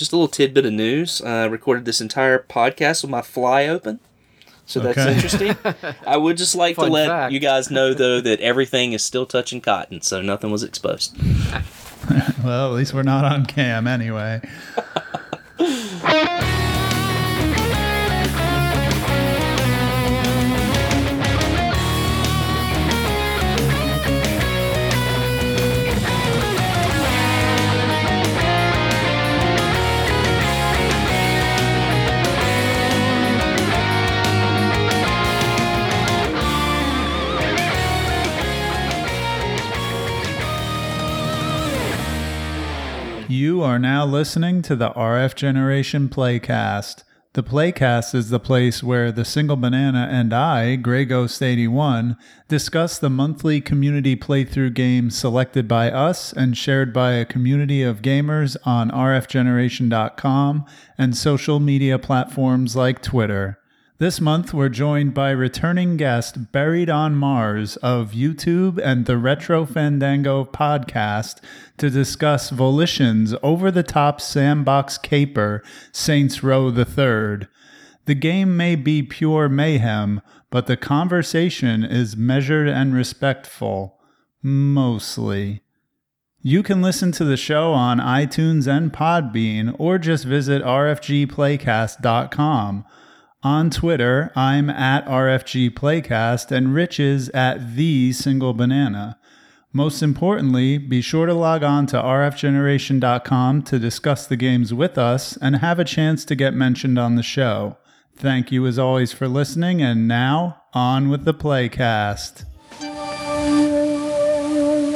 just a little tidbit of news. I recorded this entire podcast with my fly open. So that's Okay. interesting. I would just like to let fact. you guys know, though, that everything is still touching cotton, so nothing was exposed. Well, at least we're not on cam anyway. You are now listening to the RF Generation Playcast. The Playcast is the place where the Single Banana and I, Grey Ghost 81, discuss the monthly community playthrough games selected by us and shared by a community of gamers on rfgeneration.com and social media platforms like Twitter. This month, we're joined by returning guest Buried on Mars of YouTube and the Retro Fandango podcast to discuss Volition's over the top sandbox caper, Saints Row the Third. The game may be pure mayhem, but the conversation is measured and respectful. Mostly. You can listen to the show on iTunes and Podbean, or just visit rfgplaycast.com. On Twitter, I'm at RFGPlaycast and Rich is at The Single Banana. Most importantly, be sure to log on to rfgeneration.com to discuss the games with us and have a chance to get mentioned on the show. Thank you as always for listening, and now, on with the Playcast.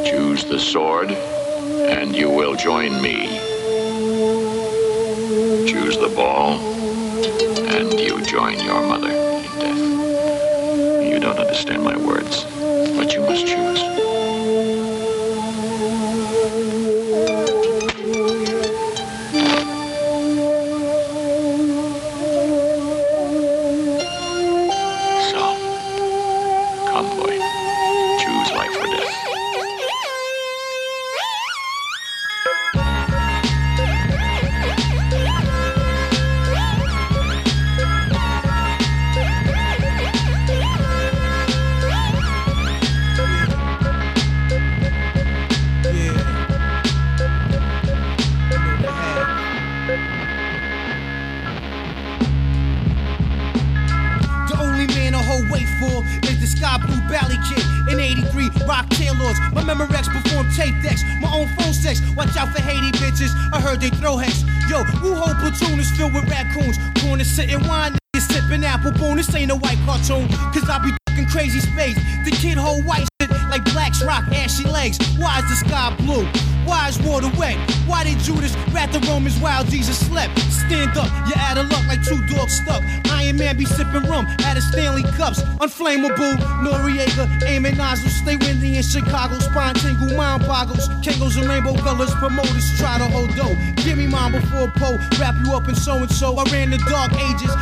Choose the sword, and you will join me. Choose the ball, and you join your mother in death. You don't understand my words, but you must choose. Tape decks, my own phone sex. Watch out for Haiti bitches, I heard they throw hex. Yo, whole platoon is filled with raccoons? Corner sitting wine, niggas sipping apple boom. This ain't a white cartoon, cause I be fucking crazy space. The kid whole white like Black's rock, ashy legs. Why is the sky blue? Why is water wet? Why did Judas rat the Romans while Jesus slept? Stand up, you're out of luck like two dogs stuck. Iron Man be sipping rum out of Stanley cups. Unflammable, Noriega, aiming nozzles. Stay windy in Chicago, spine tingle, mind boggles. Kangos and rainbow colors, promoters try to hold dough. Give me mine before Poe, wrap you up in so and so. I ran the dark ages,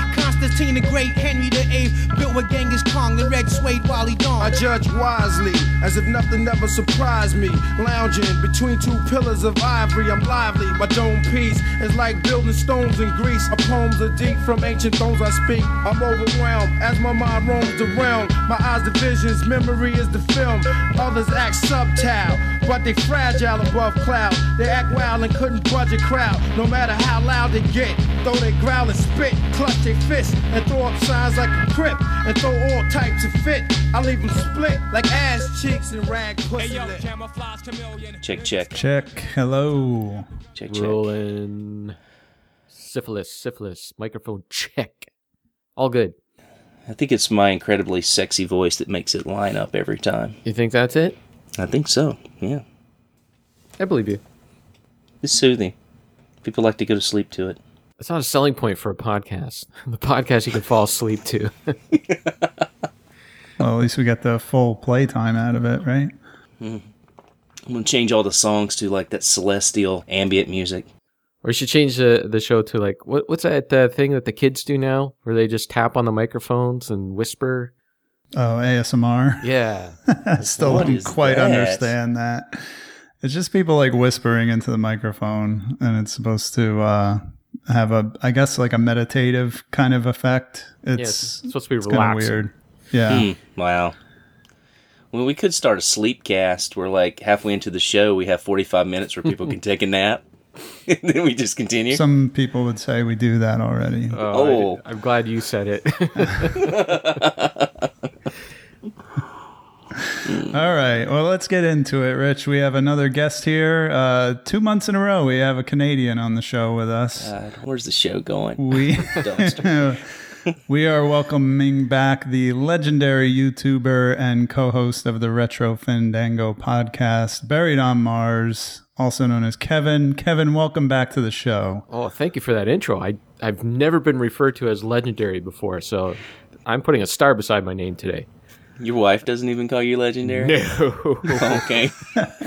Constantine the Great, Henry the Eighth, built with Genghis Khan, the red suede Wally Dawn. I judge wisely, as if nothing ever surprised me. Lounging between two pillars of ivory, I'm lively. My dome piece is like building stones in Greece. My poems are deep from ancient thrones I speak. I'm overwhelmed as my mind roams the realm. My eyes the visions, memory is the film. Others act subtile, but they fragile above cloud. They act wild and couldn't budge a crowd, no matter how loud they get. Though they growl and spit, clutch their fists, and throw up signs like a crip, and throw all types of fit. I leave them split like ass cheeks and rag pussy lip. Check, check, Check. Hello. check, check. Rolling. Syphilis, syphilis, microphone check. All good. I think it's my incredibly sexy voice that makes it line up every time. You think that's it? I think so, yeah. I believe you. It's soothing. People like to go to sleep to it. It's not a selling point for a podcast. The podcast you can fall asleep to. Well, at least we got the full playtime out of it, right? I'm gonna change all the songs to like that celestial ambient music. or you should change the, the show to like what what's that uh, thing that the kids do now, where they just tap on the microphones and whisper. Oh, ASMR. Yeah, I still What don't quite that? understand that. It's just people like whispering into the microphone, and it's supposed to uh, have a, I guess, like a meditative kind of effect. Yeah, It's, it's supposed to be kind of relaxing. weird. Yeah. Hmm, wow. Well, we could start a sleep cast where, like, halfway into the show, we have 45 minutes where people can take a nap. and then we just continue. Some people would say we do that already. Oh, Oh. I, am glad you said it. All right. Well, let's get into it, Rich. We have another guest here. Uh, two months in a row, we have a Canadian on the show with us. God, where's the show going? we we are welcoming back the legendary YouTuber and co-host of the Retro Fandango podcast, Buried on Mars, also known as Kevin. Kevin, welcome back to the show. oh, thank you for that intro. I I've never been referred to as legendary before, so I'm putting a star beside my name today. Your wife doesn't even call you legendary? No, Okay.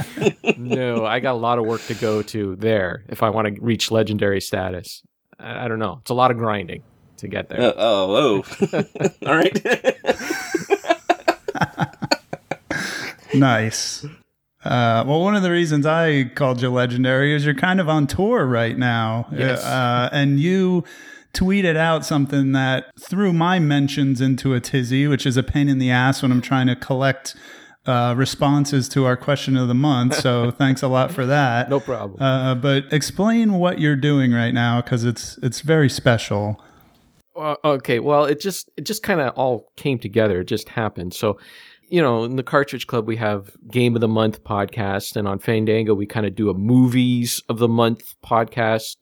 no, I got a lot of work to go to there if I want to reach legendary status. I, I don't know. It's a lot of grinding to get there. Uh, oh, oh. All right. Nice. Uh, well, one of the reasons I called you legendary is you're kind of on tour right now. Yes. Uh, and you tweeted out something that threw my mentions into a tizzy, which is a pain in the ass when I'm trying to collect uh, responses to our question of the month. So thanks a lot for that. no problem. Uh, but explain what you're doing right now because it's it's very special. Uh, okay, well, it just it just kind of all came together. It just happened. So, you know, in the Cartridge Club, we have Game of the Month podcast, and on Fandango, we kind of do a Movies of the Month podcast,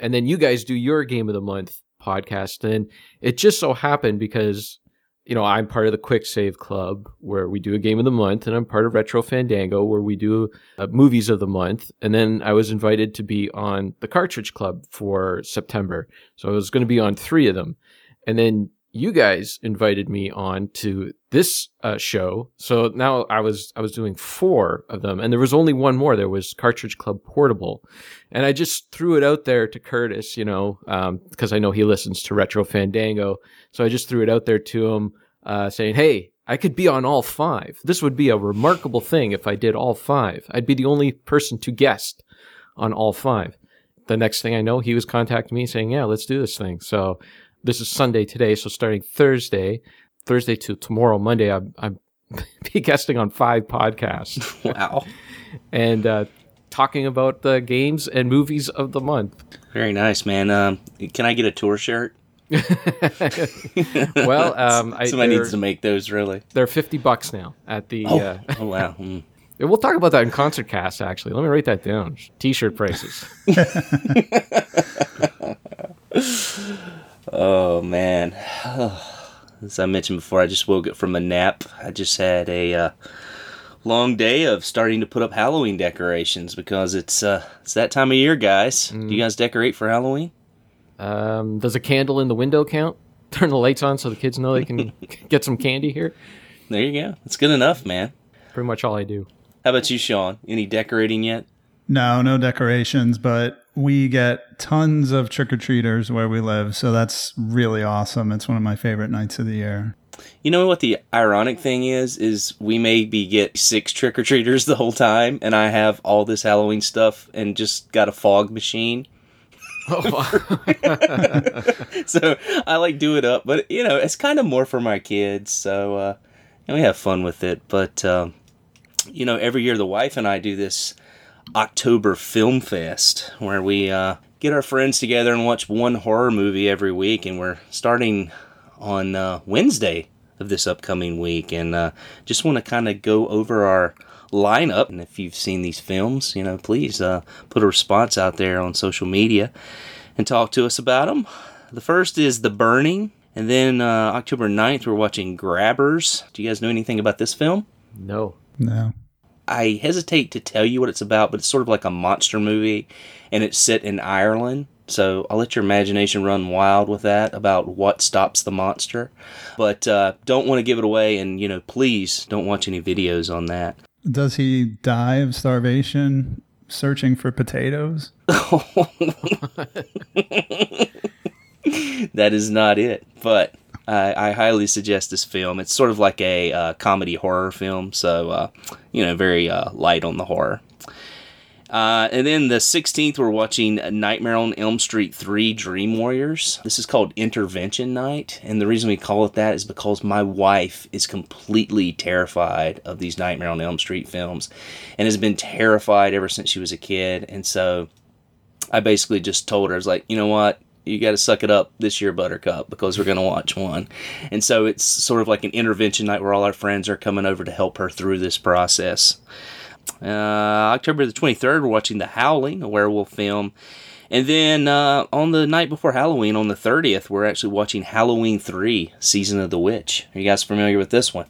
and then you guys do your Game of the Month podcast. And it just so happened because you know I'm part of the Quick Save Club where we do a Game of the Month, and I'm part of Retro Fandango where we do uh, Movies of the Month. And then I was invited to be on the Cartridge Club for September. So I was going to be on three of them. And then you guys invited me on to this uh, show. So now I was I was doing four of them, and there was only one more. There was Cartridge Club Portable, and I just threw it out there to Curtis, you know, because I know he listens to Retro Fandango. So I just threw it out there to him, uh, saying, "Hey, I could be on all five. This would be a remarkable thing if I did all five. I'd be the only person to guest on all five. The next thing I know, he was contacting me saying, "Yeah, let's do this thing." So this is Sunday today, so starting Thursday, Thursday to tomorrow, Monday, I'm, I'm be guesting on five podcasts wow. and uh, talking about the games and movies of the month. Very nice, man. Um, can I get a tour shirt? Well, um, I, Somebody needs to make those, really. they're fifty bucks now at the. Oh, Uh, oh wow. Mm. we'll talk about that in concert cast. Actually, let me write that down. T-shirt prices. Oh man. As I mentioned before, I just woke up from a nap. I just had a uh, long day of starting to put up Halloween decorations because it's uh, it's that time of year, guys. Do you guys decorate for Halloween? Um, does a candle in the window count? Turn the lights on so the kids know they can get some candy here. There you go. It's good enough, man. Pretty much all I do. How about you, Sean? Any decorating yet? No, no decorations, but we get tons of trick or treaters where we live. So that's really awesome. It's one of my favorite nights of the year. You know what the ironic thing is? Is we maybe get six trick or treaters the whole time, and I have all this Halloween stuff and just got a fog machine. Oh, so I like do it up, but you know it's kind of more for my kids. So uh, and we have fun with it. But um, you know, every year the wife and I do this October Film Fest where we uh, get our friends together and watch one horror movie every week, and we're starting on uh, Wednesday of this upcoming week, and uh, just want to kind of go over our lineup. And if you've seen these films, you know, please uh, put a response out there on social media and talk to us about them. The first is The Burning, and then uh, October 9th, we're watching Grabbers. Do you guys know anything about this film? no. No. I hesitate to tell you what it's about, but it's sort of like a monster movie, and it's set in Ireland. So I'll let your imagination run wild with that about what stops the monster. But uh, don't want to give it away, and you know, please don't watch any videos on that. Does he die of starvation searching for potatoes? that is not it. But I, I highly suggest this film. It's sort of like a uh, comedy horror film, so uh, you know, very uh, light on the horror. Uh, and then the 16th, we're watching Nightmare on Elm Street 3 Dream Warriors. This is called Intervention Night. And the reason we call it that is because my wife is completely terrified of these Nightmare on Elm Street films and has been terrified ever since she was a kid. And so I basically just told her, I was like, you know what? You got to suck it up this year, Buttercup, because we're going to watch one. And so it's sort of like an intervention night where all our friends are coming over to help her through this process. Uh, October the 23rd, we're watching The Howling, a werewolf film. And then uh, on the night before Halloween, on the 30th, we're actually watching Halloween 3 Season of the Witch. Are you guys familiar with this one?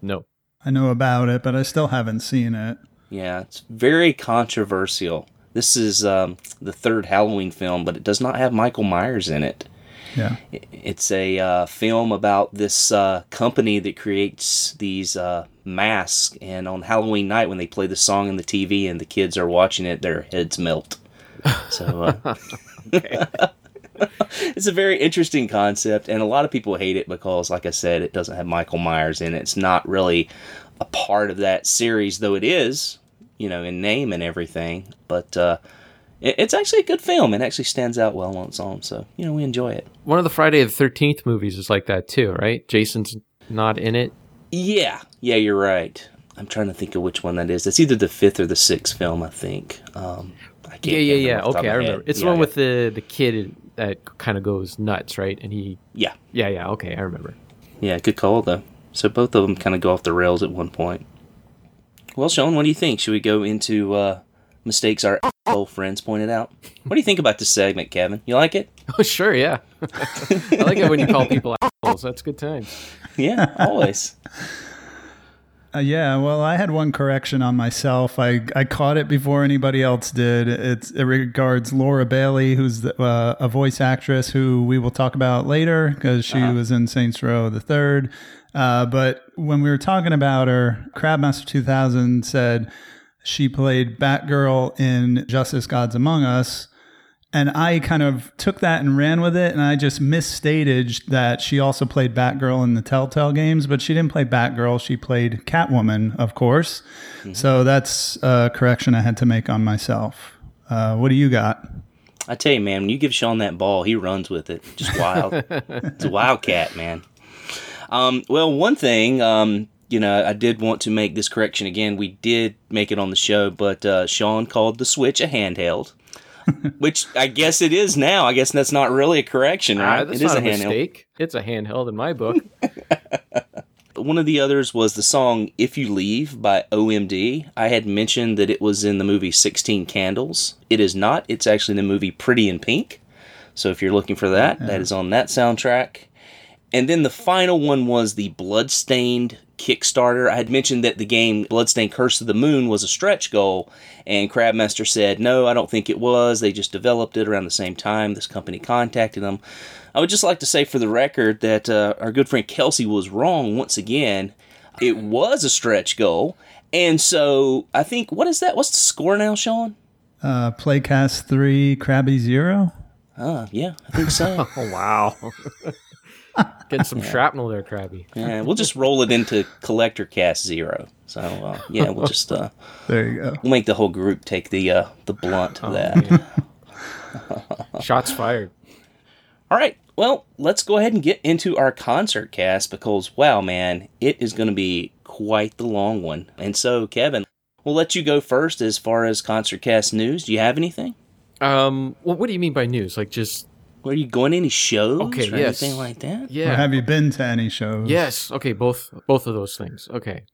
No. I know about it, but I still haven't seen it. Yeah, it's very controversial. This is um, the third Halloween film, but it does not have Michael Myers in it. Yeah. It's a uh, film about this uh, company that creates these uh, masks, and on Halloween night, when they play the song on the TV and the kids are watching it, their heads melt. So uh, it's a very interesting concept, and a lot of people hate it because, like I said, it doesn't have Michael Myers in it. It's not really a part of that series, though it is, you know, in name and everything. But uh, it, it's actually a good film. It actually stands out well on its own, so you know we enjoy it. One of the Friday the 13th movies is like that too, right? Jason's not in it. Yeah, yeah, you're right. I'm trying to think of which one that is. It's either the fifth or the sixth film, I think. Um, I can't Yeah, yeah, yeah. off the top Okay, I my head. remember. It's Yeah, the one yeah. with the the kid that kind of goes nuts, right? And he, yeah, yeah, yeah. Okay, I remember. yeah. Good call though. So both of them kind of go off the rails at one point. Well, Sean, what do you think? Should we go into uh, mistakes our old friends pointed out? What do you think about this segment, Kevin? You like it? Oh, sure, yeah. I like it when you call people assholes. That's good times. Yeah, always. Uh, yeah, well, I had one correction on myself. I, I caught it before anybody else did. It's, it regards Laura Bailey, who's the, uh, a voice actress who we will talk about later because she was in Saints Row the Third. Uh, but when we were talking about her, Crabmaster 2000 said she played Batgirl in Justice Gods Among Us. And I kind of took that and ran with it, and I just misstated that she also played Batgirl in the Telltale games, but she didn't play Batgirl. She played Catwoman, of course. So that's a correction I had to make on myself. Uh, what do you got? I tell you, man, when you give Sean that ball, he runs with it. Just wild. it's a wildcat, man. Um, well, one thing, um, you know, I did want to make this correction again. We did make it on the show, but uh, Sean called the Switch a handheld, which I guess it is now. I guess that's not really a correction, right? That's it is not a a handheld. mistake. It's a handheld in my book. One of the others was the song If You Leave by OMD. I had mentioned that it was in the movie 16 Candles. It is not. It's actually in the movie Pretty in Pink. So if you're looking for that, that is on that soundtrack. And then the final one was the Bloodstained Kickstarter. I had mentioned that the game Bloodstained Curse of the Moon was a stretch goal, and Crabmaster said, No, I don't think it was. They just developed it around the same time. This company contacted them. I would just like to say for the record that uh, our good friend Kelsey was wrong once again. It was a stretch goal. And so I think, what is that? What's the score now, Sean? Uh, Playcast 3, Krabby Zero? Uh, yeah, I think so. Oh wow. Getting some shrapnel there, Krabby. yeah, we'll just roll it into Collector Cast Zero. So uh, yeah, we'll just uh, There you go. we'll make the whole group take the uh, the blunt Oh, of that. Shots fired. All right, well, let's go ahead and get into our concert cast because wow, man, it is going to be quite the long one. And so, Kevin, we'll let you go first as far as concert cast news. Do you have anything? Um, well, what do you mean by news? Like just Are you going to any shows Okay, or yes. anything like that? Or yeah. have you been to any shows? Yes. Okay. Both both of those things. Okay.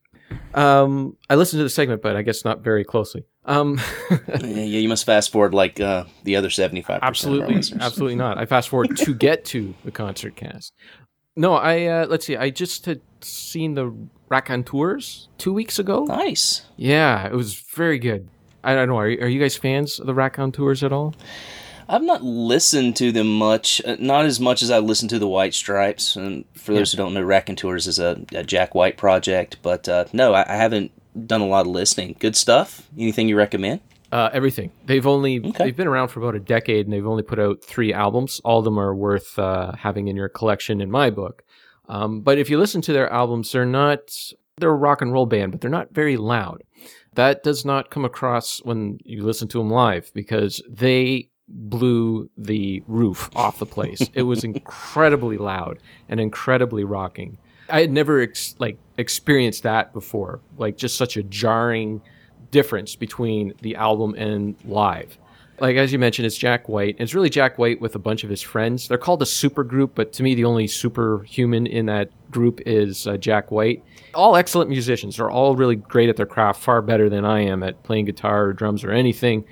Um, I listened to the segment, but I guess not very closely. Um, yeah, you must fast forward like uh, the other seventy-five. absolutely, absolutely not. I fast forward to get to the concert cast. No, I uh, let's see. I just had seen the Raconteurs two weeks ago. Nice. Yeah, it was very good. I don't know. Are, are you guys fans of the Raconteurs at all? I've not listened to them much, uh, not as much as I listened to the White Stripes. And for those who don't know, Raconteurs is a, a Jack White project. But uh, no, I, I haven't done a lot of listening. Good stuff. Anything you recommend? Uh, everything. They've only Okay. they've been around for about a decade, and they've only put out three albums. All of them are worth uh, having in your collection, in my book. Um, but if you listen to their albums, they're not they're a rock and roll band, but they're not very loud. That does not come across when you listen to them live because they blew the roof off the place. it was incredibly loud and incredibly rocking. I had never ex- like experienced that before. Like just such a jarring difference between the album and live. Like as you mentioned, it's Jack White. It's really Jack White with a bunch of his friends. They're called a super group, but to me, the only superhuman in that group is uh, Jack White. All excellent musicians. They're all really great at their craft, far better than I am at playing guitar or drums or anything.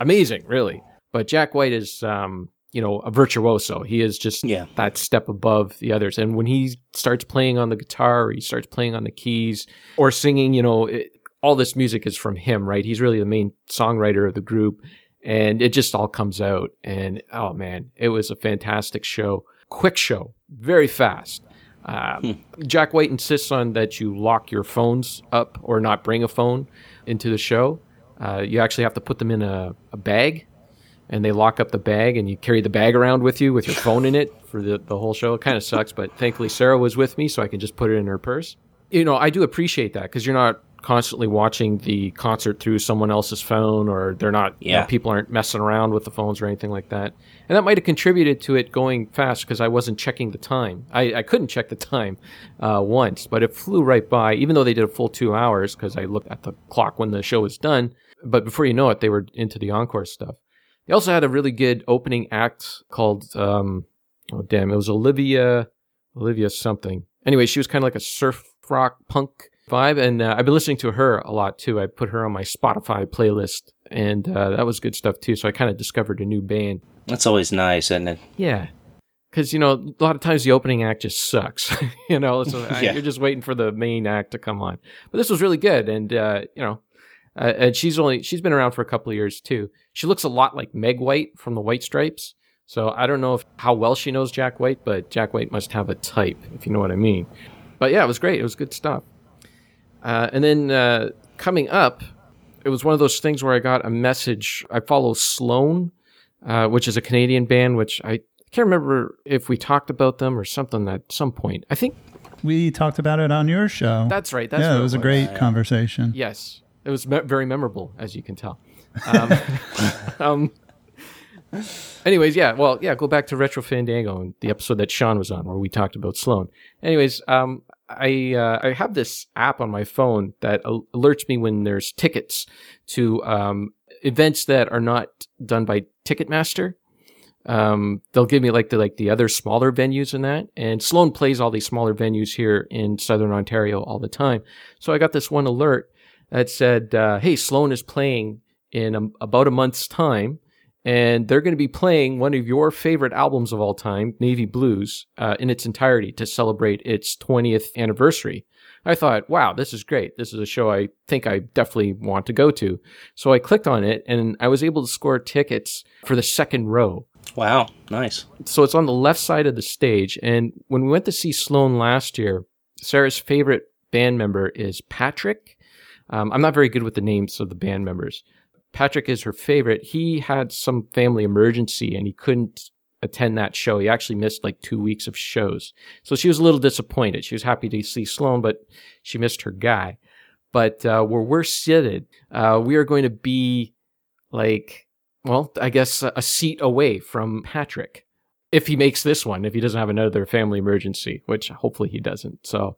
Amazing, really. But Jack White is, um, you know, a virtuoso. He is just Yeah. that step above the others. And when he starts playing on the guitar, or he starts playing on the keys, or singing, you know, it, all this music is from him, right? He's really the main songwriter of the group, and it just all comes out. And oh man, it was a fantastic show. Quick show, very fast. Um, Jack White insists on that you lock your phones up or not bring a phone into the show. Uh, you actually have to put them in a, a bag and they lock up the bag and you carry the bag around with you with your phone in it for the, the whole show. It kind of sucks, but thankfully Sarah was with me so I can just put it in her purse. You know, I do appreciate that because you're not constantly watching the concert through someone else's phone or they're not, you know, people aren't messing around with the phones or anything like that. And that might have contributed to it going fast because I wasn't checking the time. I, I couldn't check the time uh, once, but it flew right by, even though they did a full two hours because I looked at the clock when the show was done. But before you know it, they were into the encore stuff. They also had a really good opening act called, um, oh damn, it was Olivia, Olivia something. Anyway, she was kind of like a surf rock punk vibe, and uh, I've been listening to her a lot too. I put her on my Spotify playlist, and uh, that was good stuff too. So I kind of discovered a new band. That's always nice, isn't it? Yeah. Because, you know, a lot of times the opening act just sucks. you know, so I- you're just waiting for the main act to come on. But this was really good. And, uh, you know, uh, and she's only, she's been around for a couple of years too. She looks a lot like Meg White from the White Stripes. So I don't know if how well she knows Jack White, but Jack White must have a type, if you know what I mean. But yeah, it was great. It was good stuff. Uh, and then uh, coming up, it was one of those things where I got a message. I follow Sloan, uh, which is a Canadian band, which I can't remember if we talked about them or something at some point. I think We talked about it on your show. that's right. That's yeah, what it was a great conversation. Yes, it was me- very memorable, as you can tell. Um, um, anyways, yeah, well, yeah, go back to Retro Fandango and the episode that Sean was on where we talked about Sloan. Anyways, um, I uh, I have this app on my phone that al- alerts me when there's tickets to um, events that are not done by Ticketmaster. Um, they'll give me like the like the other smaller venues and that. And Sloan plays all these smaller venues here in Southern Ontario all the time. So I got this one alert that said, uh, "Hey, Sloan is playing in a, about a month's time, and they're going to be playing one of your favorite albums of all time, Navy Blues, uh, in its entirety to celebrate its 20th anniversary." I thought, "Wow, this is great. This is a show I think I definitely want to go to." So I clicked on it, and I was able to score tickets for the second row Wow, nice. so it's on the left side of the stage. And when we went to see Sloan last year, Sarah's favorite band member is Patrick. Um, I'm not very good with the names of the band members. Patrick is her favorite. He had some family emergency and he couldn't attend that show. He actually missed like two weeks of shows. So she was a little disappointed. She was happy to see Sloan, but she missed her guy. But uh, where we're seated, uh, we are going to be like well, I guess a a seat away from Patrick. If he makes this one, if he doesn't have another family emergency, which hopefully he doesn't. So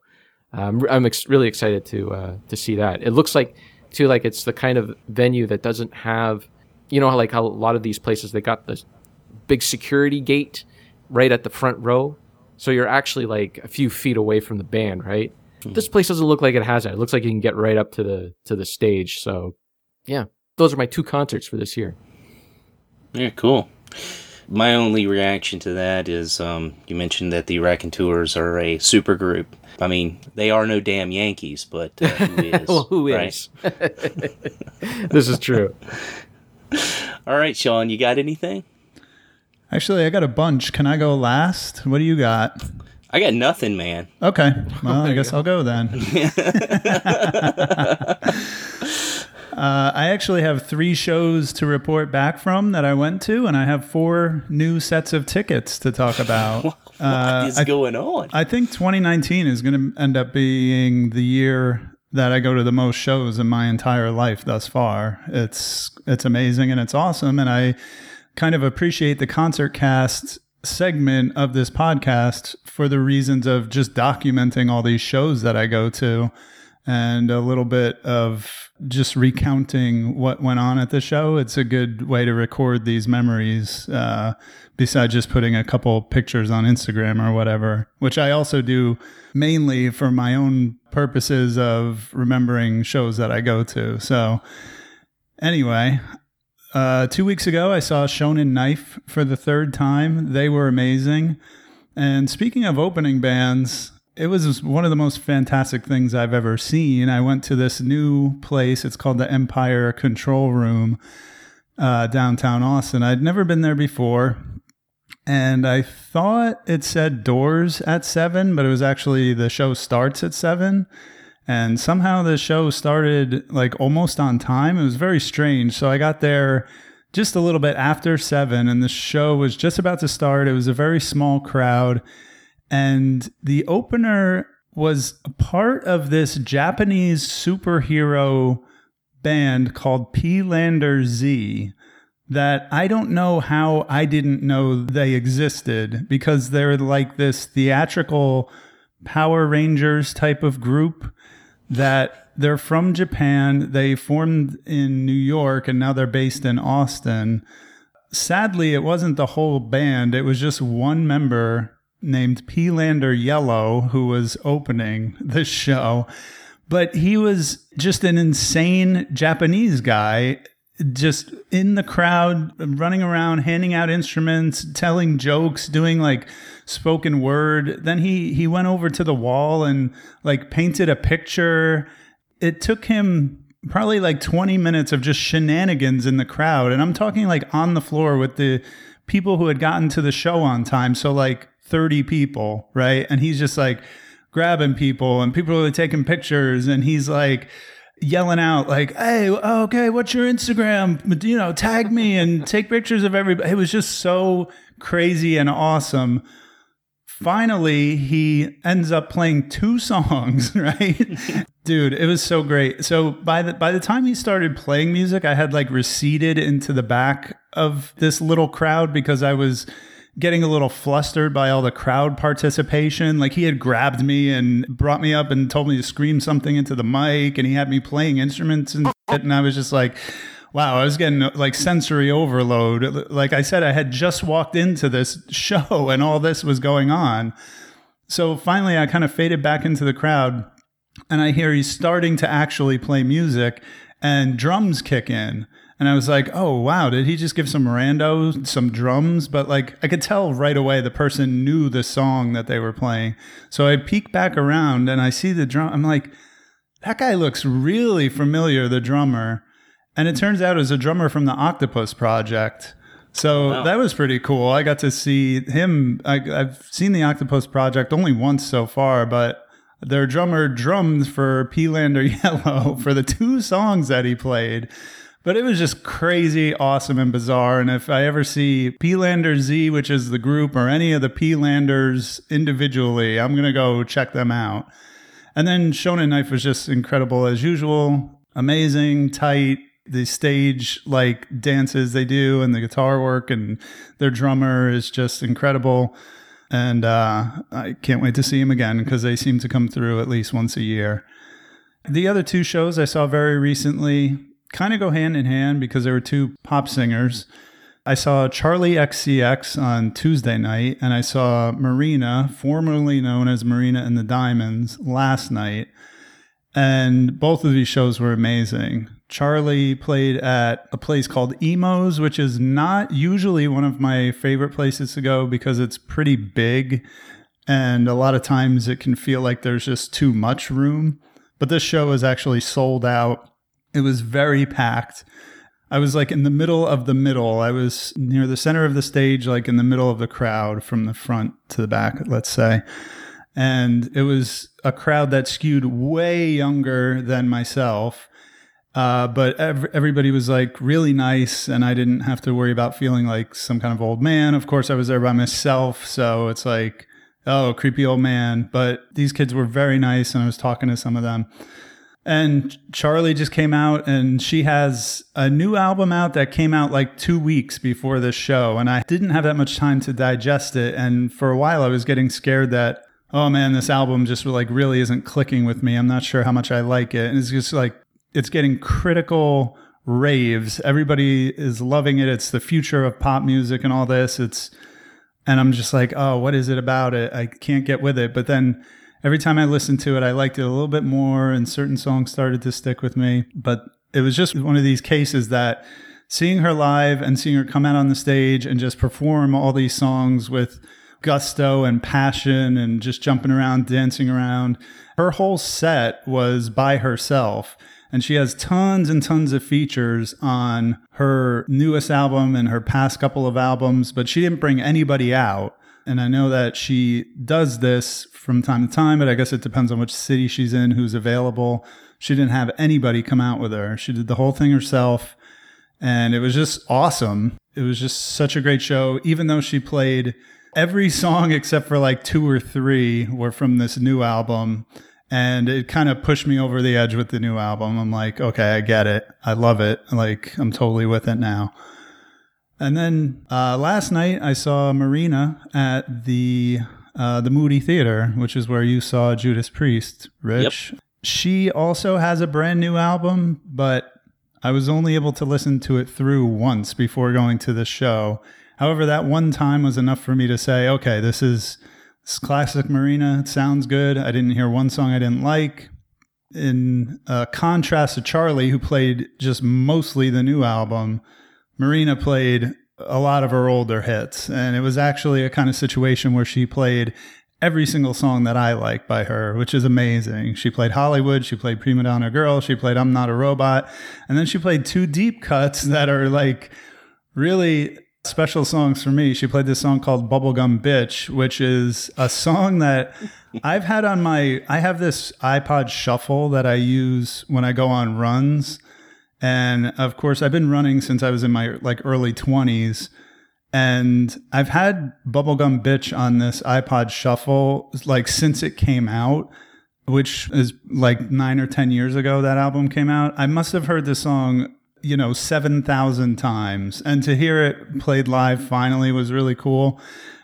um, I'm ex- really excited to uh, to see that. It looks like too like it's the kind of venue that doesn't have, you know, like how a lot of these places they got this big security gate right at the front row, so you're actually like a few feet away from the band, right? This place doesn't look like it has that. It looks like you can get right up to the to the stage. So yeah, those are my two concerts for this year. Yeah, cool. My only reaction to that is um, you mentioned that the Raconteurs are a super group. I mean, they are no damn Yankees, but uh, who is? well, who right? is? this is true. All right, Sean, you got anything? Actually, I got a bunch. Can I go last? What do you got? I got nothing, man. Okay. Well, I guess I'll go then. Uh, I actually have three shows to report back from that I went to, and I have four new sets of tickets to talk about. What Uh, is I- going on? I think 2019 is going to end up being the year that I go to the most shows in my entire life thus far. It's it's amazing and it's awesome and I kind of appreciate the concert cast segment of this podcast for the reasons of just documenting all these shows that I go to and a little bit of just recounting what went on at the show. It's a good way to record these memories, uh, besides just putting a couple pictures on Instagram or whatever, which I also do mainly for my own purposes of remembering shows that I go to. So, anyway, uh, two weeks ago, I saw Shonen Knife for the third time. They were amazing. And speaking of opening bands, it was one of the most fantastic things I've ever seen. I went to this new place. It's called the Empire Control Room uh, downtown Austin. I'd never been there before. And I thought it said doors at seven, but it was actually the show starts at seven. And somehow the show started like almost on time. It was very strange. So I got there just a little bit after seven, and the show was just about to start. It was a very small crowd and the opener was a part of this Japanese superhero band called Peelander Z that I don't know how I didn't know they existed because they're like this theatrical Power Rangers type of group that they're from Japan. They formed in New York and now they're based in Austin. Sadly, it wasn't the whole band, it was just one member named Peelander Yellow who was opening the show. But he was just an insane Japanese guy, just in the crowd, running around, handing out instruments, telling jokes, doing like spoken word. Then he he went over to the wall and like painted a picture. It took him probably like 20 minutes of just shenanigans in the crowd. And I'm talking like on the floor with the people who had gotten to the show on time. So like 30 people, right? And he's just like grabbing people and people are taking pictures and he's like yelling out like, "Hey, okay, what's your Instagram? You know, tag me and take pictures of everybody." It was just so crazy and awesome. Finally, he ends up playing two songs, right? Dude, it was so great. So by the by the time he started playing music, I had like receded into the back of this little crowd because I was getting a little flustered by all the crowd participation. Like he had grabbed me and brought me up and told me to scream something into the mic, and he had me playing instruments and shit, and I was just like. Wow, I was getting like sensory overload. Like I said, I had just walked into this show and all this was going on. So finally, I kind of faded back into the crowd and I hear he's starting to actually play music and drums kick in. And I was like, oh, wow, did he just give some rando some drums? But like, I could tell right away the person knew the song that they were playing. So I peek back around and I see the drum. I'm like, that guy looks really familiar, the drummer. And it turns out it was a drummer from the Octopus Project. So wow. that was pretty cool. I got to see him. I, I've seen the Octopus Project only once so far, but their drummer drummed for Peelander Yellow for the two songs that he played. But it was just crazy, awesome, and bizarre. And if I ever see Peelander Z, which is the group, or any of the Peelanders individually, I'm going to go check them out. And then Shonen Knife was just incredible as usual. Amazing, tight, the stage like dances they do and the guitar work and their drummer is just incredible and uh, i can't wait to see him again because they seem to come through at least once a year the other two shows i saw very recently kind of go hand in hand because they were two pop singers. I saw Charli XCX on Tuesday night, and I saw Marina, formerly known as Marina and the Diamonds, last night. And both of these shows were amazing. Charli played at a place called Emo's, which is not usually one of my favorite places to go because it's pretty big. And a lot of times it can feel like there's just too much room. But this show is actually sold out it was very packed. I was like in the middle of the middle. I was near the center of the stage, like in the middle of the crowd from the front to the back, let's say. And it was a crowd that skewed way younger than myself. Uh, but ev- everybody was like really nice, and I didn't have to worry about feeling like some kind of old man. Of course, I was there by myself, so it's like, oh, creepy old man. But these kids were very nice, and I was talking to some of them. And Charlie just came out and she has a new album out that came out like two weeks before this show. And I didn't have that much time to digest it. And for a while, I was getting scared that, oh man, this album just like really isn't clicking with me. I'm not sure how much I like it. And it's just like, it's getting critical raves. Everybody is loving it. It's the future of pop music and all this. It's, and I'm just like, oh, what is it about it? I can't get with it. But then every time I listened to it, I liked it a little bit more, and certain songs started to stick with me. But it was just one of these cases that seeing her live and seeing her come out on the stage and just perform all these songs with gusto and passion and just jumping around, dancing around. Her whole set was by herself. And she has tons and tons of features on her newest album and her past couple of albums, but she didn't bring anybody out. And I know that she does this from time to time, but I guess it depends on which city she's in, who's available. She didn't have anybody come out with her. She did the whole thing herself. And it was just awesome. It was just such a great show, even though she played every song except for like two or three were from this new album. And it kind of pushed me over the edge with the new album. I'm like, okay, I get it. I love it. Like, I'm totally with it now. And then uh, last night I saw Marina at the uh, the Moody Theater, which is where you saw Judas Priest, Rich. Yep. She also has a brand new album, but I was only able to listen to it through once before going to the show. However, that one time was enough for me to say, okay, this is this classic Marina. It sounds good. I didn't hear one song I didn't like. In uh, contrast to Charli, who played just mostly the new album, Marina played a lot of her older hits. And it was actually a kind of situation where she played every single song that I like by her, which is amazing. She played Hollywood, she played Primadonna Girl, she played I'm Not a Robot, and then she played two deep cuts that are like really special songs for me. She played this song called Bubblegum Bitch, which is a song that I've had on my I have this iPod shuffle that I use when I go on runs and of course, I've been running since I was in my like early 20s. And I've had Bubblegum Bitch on this iPod Shuffle like since it came out, which is like nine or 10 years ago that album came out. I must have heard this song, you know, 7,000 times. And to hear it played live finally was really cool.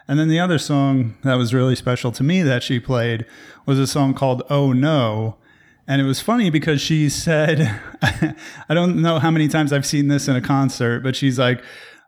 And then the other song that was really special to me that she played was a song called Oh No and it was funny because she said, I don't know how many times I've seen this in a concert, but she's like,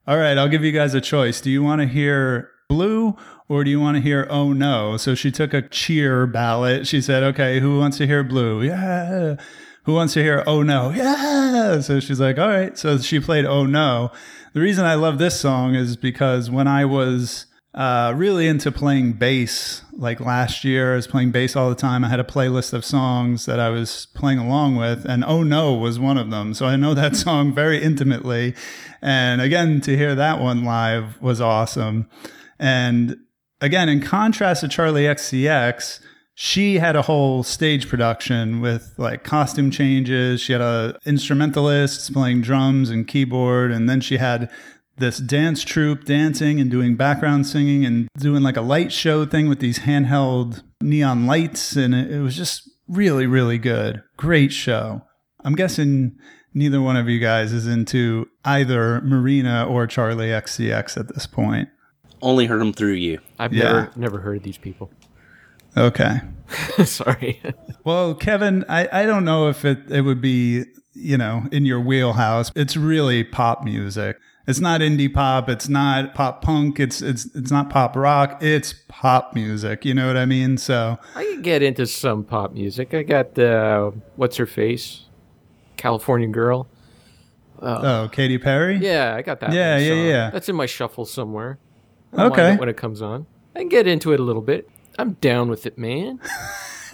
All right, I'll give you guys a choice. Do you want to hear Blue or do you want to hear Oh No? So she took a cheer ballot. She said, Okay, who wants to hear Blue? Yeah. Who wants to hear Oh No? Yeah. So she's like, All right. So she played Oh No. The reason I love this song is because when I was uh, really into playing bass. Like last year, I was playing bass all the time. I had a playlist of songs that I was playing along with, and Oh No was one of them. So I know that song very intimately. And again, to hear that one live was awesome. And again, in contrast to Charli XCX, she had a whole stage production with like costume changes. She had a instrumentalist playing drums and keyboard, and then she had this dance troupe dancing and doing background singing and doing like a light show thing with these handheld neon lights. And it, it was just really, really good. Great show. I'm guessing neither one of you guys is into either Marina or Charli XCX at this point. Only heard them through you. I've yeah. never never heard of these people. Okay. Sorry. well, Kevin, I, I don't know if it, it would be, you know, in your wheelhouse. It's really pop music. It's not indie pop. It's not pop punk. It's it's it's not pop rock. It's pop music. You know what I mean? So I can get into some pop music. I got uh, what's her face, California Girl. Uh, oh, Katy Perry. Yeah, I got that. Yeah, yeah, yeah. That's in my shuffle somewhere. Okay. When it comes on, I can get into it a little bit. I'm down with it, man.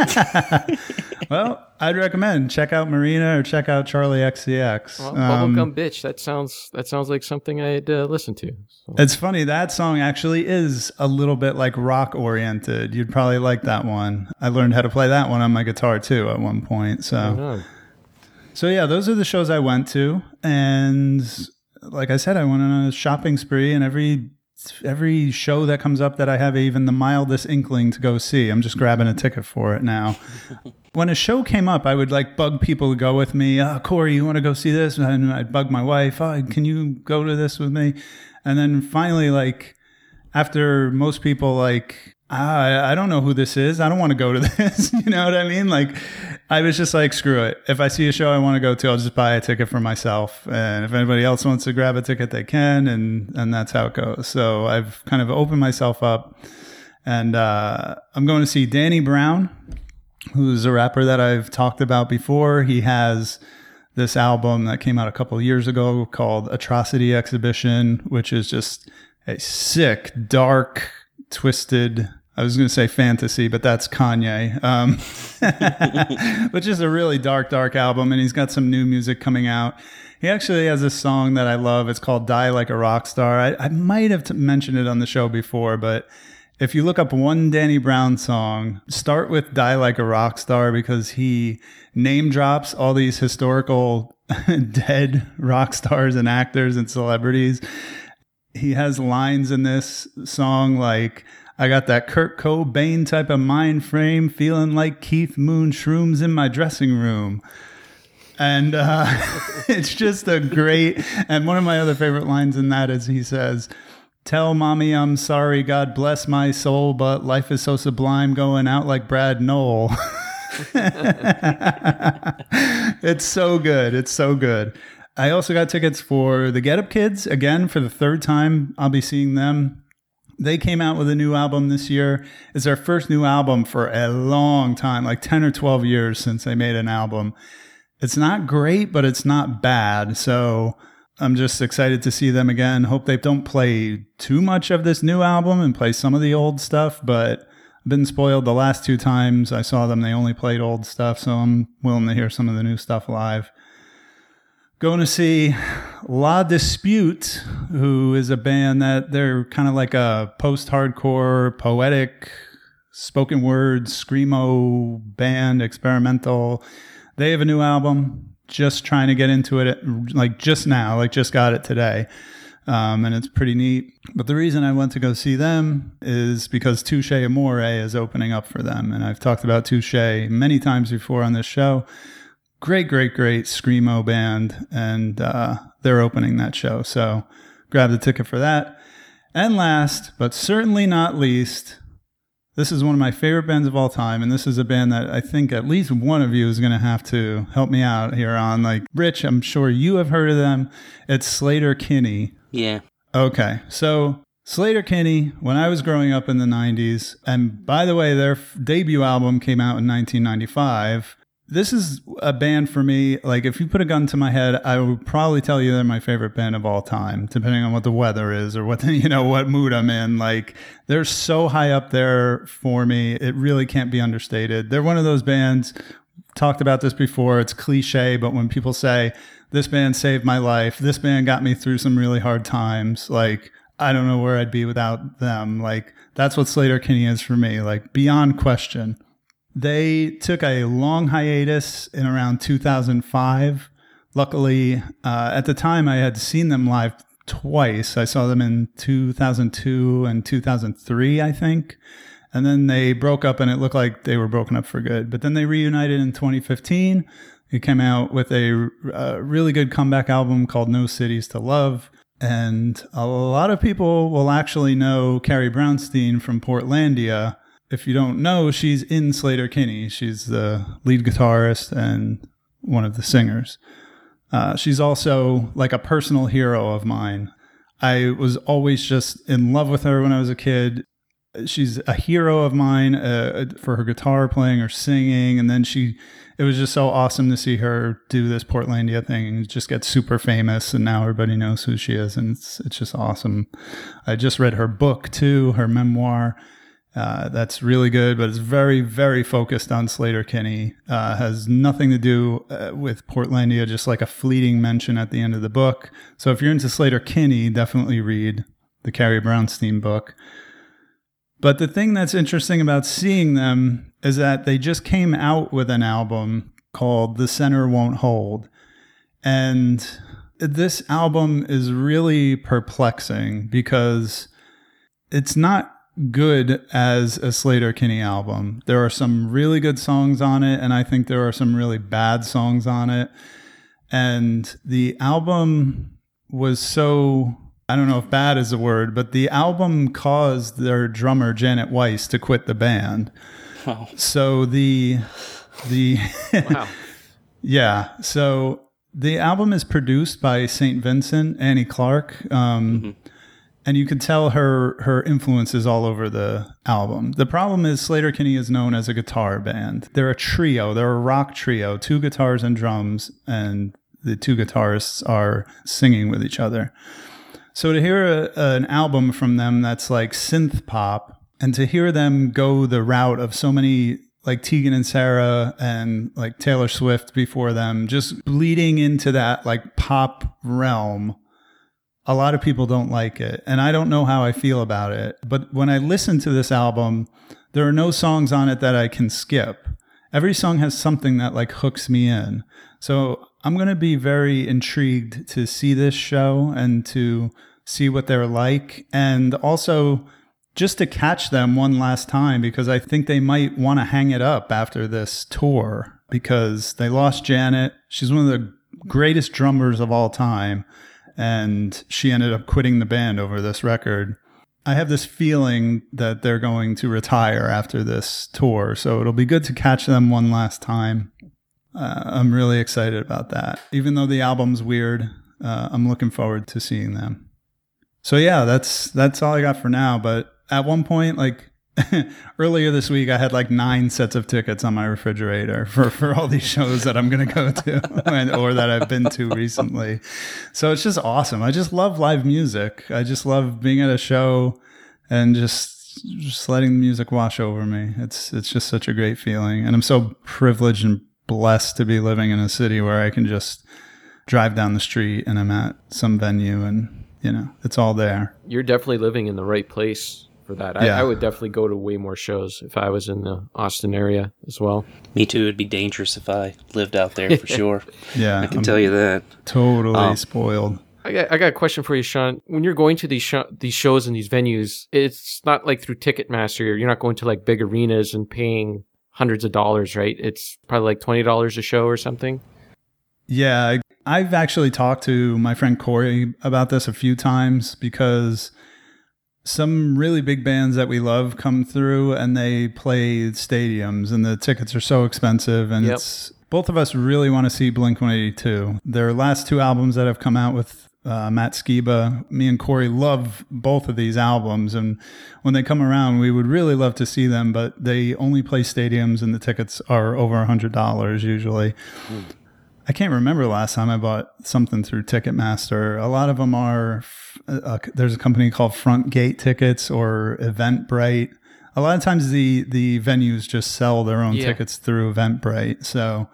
well, I'd recommend check out Marina or check out Charli XCX. Well, um, Bubblegum Bitch. That sounds that sounds like something I'd uh, listen to. So. It's funny that song actually is a little bit like rock oriented. You'd probably like that one. I learned how to play that one on my guitar too at one point. So, so yeah, those are the shows I went to, and like I said, I went on a shopping spree, and every every show that comes up that I have even the mildest inkling to go see, I'm just grabbing a ticket for it now. when a show came up, I would like bug people to go with me. Oh, Corey, you want to go see this? And I'd bug my wife. Oh, can you go to this with me? And then finally, like after most people like ah, I, I don't know who this is. I don't want to go to this. you know what I mean? Like, I was just like, screw it. If I see a show I want to go to, I'll just buy a ticket for myself. And if anybody else wants to grab a ticket, they can. And, and that's how it goes. So I've kind of opened myself up. And uh, I'm going to see Danny Brown, who's a rapper that I've talked about before. He has this album that came out a couple years ago called Atrocity Exhibition, which is just a sick, dark, twisted I was going to say fantasy, but that's Kanye, um, which is a really dark, dark album. And he's got some new music coming out. He actually has a song that I love. It's called Die Like a Rock Star. I, I might have mentioned it on the show before, but if you look up one Danny Brown song, start with Die Like a Rock Star because he name drops all these historical dead rock stars and actors and celebrities. He has lines in this song like, I got that Kurt Cobain type of mind frame, feeling like Keith Moon shrooms in my dressing room. And uh, it's just a great. And one of my other favorite lines in that is he says, Tell mommy I'm sorry, God bless my soul, but life is so sublime going out like Brad Nowell. it's so good. It's so good. I also got tickets for the Get Up Kids again for the third time. I'll be seeing them they came out with a new album this year. It's their first new album for a long time, like 10 or 12 years since they made an album. It's not great, but it's not bad. So I'm just excited to see them again. Hope they don't play too much of this new album and play some of the old stuff, but I've been spoiled the last two times I saw them. They only played old stuff, so I'm willing to hear some of the new stuff live going to see La Dispute, who is a band that they're kind of like a post-hardcore, poetic, spoken word, screamo band, experimental. They have a new album. Just trying to get into it, like just now, like just got it today. Um, and it's pretty neat. But the reason I went to go see them is because Touche Amore is opening up for them. And I've talked about Touche many times before on this show great, great, great screamo band, and uh, they're opening that show. So grab the ticket for that. And last, but certainly not least, this is one of my favorite bands of all time, and this is a band that I think at least one of you is going to have to help me out here on. Like Rich, I'm sure you have heard of them. It's Sleater-Kinney. Yeah. Okay, so Sleater-Kinney, when I was growing up in the 90s, and by the way, their f- debut album came out in 1995 this is a band for me. Like, if you put a gun to my head, I would probably tell you they're my favorite band of all time, depending on what the weather is or what the, you know what mood I'm in. Like, they're so high up there for me. It really can't be understated. They're one of those bands. Talked about this before. It's cliche, but when people say this band saved my life, this band got me through some really hard times, like I don't know where I'd be without them. Like that's what Sleater-Kinney is for me. Like beyond question. They took a long hiatus in around 2005. Luckily, uh, at the time, I had seen them live twice. I saw them in 2002 and 2003, I think. And then they broke up, and it looked like they were broken up for good. But then they reunited in 2015. They came out with a, a really good comeback album called No Cities to Love. And a lot of people will actually know Carrie Brownstein from Portlandia if you don't know, she's in Sleater-Kinney. She's the lead guitarist and one of the singers. Uh, she's also like a personal hero of mine. I was always just in love with her when I was a kid. She's a hero of mine uh, for her guitar playing or singing. And then she, it was just so awesome to see her do this Portlandia thing and just get super famous. And now everybody knows who she is. And it's, it's just awesome. I just read her book too, her memoir. Uh, that's really good, but it's very, very focused on Sleater-Kinney. Uh, has nothing to do uh, with Portlandia, just like a fleeting mention at the end of the book. So if you're into Sleater-Kinney, definitely read the Carrie Brownstein book. But the thing that's interesting about seeing them is that they just came out with an album called The Center Won't Hold. And this album is really perplexing because it's not good as a Sleater-Kinney album. There are some really good songs on it, and I think there are some really bad songs on it. And the album was so I don't know if bad is a word, but the album caused their drummer Janet Weiss to quit the band. Wow. So the the Wow. yeah, so the album is produced by St. Vincent, Annie Clark, um, and you can tell her her influences all over the album. The problem is Sleater-Kinney is known as a guitar band. They're a trio. They're a rock trio, two guitars and drums, and the two guitarists are singing with each other. So to hear a, an album from them that's like synth pop, and to hear them go the route of so many like Tegan and Sara and like Taylor Swift before them, just bleeding into that like pop realm. A lot of people don't like it, and I don't know how I feel about it. But when I listen to this album, there are no songs on it that I can skip. Every song has something that like hooks me in. So I'm going to be very intrigued to see this show and to see what they're like. And also just to catch them one last time because I think they might want to hang it up after this tour because they lost Janet. She's one of the greatest drummers of all time. And she ended up quitting the band over this record. I have this feeling that they're going to retire after this tour. So it'll be good to catch them one last time. Uh, I'm really excited about that. Even though the album's weird, uh, I'm looking forward to seeing them. So yeah, that's that's all I got for now. But at one point, like earlier this week, I had like nine sets of tickets on my refrigerator for for all these shows that I'm gonna go to and, or that I've been to recently. So it's just awesome. I just love live music. I just love being at a show and just just letting the music wash over me. It's it's just such a great feeling, and I'm so privileged and blessed to be living in a city where I can just drive down the street and I'm at some venue and you know it's all there. You're definitely living in the right place for that. I, Yeah. I would definitely go to way more shows if I was in the Austin area as well. Me too. It'd be dangerous if I lived out there for sure. Yeah, I can I'm tell you that. totally Um, spoiled. I got, I got a question for you, Sean. When you're going to these sho these shows and these venues, it's not like through Ticketmaster. You're not going to like big arenas and paying hundreds of dollars, right? It's probably like twenty dollars a show or something. Yeah, I've actually talked to my friend Corey about this a few times because some really big bands that we love come through and they play stadiums and the tickets are so expensive and Yep. it's both of us really want to see Blink 182. Their last two albums that have come out with uh, Matt Skiba, me and Corey love both of these albums and when they come around we would really love to see them but they only play stadiums and the tickets are over a $100 usually. I can't remember last time I bought something through Ticketmaster. A lot of them are. F- Uh, there's a company called Front Gate Tickets or Eventbrite. A lot of times the the venues just sell their own Yeah. tickets through Eventbrite. So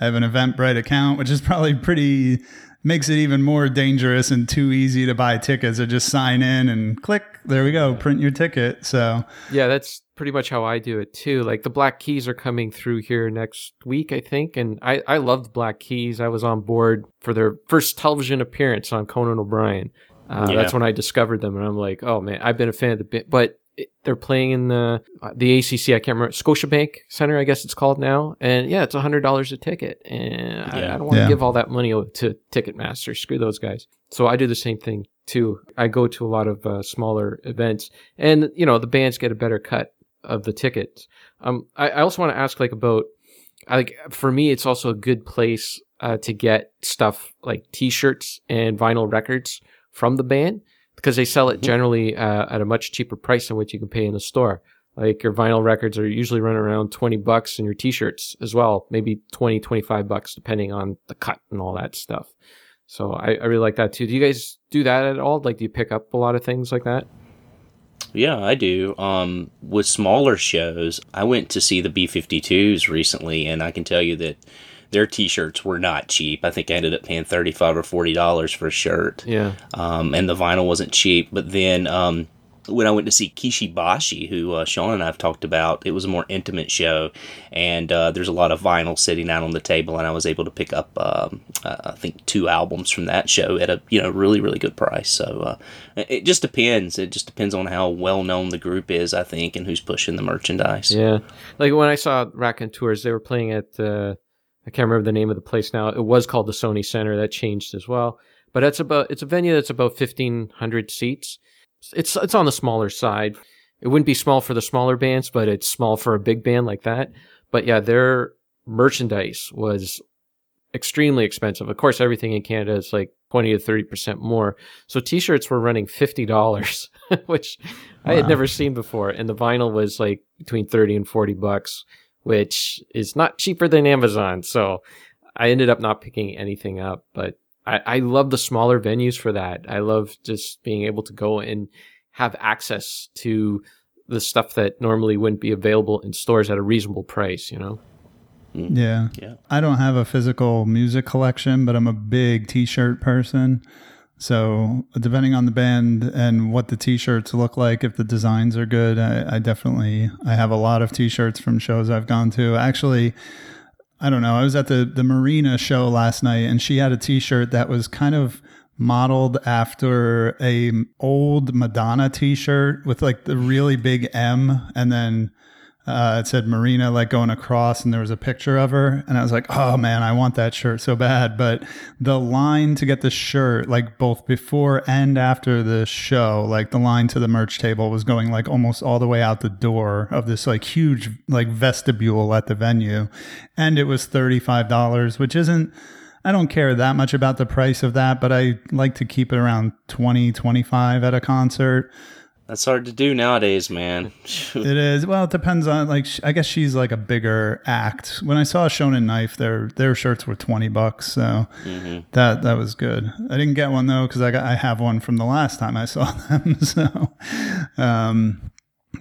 I have an Eventbrite account, which is probably pretty makes it even more dangerous and too easy to buy tickets. Or just sign in and click. There we go. Print your ticket. So Yeah, that's pretty much how I do it too. Like the Black Keys are coming through here next week, I think, and I I loved Black Keys. I was on board for their first television appearance on Conan O'Brien. Uh, Yeah. That's when I discovered them, and I'm like, oh man, I've been a fan of the bit, but. it- They're playing in the uh, the ACC. I can't remember Scotiabank Center. I guess it's called now. And yeah, it's hundred dollars a ticket. And I, Yeah. I don't want to Yeah. give all that money to Ticketmaster. Screw those guys. So I do the same thing too. I go to a lot of uh, smaller events, and you know the bands get a better cut of the tickets. Um, I, I also want to ask like about, I like for me, it's also a good place uh, to get stuff like T-shirts and vinyl records from the band because they sell it generally uh, at a much cheaper price than what you can pay in a store. Like your vinyl records are usually running around 20 bucks and your t-shirts as well, maybe 20, 25 bucks depending on the cut and all that stuff. So I, I really like that too. Do you guys do that at all? Like, do you pick up a lot of things like that? Yeah, I do. Um, with smaller shows, I went to see the B 52s recently, and I can tell you that their t shirts were not cheap. I think I ended up paying 35 or $40 for a shirt. Yeah. um, and the vinyl wasn't cheap. But then um, when I went to see Kishi Bashi, who uh, Sean and I have talked about, it was a more intimate show, and uh, there's a lot of vinyl sitting out on the table, and I was able to pick up, um, uh, I think, two albums from that show at a you know really really good price. So uh, it just depends. It just depends on how well known the group is, I think, and who's pushing the merchandise. Yeah, like when I saw Raconteurs, they were playing at uh, I can't remember the name of the place now. It was called the Sony Center. That changed as well, but it's about it's a venue that's about fifteen hundred seats. It's it's on the smaller side. It wouldn't be small for the smaller bands, but it's small for a big band like that. But yeah, their merchandise was extremely expensive. Of course, everything in Canada is like 20 to 30% more. So t-shirts were running $50, which I had never seen before. And the vinyl was like between 30 and 40 bucks, which is not cheaper than Amazon. So I ended up not picking anything up, but I, I love the smaller venues for that. I love just being able to go and have access to the stuff that normally wouldn't be available in stores at a reasonable price, you know? Mm. Yeah. Yeah. I don't have a physical music collection, but I'm a big t-shirt person. So depending on the band and what the t-shirts look like, if the designs are good, I, I definitely I have a lot of t-shirts from shows I've gone to. Actually, I don't know. I was at the the Marina show last night, and she had a t-shirt that was kind of modeled after a old Madonna t-shirt with like the really big M, and then uh, it said Marina like going across, and there was a picture of her, and I was like, oh man, I want that shirt so bad. But the line to get the shirt, like both before and after the show, like the line to the merch table was going like almost all the way out the door of this like huge like vestibule at the venue, and it was thirty five dollars, which isn't. I don't care that much about the price of that, but I like to keep it around 20, 25 at a concert. That's hard to do nowadays, man. It is. Well, it depends on like I guess she's like a bigger act. When I saw Shonen Knife, their their shirts were 20 bucks, so that that was good. I didn't get one though cuz I got I have one from the last time I saw them. So um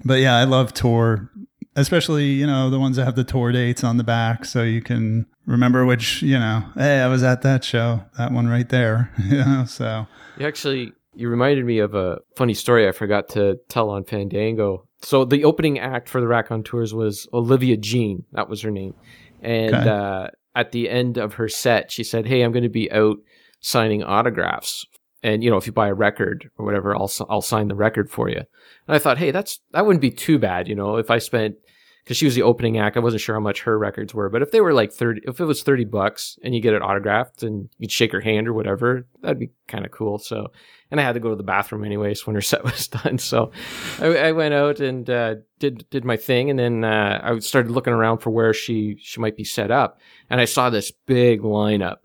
but yeah, I love tour especially, you know, the ones that have the tour dates on the back so you can remember which, you know, hey, I was at that show. That one right there. you know, so You actually, you reminded me of a funny story I forgot to tell on Fandango. So the opening act for the Raconteurs was Olivia Jean. That was her name. And Okay. uh, at the end of her set, she said, "Hey, I'm going to be out signing autographs, and you know, if you buy a record or whatever, I'll I'll sign the record for you." And I thought, hey, that's that wouldn't be too bad, you know, if I spent because she was the opening act. I wasn't sure how much her records were, but if they were like thirty, if it was thirty bucks and you get it autographed and you'd shake her hand or whatever, that'd be kind of cool. So, and I had to go to the bathroom anyways when her set was done. So, I, I went out and uh, did did my thing, and then uh, I started looking around for where she she might be set up, and I saw this big lineup,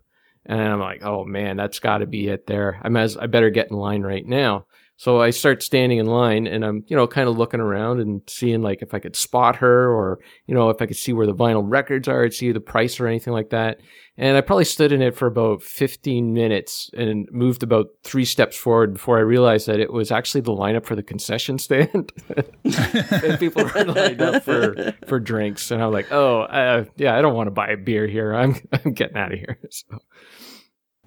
and I'm like, oh man, that's got to be it there. I'm as I better get in line right now. So I start standing in line and I'm, you know, kind of looking around and seeing like if I could spot her or, you know, if I could see where the vinyl records are, I'd see the price or anything like that. And I probably stood in it for about 15 minutes and moved about three steps forward before I realized that it was actually the lineup for the concession stand. and people were lined up for, for drinks. And I'm like, oh, uh, yeah, I don't want to buy a beer here. I'm, I'm getting out of here. So,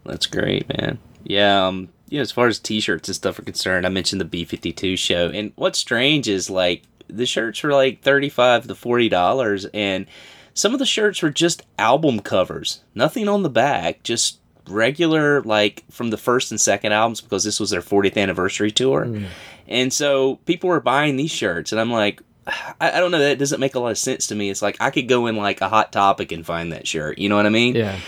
That's great, man. Yeah, um, you know, as far as t-shirts and stuff are concerned, I mentioned the B52 show, and what's strange is like the shirts were like thirty-five to forty dollars, and some of the shirts were just album covers, nothing on the back, just regular like from the first and second albums because this was their 40th anniversary tour, and so people were buying these shirts, and I'm like. I, I don't know. That doesn't make a lot of sense to me. It's like I could go in like a hot topic and find that shirt. You know what I mean? yeah.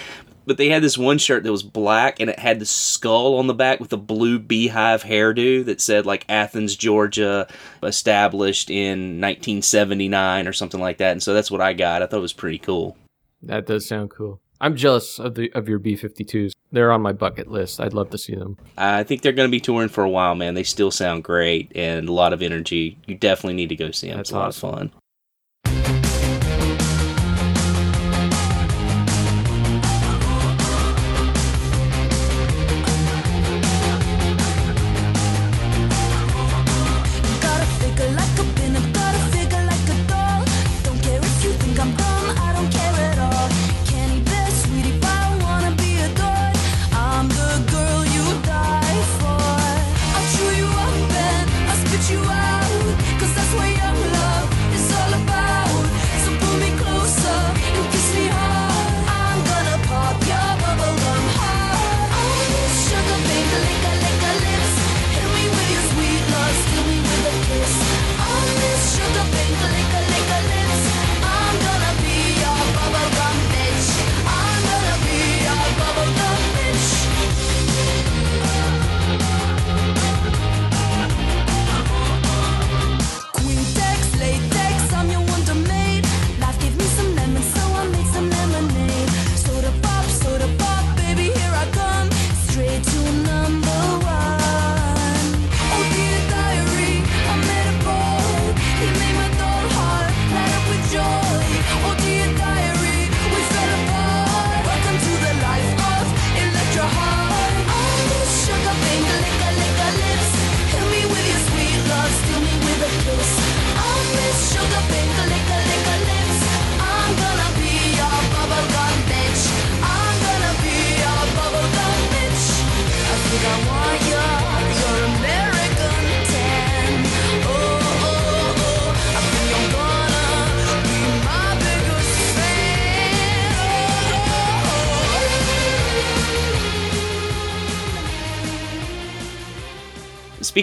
But they had this one shirt that was black and it had the skull on the back with a blue beehive hairdo that said like Athens, Georgia, established in 1979 or something like that. And so that's what I got. I thought it was pretty cool. That does sound cool. I'm jealous of the of your B52s. They're on my bucket list. I'd love to see them. I think they're going to be touring for a while, man. They still sound great and a lot of energy. You definitely need to go see them. That's it's a lot awesome. of fun.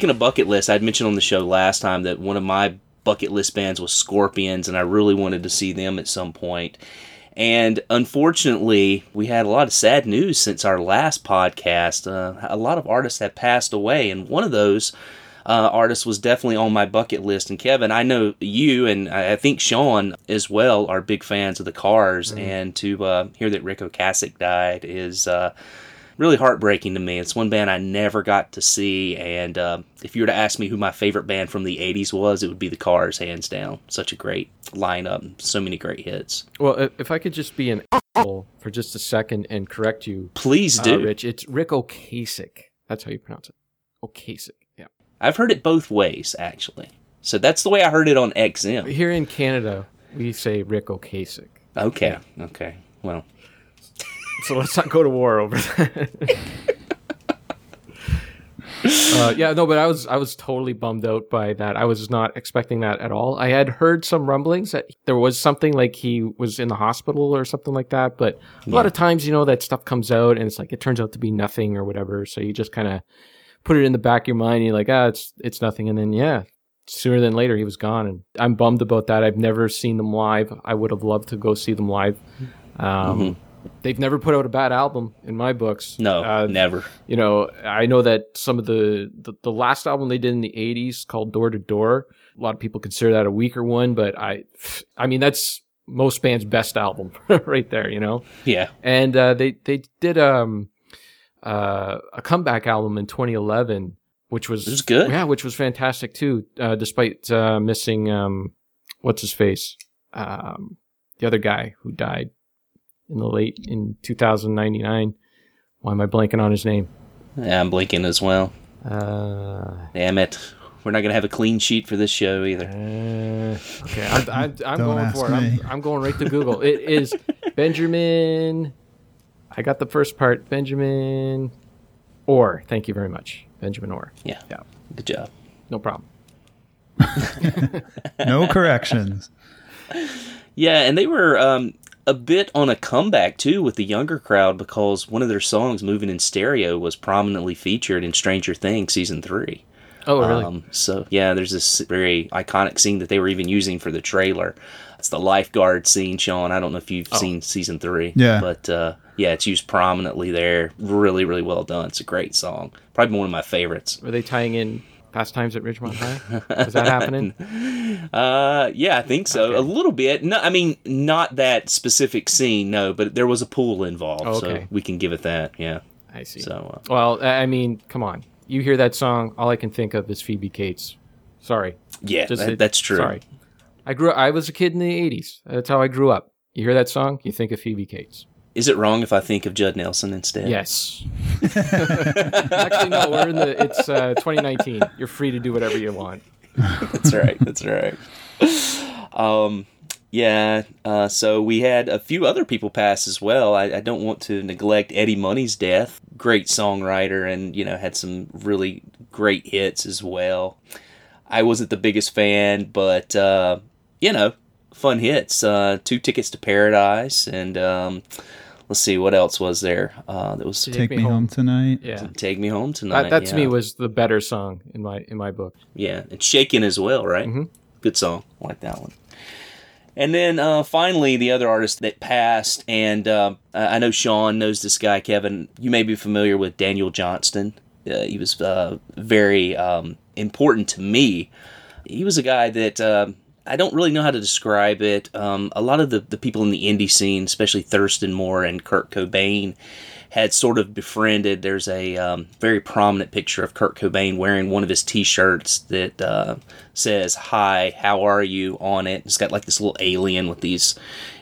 Speaking of bucket list, I'd mentioned on the show last time that one of my bucket list bands was Scorpions, and I really wanted to see them at some point. And unfortunately, we had a lot of sad news since our last podcast. Uh, a lot of artists have passed away, and one of those uh, artists was definitely on my bucket list. And Kevin, I know you and I think Sean as well are big fans of the Cars, and to uh, hear that Ric Ocasek died is uh, really heartbreaking to me. It's one band I never got to see, and uh, if you were to ask me who my favorite band from the '80s was, it would be the Cars, hands down. Such a great lineup, so many great hits. Well, if- I could just be an asshole for just a second and correct you, Please uh, do. Rich. It's Ric Ocasek. That's how you pronounce it. Ocasek. Yeah. I've heard it both ways, actually. So that's the way I heard it on XM. Here in Canada, we say Ric Ocasek. Okay, okay. Well, So let's not go to war over that. uh, yeah, no, but I was I was totally bummed out by that. I was not expecting that at all. I had heard some rumblings that there was something like he was in the hospital or something like that. But a lot of times, you know, that stuff comes out and it's like it turns out to be nothing or whatever. So you just kind of put it in the back of your mind. And you're like, ah, it's it's nothing. And then yeah, sooner than later he was gone, and I'm bummed about that. I've never seen them live. I would have loved to go see them live. Um, They've never put out a bad album in my books. no, Uh, never. you know, I know that some of the, the the last album they did in the '80s called Door to Door. A lot of people consider that a weaker one, but I, I mean, that's most bands' best album right there. You know, Yeah. and uh, they they did um uh, a comeback album in 2011, which was was good. Yeah, which was fantastic too, uh, despite uh, missing um what's his face, um the other guy who died in the late in 2099. Why am I blanking on his name? Yeah, I'm blanking as well. Uh, Damn it. We're not going to have a clean sheet for this show either. uh, okay, I'm, I'm, I'm Don't going ask for it. I'm, I'm going right to Google. It is Benjamin. I got the first part. Benjamin Orr. Thank you very much, Benjamin Orr. Yeah. Yeah, Good job. no problem. No corrections. Yeah, and they were um, a bit on a comeback too with the younger crowd because one of their songs, "Moving in Stereo," was prominently featured in Stranger Things season three. Oh, really? Um, so yeah, there's this very iconic scene that they were even using for the trailer. It's the lifeguard scene, Sean. I don't know if you've Oh. seen season three. Yeah. But uh, yeah, it's used prominently there. Really, really well done. It's a great song. Probably one of my favorites. Are they tying in Fast Times at Ridgemont High? Was that happening? Uh, yeah, I think so. Okay. A little bit. No, I mean, not that specific scene, no, but there was a pool involved, Oh, so we can give it that. Yeah. I see. So, uh, Well, I I mean, come on. You hear that song, all I can think of is Phoebe Cates. Sorry. yeah, that- it- that's true. Sorry. I grew I was a kid in the 80s. That's how I grew up. You hear that song, you think of Phoebe Cates. Is it wrong if I think of Judd Nelson instead? Yes. Actually, no, we're in the, it's uh, 2019. You're free to do whatever you want. that's right. That's right. Um, yeah. Uh, so we had a few other people pass as well. I, I don't want to neglect Eddie Money's death. Great songwriter, and you know had some really great hits as well. I wasn't the biggest fan, but uh, you know, fun hits. Uh, Two tickets to paradise, and um, let's see what else was there. Uh, that was Take me home tonight. Yeah. "Take Me Home Tonight." That, that to me was the better song in my in my book. Yeah, and Shaken as well, right? Mhm. Good song. I like that one. And then uh, finally, the other artist that passed, and uh, I I know Sean knows this guy, Kevin. You may be familiar with Daniel Johnston. Uh, he was uh, very um, important to me. He was a guy that um I don't really know how to describe it. Um, a lot of the, the people in the indie scene, especially Thurston Moore and Kurt Cobain, had sort of befriended. There's a um, very prominent picture of Kurt Cobain wearing one of his T-shirts that uh, says "Hi, how are you?" on it. It's got like this little alien with these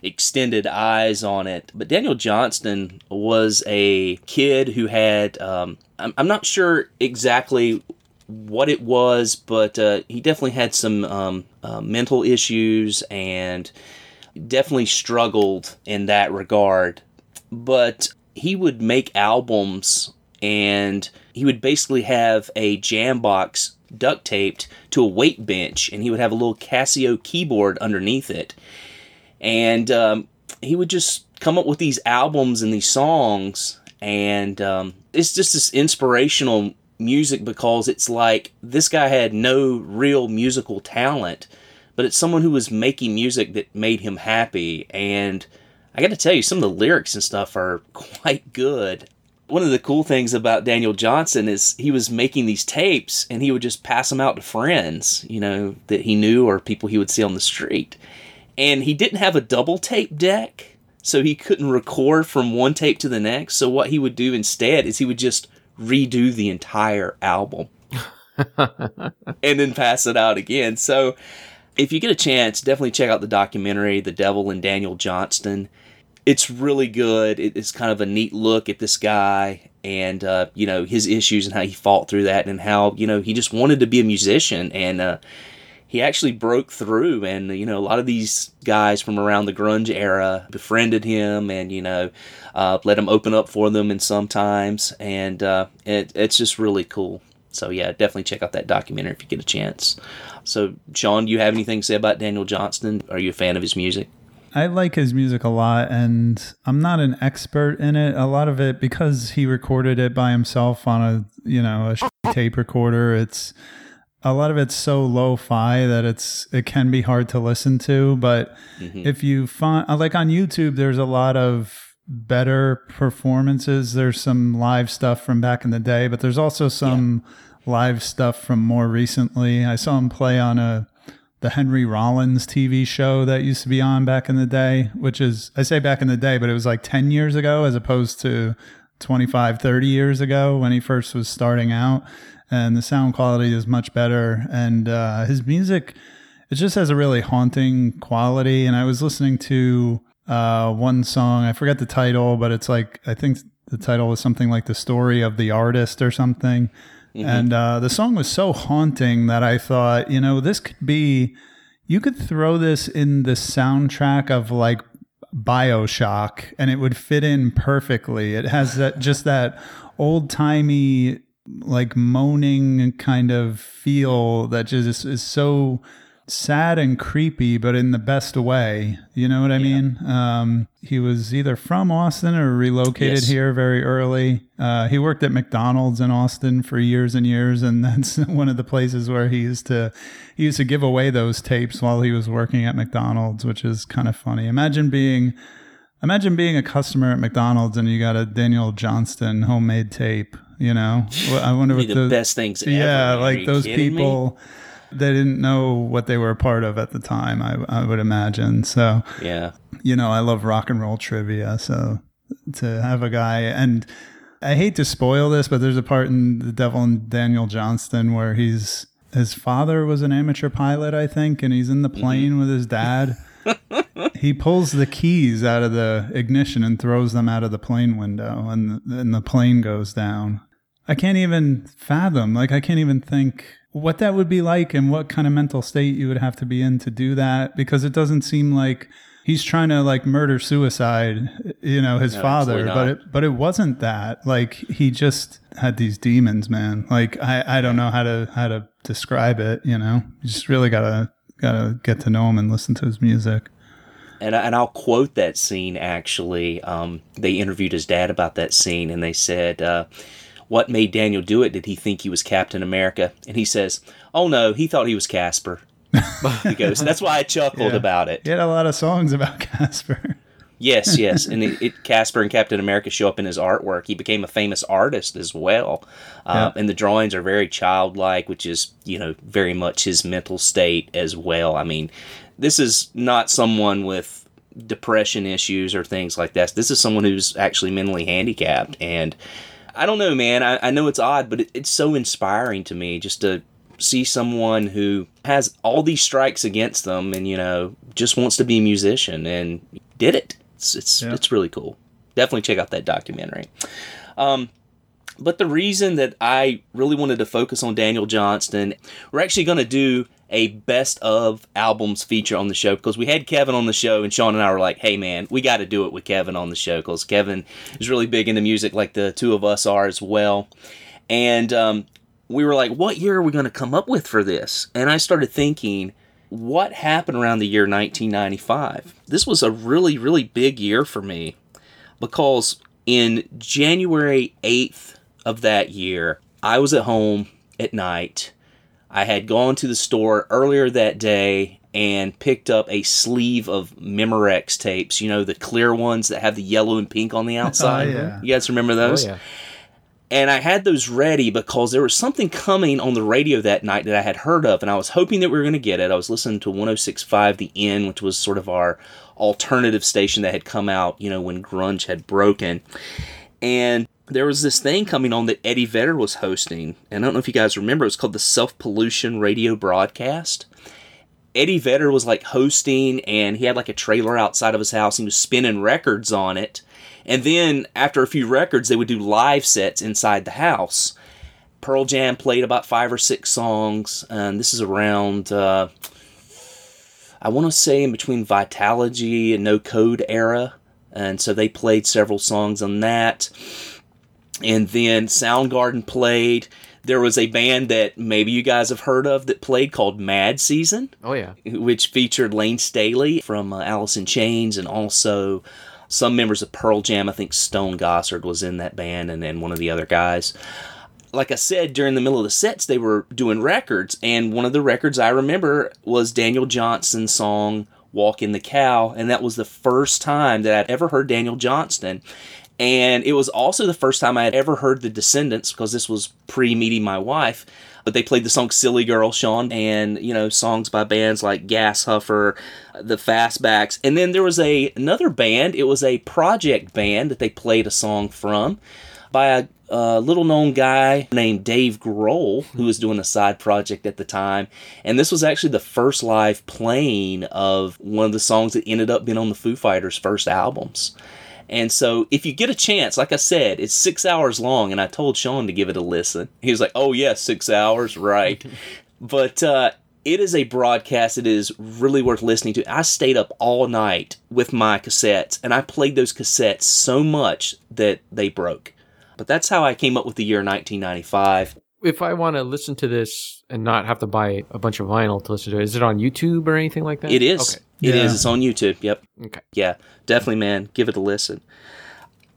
extended eyes on it. But Daniel Johnston was a kid who had. Um, I'm not sure exactly what it was, but uh, he definitely had some um, uh, mental issues and definitely struggled in that regard. But he would make albums and he would basically have a jam box duct taped to a weight bench and he would have a little Casio keyboard underneath it. And um, he would just come up with these albums and these songs and um, it's just this inspirational music because it's like this guy had no real musical talent, but it's someone who was making music that made him happy. And I got to tell you, some of the lyrics and stuff are quite good. One of the cool things about Daniel Johnston is he was making these tapes and he would just pass them out to friends, you know, that he knew or people he would see on the street. And he didn't have a double tape deck, so he couldn't record from one tape to the next. So what he would do instead is he would just redo the entire album and then pass it out again. So if you get a chance, definitely check out the documentary, The Devil and Daniel Johnston. It's really good. It's kind of a neat look at this guy and, uh, you know, his issues and how he fought through that and how, you know, he just wanted to be a musician and, uh, he actually broke through and you know a lot of these guys from around the grunge era befriended him and you know uh, let him open up for them and sometimes and uh, it, it's just really cool so yeah definitely check out that documentary if you get a chance so sean do you have anything to say about daniel johnston are you a fan of his music I like his music a lot, and I'm not an expert in it. A lot of it because he recorded it by himself on a you know a tape recorder. It's a lot of it's so lo-fi that it's it can be hard to listen to. But mm-hmm. if you find uh, like on YouTube, there's a lot of better performances. There's some live stuff from back in the day, but there's also some live stuff from more recently. I saw him play on a the Henry Rollins TV show that used to be on back in the day, which is, I say back in the day, but it was like 10 years ago as opposed to 25, 30 years ago when he first was starting out. And the sound quality is much better. And uh, his music, it just has a really haunting quality. And I was listening to uh, one song, I forget the title, but it's like, I think the title was something like The Story of the Artist or something. And uh, the song was so haunting that I thought, you know, this could be, you could throw this in the soundtrack of like Bioshock and it would fit in perfectly. It has that just that old timey, like moaning kind of feel that just is so sad and creepy, but in the best way. You know what I mean? Um, he was either from Austin or relocated Yes. here very early. Uh, he worked at McDonald's in Austin for years and years, and that's one of the places where he used to he used to give away those tapes while he was working at McDonald's, which is kind of funny. Imagine being imagine being a customer at McDonald's and you got a Daniel Johnston homemade tape. You know, I wonder what the the best things ever, yeah. Are like those kidding me? people. They didn't know what they were a part of at the time. I, I would imagine. So yeah you know, I love rock and roll trivia. So to have a guy, and I hate to spoil this, but there's a part in The Devil and Daniel Johnston where he's his father was an amateur pilot, I think, and he's in the mm-hmm. plane with his dad. he pulls the keys out of the ignition and throws them out of the plane window, and and the plane goes down. I can't even fathom, like, I can't even think what that would be like and what kind of mental state you would have to be in to do that because it doesn't seem like he's trying to like murder suicide, you know, his No, father, but it, but it wasn't that. Like, he just had these demons, man. Like, I, I don't know how to, how to describe it, you know, you just really gotta, gotta get to know him and listen to his music. and, and I'll quote that scene actually. Um, they interviewed his dad about that scene, and they said, uh, "What made Daniel do it? Did he think he was Captain America?" And he says, "Oh no, he thought he was Casper." he goes, "That's why I chuckled Yeah. about it." He had a lot of songs about Casper. Yes, yes, and it, it Casper and Captain America show up in his artwork. He became a famous artist as well, uh, Yeah. and the drawings are very childlike, which is you know very much his mental state as well. I mean, this is not someone with depression issues or things like that. This is someone who's actually mentally handicapped, and I don't know, man. I, I know it's odd, but it, it's so inspiring to me just to see someone who has all these strikes against them and you know just wants to be a musician and did it it's it's, Yeah. it's really cool definitely check out that documentary um, but the reason that i really wanted to focus on daniel johnston we're actually going to do a best of albums feature on the show because we had kevin on the show and sean and i were like hey man we got to do it with kevin on the show because kevin is really big into music like the two of us are as well and um, we were like, what year are we going to come up with for this? And I started thinking, what happened around the year 1995? This was a really, really big year for me because in January 8th of that year, I was at home at night. I had gone to the store earlier that day and picked up a sleeve of Memorex tapes, you know, the clear ones that have the yellow and pink on the oh, outside. yeah. You guys remember Oh those? yeah. And I had those ready because there was something coming on the radio that night that I had heard of, and I was hoping that we were going to get it. I was listening to 1065 The Inn, which was sort of our alternative station that had come out, you know, when grunge had broken. And there was this thing coming on that Eddie Vedder was hosting. And I don't know if you guys remember, it was called the Self Pollution Radio Broadcast. Eddie Vedder was like hosting, and he had like a trailer outside of his house. He was spinning records on it. And then after a few records, they would do live sets inside the house. Pearl Jam played about five or six songs. And this is around, uh, I want to say, in between Vitalogy and No Code era. And so they played several songs on that. And then Soundgarden played. There was a band that maybe you guys have heard of that played called Mad Season Oh yeah. which featured Layne Staley from uh, Alice in Chains and also some members of Pearl Jam. I think Stone Gossard was in that band and then one of the other guys. Like I said, during the middle of the sets, they were doing records, and one of the records I remember was Daniel Johnston's song Walking the Cow, and that was the first time that I'd ever heard Daniel Johnston. And it was also the first time I had ever heard the Descendents because this was pre meeting my wife. But they played the song Silly Girl, Sean, and, you know, songs by bands like Gas Huffer, the Fastbacks. And then there was a another band, it was a project band that they played a song from by a uh, little known guy named Dave Grohl, who was doing a side project at the time. And this was actually the first live playing of one of the songs that ended up being on the Foo Fighters' first albums. And so, if you get a chance, like I said, it's six hours long, and I told Sean to give it a listen. He was like, "Oh yes, six hours, right?" but uh, it is a broadcast. It is really worth listening to. I stayed up all night with my cassettes, and I played those cassettes so much that they broke. But that's how I came up with the year 1995. If I want to listen to this and not have to buy a bunch of vinyl to listen to it, is it on YouTube or anything like that? It is. Okay. It is. Yeah. It's on YouTube. Yep. Okay. Yeah, definitely, man. Give it a listen.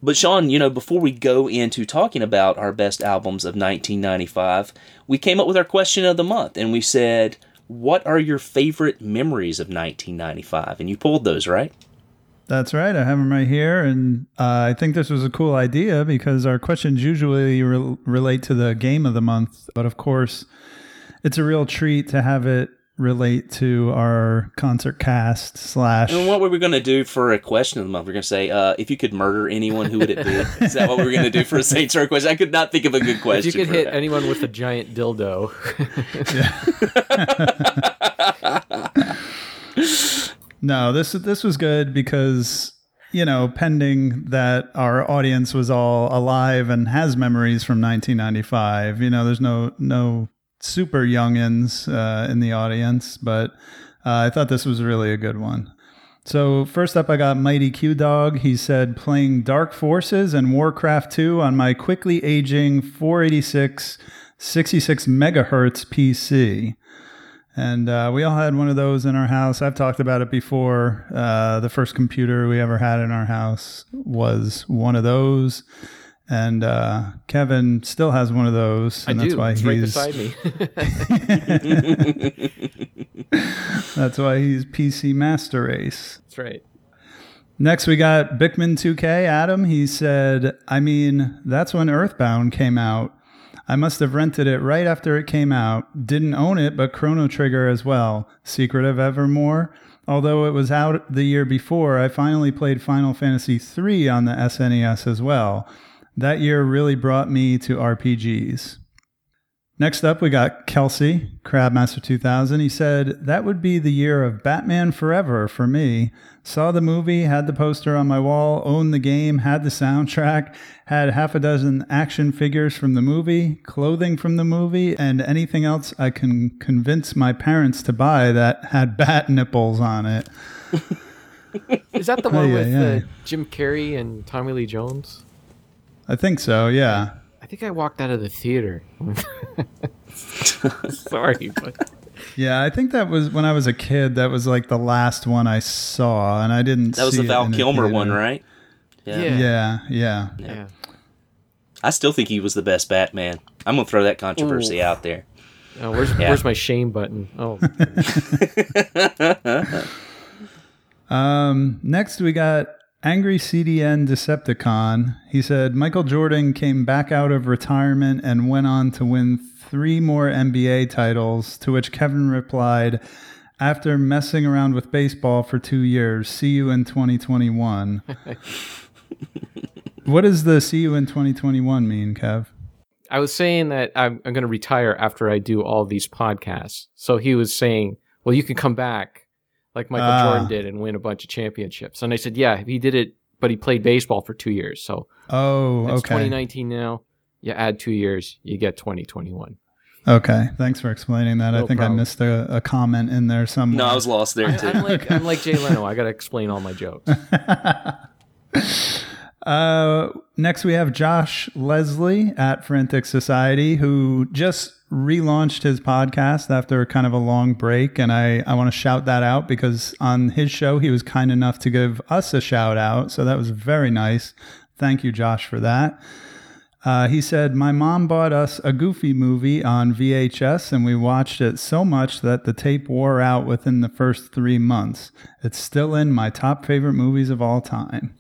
But Sean, you know, before we go into talking about our best albums of 1995, we came up with our question of the month, and we said, "What are your favorite memories of 1995?" And you pulled those, right? That's right. I have them right here. And uh, I think this was a cool idea because our questions usually re- relate to the game of the month. But of course, it's a real treat to have it relate to our concert cast slash. And what were we going to do for a question of the month? We're going to say, uh, if you could murder anyone, who would it be? Is that what we are going to do for a Saints Row question? I could not think of a good question. If you could hit that. anyone with a giant dildo, No, this this was good because you know, pending that our audience was all alive and has memories from 1995. You know, there's no no super youngins uh, in the audience, but uh, I thought this was really a good one. So first up, I got Mighty Q Dog. He said playing Dark Forces and Warcraft 2 on my quickly aging 486 66 megahertz PC. And uh, we all had one of those in our house. I've talked about it before. Uh, the first computer we ever had in our house was one of those. And uh, Kevin still has one of those. I And that's do. why it's right beside me. that's why he's PC Master Race. That's right. Next, we got Bickman 2K. Adam, he said, I mean, that's when Earthbound came out. I must have rented it right after it came out. Didn't own it, but Chrono Trigger as well. Secret of Evermore. Although it was out the year before, I finally played Final Fantasy III on the SNES as well. That year really brought me to RPGs. Next up, we got Kelsey, Crabmaster 2000. He said, That would be the year of Batman Forever for me. Saw the movie, had the poster on my wall, owned the game, had the soundtrack, had half a dozen action figures from the movie, clothing from the movie, and anything else I can convince my parents to buy that had bat nipples on it. Is that the one Aye, with aye, uh. Jim Carrey and Tommy Lee Jones? I think so, yeah. I think I walked out of the theater. Sorry, but Yeah, I think that was when I was a kid. That was like the last one I saw, and I didn't. That was see the Val in Kilmer one, right? Yeah. Yeah, yeah. yeah. I still think he was the best Batman. I'm gonna throw that controversy out there. Oh, where's Yeah. where's my shame button? Oh, Um, next, we got Angry CDN Decepticon. He said Michael Jordan came back out of retirement and went on to win three more NBA titles, to which Kevin replied, after messing around with baseball for two years, see you in 2021. what does the see you in 2021 mean, Kev? I was saying that I'm, I'm going to retire after I do all these podcasts. So he was saying, well, you can come back like Michael Ah. Jordan did and win a bunch of championships. And I said, yeah, he did it, but he played baseball for two years. So Oh, it's okay. 2019 now. You add two years, you get 2021. Okay. Thanks for explaining that. I No think I missed a, a comment in there somewhere. No, I was lost there too. I'm like I'm like Jay Leno. I got to explain all my jokes. Uh, next, we have Josh Leslie at Forensic Society, who just relaunched his podcast after kind of a long break. And I, I want to shout that out because on his show, he was kind enough to give us a shout out. So that was very nice. Thank you, Josh, for that. Uh, he said, My mom bought us a Goofy movie on VHS, and we watched it so much that the tape wore out within the first three months. It's still in my top favorite movies of all time.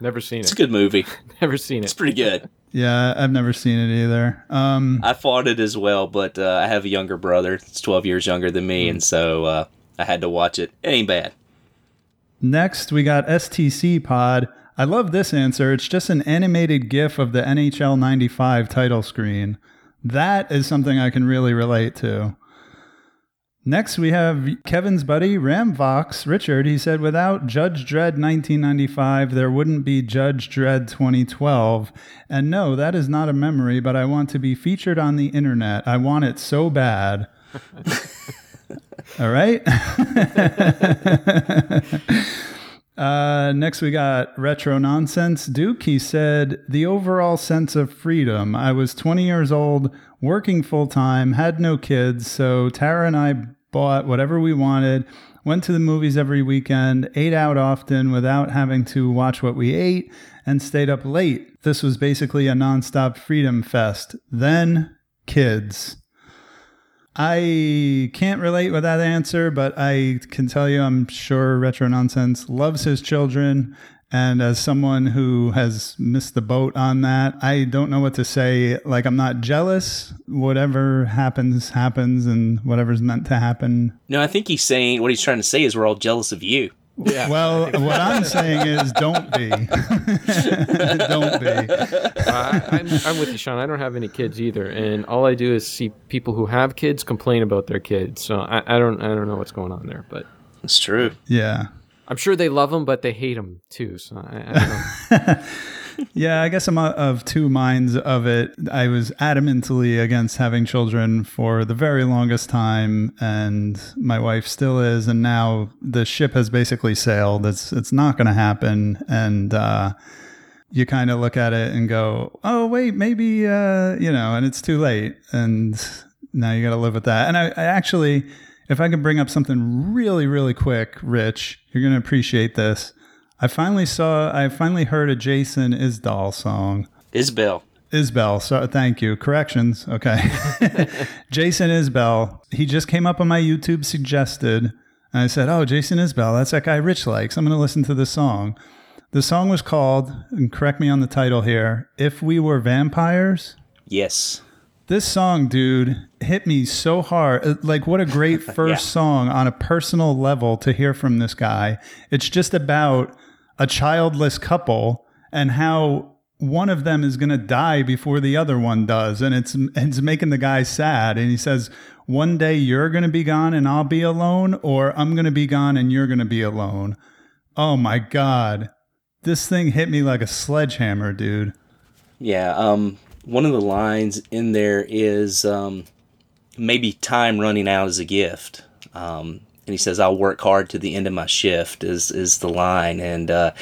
Never seen it. It's a good movie. Never seen it. It's pretty good. Yeah, I've never seen it either. Um, I fought it as well, but uh, I have a younger brother. It's 12 years younger than me, and so uh, I had to watch it. It ain't bad. next, we got STC Pod. I love this answer. It's just an animated GIF of the NHL 95 title screen. That is something I can really relate to. Next, we have Kevin's buddy Ramvox Richard. He said, "Without Judge Dredd 1995, there wouldn't be Judge Dredd 2012." And no, that is not a memory, but I want to be featured on the internet. I want it so bad. All right. Uh, next, we got Retro Nonsense. Duke, he said, the overall sense of freedom. I was 20 years old, working full time, had no kids, so Tara and I bought whatever we wanted, went to the movies every weekend, ate out often without having to watch what we ate, and stayed up late. This was basically a nonstop freedom fest. Then, kids. I can't relate with that answer, but I can tell you I'm sure Retro Nonsense loves his children. And as someone who has missed the boat on that, I don't know what to say. Like, I'm not jealous. Whatever happens, happens, and whatever's meant to happen. No, I think he's saying what he's trying to say is we're all jealous of you. Yeah. Well, what I'm saying is don't be. don't be. Uh, I, I'm, I'm with you, Sean. I don't have any kids either, and all I do is see people who have kids complain about their kids. So I, I don't, I don't know what's going on there, but It's true. Yeah. I'm sure they love them, but they hate them too. So I, I. Yeah, I guess I'm of two minds of it. I was adamantly against having children for the very longest time, and my wife still is. And now the ship has basically sailed. It's it's not going to happen. And uh, you kind of look at it and go, "Oh, wait, maybe uh, you know," and it's too late. And now you got to live with that. And I, I actually, if I could bring up something really, really quick, Rich, you're going to appreciate this. I finally saw, I finally heard a Jason Isdall song. Isbell. Isbell, so thank you. Corrections. Okay. Jason Isbell. He just came up on my YouTube suggested. And I said, Oh, Jason Isbell, that's that guy Rich likes. I'm going to listen to this song. The song was called, and correct me on the title here, If We Were Vampires. Yes. This song, dude, hit me so hard. Uh, Like, what a great first Yeah. song on a personal level to hear from this guy. It's just about a childless couple and how one of them is going to die before the other one does. And it's, it's making the guy sad. And he says, One day you're going to be gone and I'll be alone, or I'm going to be gone and you're going to be alone. Oh my God. This thing hit me like a sledgehammer, dude. Yeah. Um, one of the lines in there is um, maybe time running out is a gift. Um, and he says, "I'll work hard to the end of my shift." Is is the line, and uh,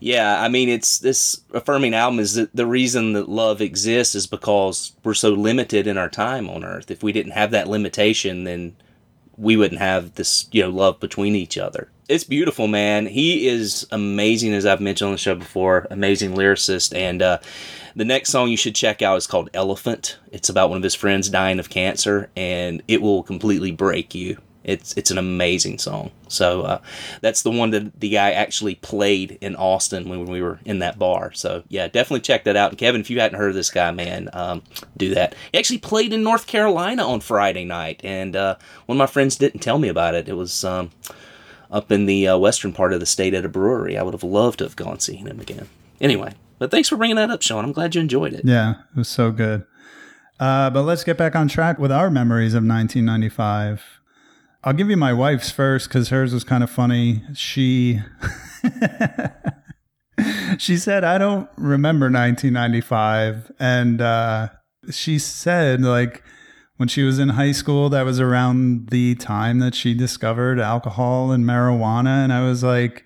yeah, I mean, it's this affirming album is that the reason that love exists is because we're so limited in our time on Earth. If we didn't have that limitation, then we wouldn't have this, you know, love between each other. it's beautiful, man. He is amazing, as I've mentioned on the show before. Amazing lyricist, and uh, the next song you should check out is called "Elephant." It's about one of his friends dying of cancer, and it will completely break you. It's it's an amazing song. So uh, that's the one that the guy actually played in Austin when we were in that bar. So yeah, definitely check that out. And Kevin, if you hadn't heard of this guy, man, um, do that. He actually played in North Carolina on Friday night, and uh, one of my friends didn't tell me about it. It was um, up in the uh, western part of the state at a brewery. I would have loved to have gone seeing him again. Anyway, but thanks for bringing that up, Sean. I'm glad you enjoyed it. Yeah, it was so good. Uh, but let's get back on track with our memories of 1995. I'll give you my wife's first because hers was kind of funny. She she said, "I don't remember 1995," and uh, she said, like when she was in high school, that was around the time that she discovered alcohol and marijuana, and I was like.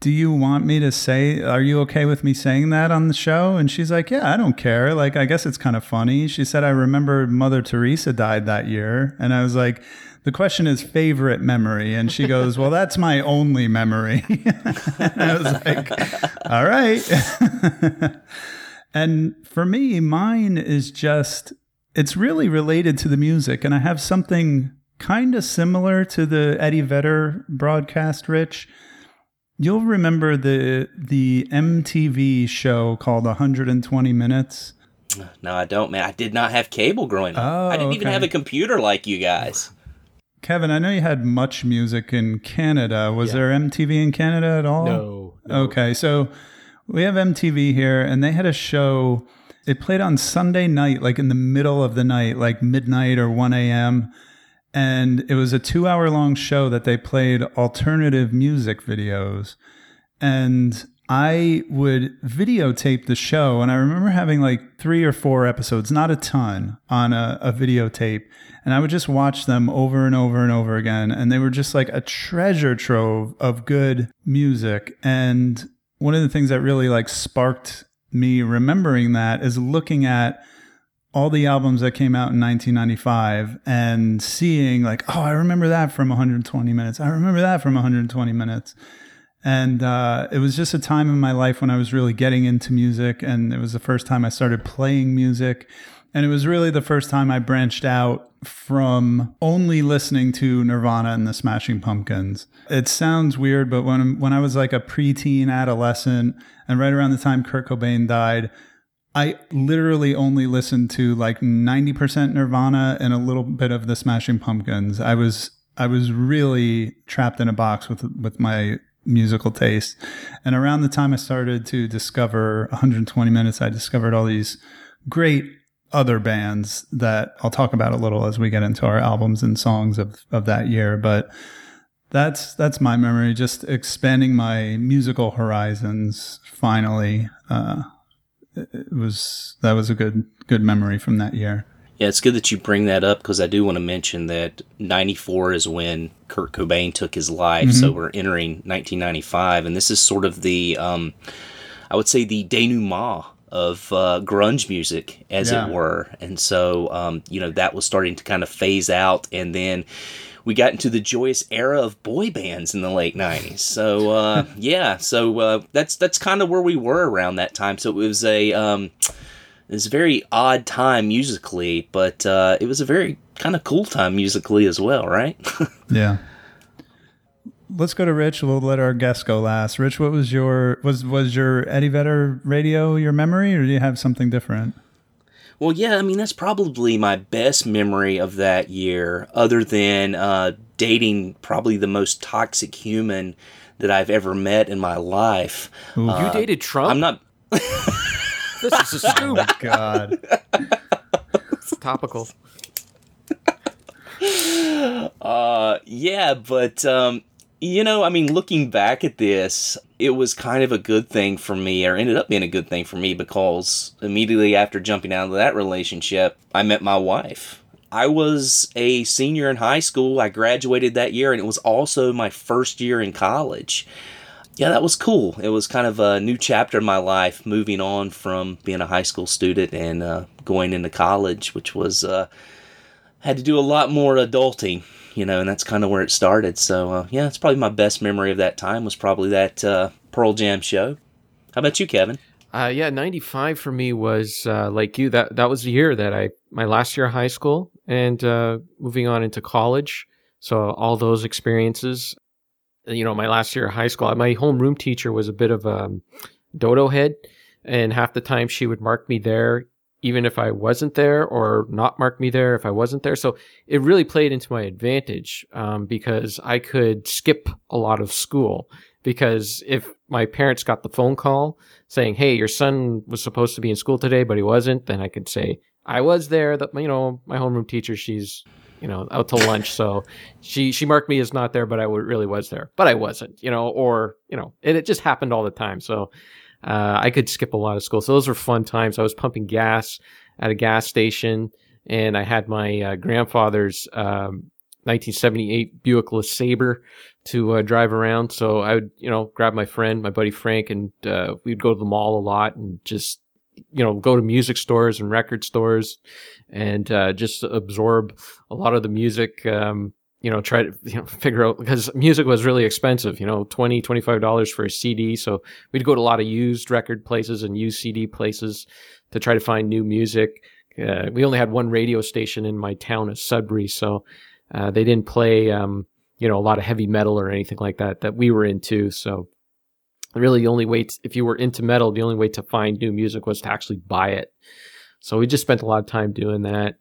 Do you want me to say, are you okay with me saying that on the show? And she's like, Yeah, I don't care. Like, I guess it's kind of funny. She said, I remember Mother Teresa died that year. And I was like, the question is favorite memory. And she goes, Well, that's my only memory. and I was like, All right. and for me, mine is just, it's really related to the music. And I have something kind of similar to the Eddie Vedder broadcast, Rich. You'll remember the the MTV show called 120 Minutes. No, I don't, man. I did not have cable growing up. Oh, I didn't oh, even have a computer like you guys. Kevin, I know you had MuchMusic in Canada. Was Yeah. there MTV in Canada at all? No. no. Okay, so we have MTV here, and they had a show. It played on Sunday night, like in the middle of the night, like midnight or 1 a.m. And it was a two hour long show that they played alternative music videos. And I would videotape the show. And I remember having like three or four episodes, not a ton, on a, a videotape. And I would just watch them over and over and over again. And they were just like a treasure trove of good music. And one of the things that really like sparked me remembering that is looking at all the albums that came out in 1995 and seeing like oh i remember that from 120 minutes. I remember that from 120 minutes. And uh, it was just a time in my life when i was really getting into music and it was the first time i started playing music. And it was really the first time i branched out from only listening to nirvana and the smashing pumpkins. It sounds weird but when, when i was like a preteen adolescent and right around the time kurt cobain died I literally only listened to like 90% Nirvana and a little bit of the Smashing Pumpkins. I was I was really trapped in a box with with my musical taste. And around the time I started to discover 120 minutes, I discovered all these great other bands that I'll talk about a little as we get into our albums and songs of, of that year. But that's that's my memory, just expanding my musical horizons finally. Uh, it was that was a good good memory from that year. Yeah, it's good that you bring that up because I do want to mention that 94 is when Kurt Cobain took his life. So we're entering 1995, and this is sort of the, um, I would say, the denouement of uh, grunge music, as Yeah. it were. And so, um, you know, that was starting to kind of phase out. And then we got into the joyous era of boy bands in the late 90s. So, uh, yeah, so uh, that's that's kind of where we were around that time. So it was a. Um, it was a very odd time musically, but uh, it was a very kind of cool time musically as well, right? Yeah. Let's go to Rich. We'll let our guest go last. Rich, what was your was was your Eddie Vedder radio your memory, or do you have something different? Well, yeah, I mean that's probably my best memory of that year, other than uh, dating probably the most toxic human that I've ever met in my life. you dated Trump? I'm not. This is a scoop. God. It's topical. Uh, yeah, but um, you know, I mean, looking back at this, it was kind of a good thing for me, or ended up being a good thing for me because immediately after jumping out of that relationship, I met my wife. I was a senior in high school. I graduated that year, and it was also my first year in college. Yeah, that was cool. It was kind of a new chapter in my life, moving on from being a high school student and uh, going into college, which was uh, had to do a lot more adulting, you know, and that's kind of where it started. So uh, yeah, it's probably my best memory of that time was probably that uh, Pearl Jam show. How about you, Kevin? Uh, yeah, ninety five for me was uh, like you. That that was the year that I my last year of high school and uh, moving on into college. So all those experiences, you know, my last year of high school, my homeroom teacher was a bit of a dodo head, and half the time she would mark me there, even if I wasn't there, or not mark me there if I wasn't there. So it really played into my advantage um, because I could skip a lot of school. Because if my parents got the phone call saying, "Hey, your son was supposed to be in school today, but he wasn't," then I could say, "I was there." That you know, my homeroom teacher, she's you know out to lunch, so she she marked me as not there, but I really was there, but I wasn't, you know, or you know, it just happened all the time. So uh, I could skip a lot of school. So those were fun times. I was pumping gas at a gas station, and I had my uh, grandfather's um, 1978 Buick LeSabre to uh, drive around. So I would, you know, grab my friend, my buddy Frank, and uh, we'd go to the mall a lot and just, you know, go to music stores and record stores and uh, just absorb a lot of the music. Um, you know, try to you know, figure out because music was really expensive, you know, 20 $25 for a CD. So we'd go to a lot of used record places and used CD places to try to find new music. Uh, we only had one radio station in my town of Sudbury. So uh, they didn't play, um, you know, a lot of heavy metal or anything like that that we were into. So really the only way, t if you were into metal, the only way to find new music was to actually buy it. So we just spent a lot of time doing that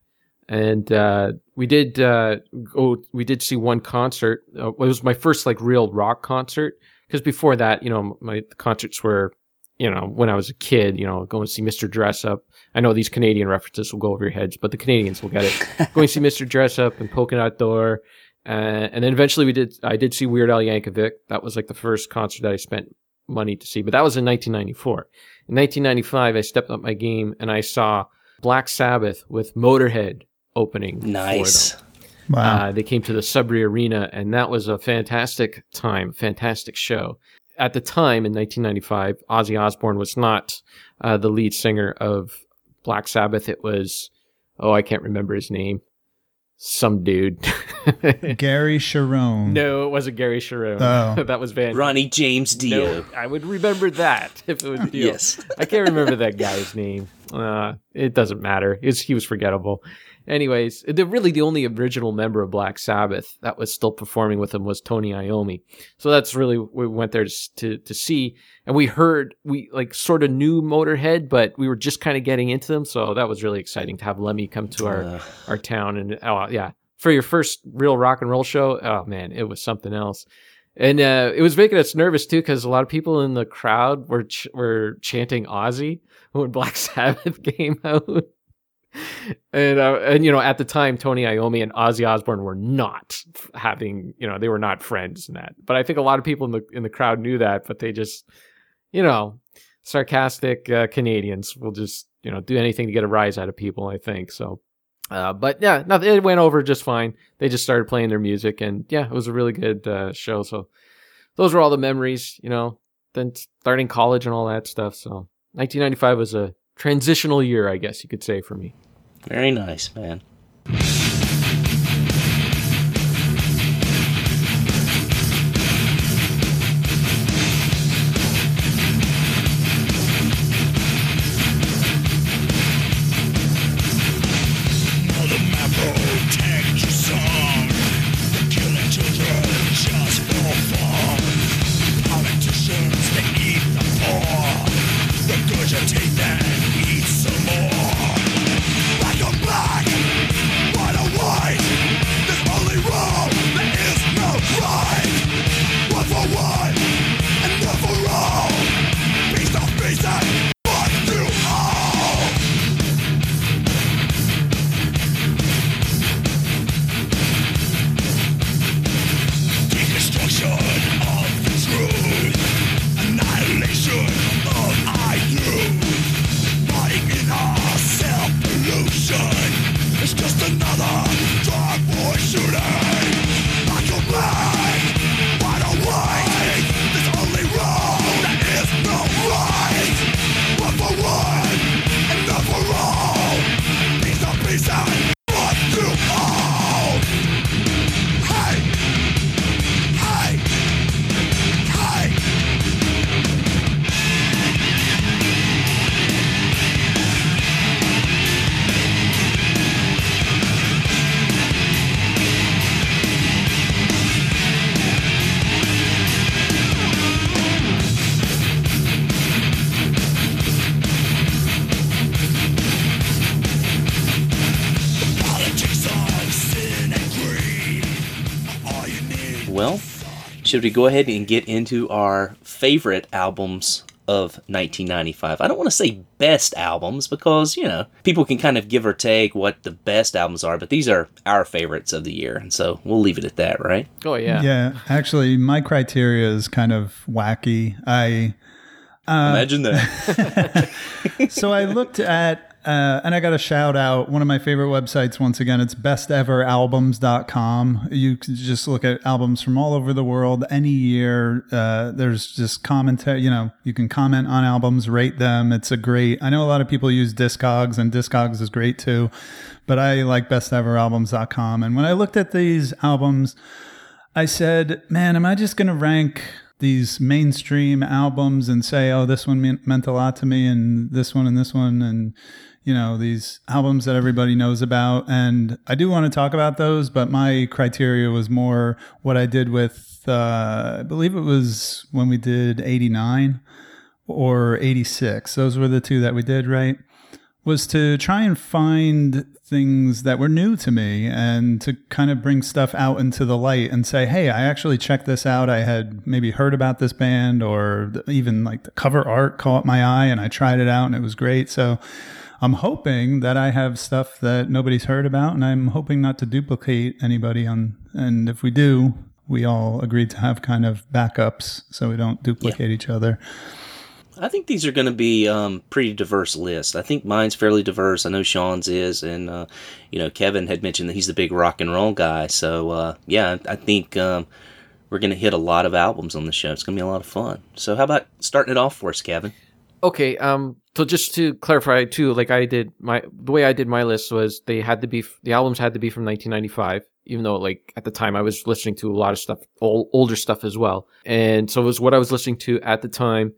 and uh, we did uh, go. We did see one concert. Uh, it was my first like real rock concert because before that, you know, my concerts were, you know, when I was a kid, you know, going to see Mr. Dressup. I know these Canadian references will go over your heads, but the Canadians will get it. going to see Mr. Dressup and Polka Dot Door, uh, and then eventually we did. I did see Weird Al Yankovic. That was like the first concert that I spent money to see, but that was in 1994. In 1995, I stepped up my game and I saw Black Sabbath with Motorhead opening. Nice. For them. Wow. Uh, they came to the Sudbury Arena, and that was a fantastic time, fantastic show. At the time in 1995, Ozzy Osbourne was not uh, the lead singer of Black Sabbath. It was, oh, I can't remember his name. Some dude. Gary Cherone. no, it wasn't Gary Cherone. Oh. that was Van. Ronnie James Dio. No, I would remember that if it was Dio. Yes. I can't remember that guy's name. Uh, it doesn't matter. It's, he was forgettable. Anyways, the really the only original member of Black Sabbath that was still performing with him was Tony Iommi. So that's really we went there to to, to see, and we heard we like sort of knew Motorhead, but we were just kind of getting into them. So that was really exciting to have Lemmy come to our Uh. our town, and oh yeah, for your first real rock and roll show, oh man, it was something else. And uh, it was making us nervous too, because a lot of people in the crowd were ch- were chanting Ozzy when Black Sabbath came out. And uh, and you know at the time Tony Iommi and Ozzy Osbourne were not having you know they were not friends in that. But I think a lot of people in the in the crowd knew that but they just you know sarcastic uh, Canadians will just you know do anything to get a rise out of people I think. So uh, but yeah no, it went over just fine. They just started playing their music and yeah it was a really good uh, show. So those were all the memories you know then starting college and all that stuff. So 1995 was a transitional year I guess you could say for me Very nice, man. Should we go ahead and get into our favorite albums of 1995? I don't want to say best albums because, you know, people can kind of give or take what the best albums are, but these are our favorites of the year. And so we'll leave it at that, right? Oh yeah. Yeah, actually, my criteria is kind of wacky. I uh, Imagine that. so I looked at, uh, and I got a shout out one of my favorite websites once again. It's besteveralbums.com. You can just look at albums from all over the world, any year. Uh, there's just commentary, you know, you can comment on albums, rate them. It's a great, I know a lot of people use Discogs, and Discogs is great too, but I like besteveralbums.com. And when I looked at these albums, I said, man, am I just going to rank these mainstream albums and say, oh, this one meant a lot to me, and this one and this one, and, you know, these albums that everybody knows about. And I do want to talk about those, but my criteria was more what I did with, uh, I believe it was when we did 89 or 86. Those were the two that we did, right? was to try and find things that were new to me and to kind of bring stuff out into the light and say, hey, I actually checked this out. I had maybe heard about this band or even like the cover art caught my eye and I tried it out and it was great. So I'm hoping that I have stuff that nobody's heard about and I'm hoping not to duplicate anybody on. And if we do, we all agreed to have kind of backups so we don't duplicate each other. I think these are going to be um, pretty diverse lists. I think mine's fairly diverse. I know Sean's is, and uh, you know Kevin had mentioned that he's the big rock and roll guy. So uh, yeah, I think um, we're going to hit a lot of albums on the show. It's going to be a lot of fun. So how about starting it off for us, Kevin? Okay. Um. So just to clarify too, like I did my the way I did my list was they had to be the albums had to be from 1995. Even though like at the time I was listening to a lot of stuff, old, older stuff as well, and so it was what I was listening to at the time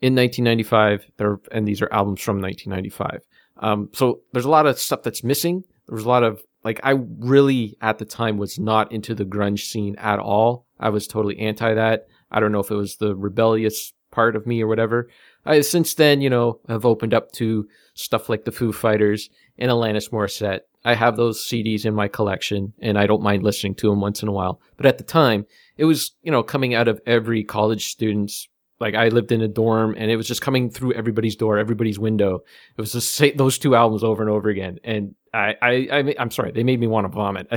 in 1995. There and these are albums from 1995. Um, so there's a lot of stuff that's missing. There was a lot of like I really at the time was not into the grunge scene at all. I was totally anti that. I don't know if it was the rebellious part of me or whatever. I since then, you know, have opened up to stuff like the Foo Fighters and Alanis Morissette. I have those CDs in my collection and I don't mind listening to them once in a while. But at the time, it was, you know, coming out of every college student's like I lived in a dorm and it was just coming through everybody's door, everybody's window. It was just those two albums over and over again. And I, I, I I'm sorry, they made me want to vomit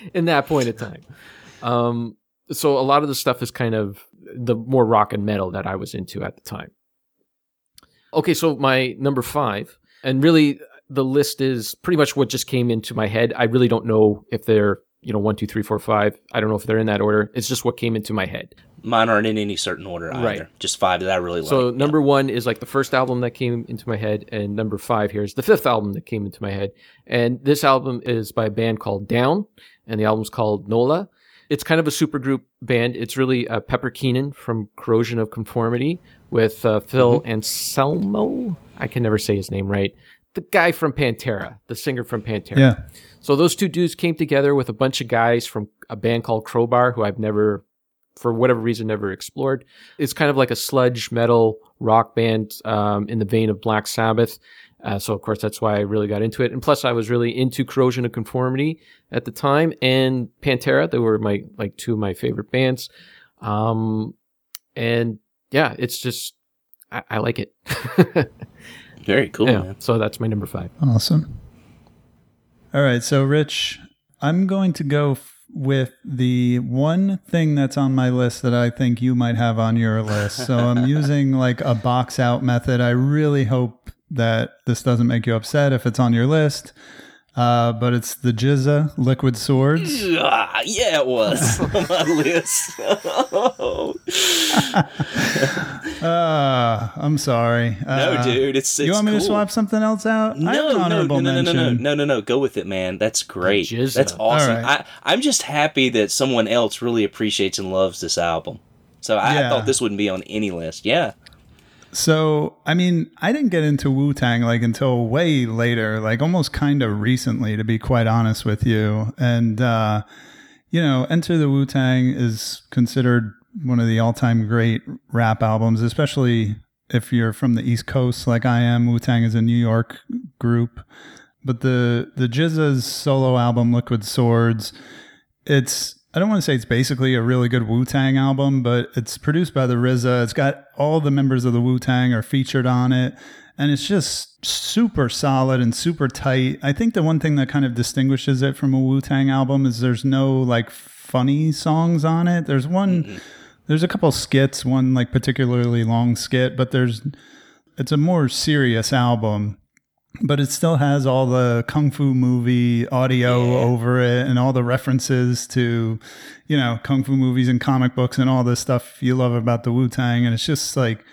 in that point in time. Um, so a lot of the stuff is kind of the more rock and metal that I was into at the time. Okay, so my number five, and really the list is pretty much what just came into my head. I really don't know if they're you know one, two, three, four, five. I don't know if they're in that order. It's just what came into my head. Mine aren't in any certain order either. Right. Just five that I really like. So Yeah. number one is like the first album that came into my head, and number five here is the fifth album that came into my head. And this album is by a band called Down, and the album's called Nola. It's kind of a supergroup band. It's really uh, Pepper Keenan from Corrosion of Conformity with uh, Phil Anselmo. I can never say his name right. The guy from Pantera, the singer from Pantera. Yeah. So those two dudes came together with a bunch of guys from a band called Crowbar, who I've never, for whatever reason, never explored. It's kind of like a sludge metal rock band um, in the vein of Black Sabbath. Uh, so of course that's why I really got into it, and plus I was really into Corrosion of Conformity at the time, and Pantera. They were my like two of my favorite bands, um, and yeah, it's just I, I like it. Very cool, yeah, man. so that's my number five. Awesome. All right. So, Rich, I'm going to go f- with the one thing that's on my list that I think you might have on your list. So, I'm using like a box out method. I really hope that this doesn't make you upset if it's on your list. Uh, but it's the GZA Liquid Swords. Ah, yeah, it was on my list. Uh, I'm sorry. no, Uh, dude, it's, it's You want me to swap something else out? I have No, an no, no, no, no, no, no, no, no, no. Go with it, man. That's great. That's awesome. All right. I, I'm just happy that someone else really appreciates and loves this album. So I, I thought this wouldn't be on any list. Yeah. So, I mean, I didn't get into Wu Tang like until way later, like almost kind of recently, to be quite honest with you. And, uh, you know, Enter the Wu Tang is considered one of the all time great rap albums, especially if you're from the East Coast like I am. Wu Tang is a New York group. But the, the GZA's solo album, Liquid Swords, it's I don't want to say it's basically a really good Wu Tang album, but it's produced by the RZA. It's got all the members of the Wu Tang are featured on it, and it's just super solid and super tight. I think the one thing that kind of distinguishes it from a Wu Tang album is there's no like funny songs on it. There's one, mm-hmm. there's a couple skits, one like particularly long skit, but there's it's a more serious album but it still has all the kung fu movie audio over it and all the references to you know kung fu movies and comic books and all this stuff you love about the wu-tang. And it's just like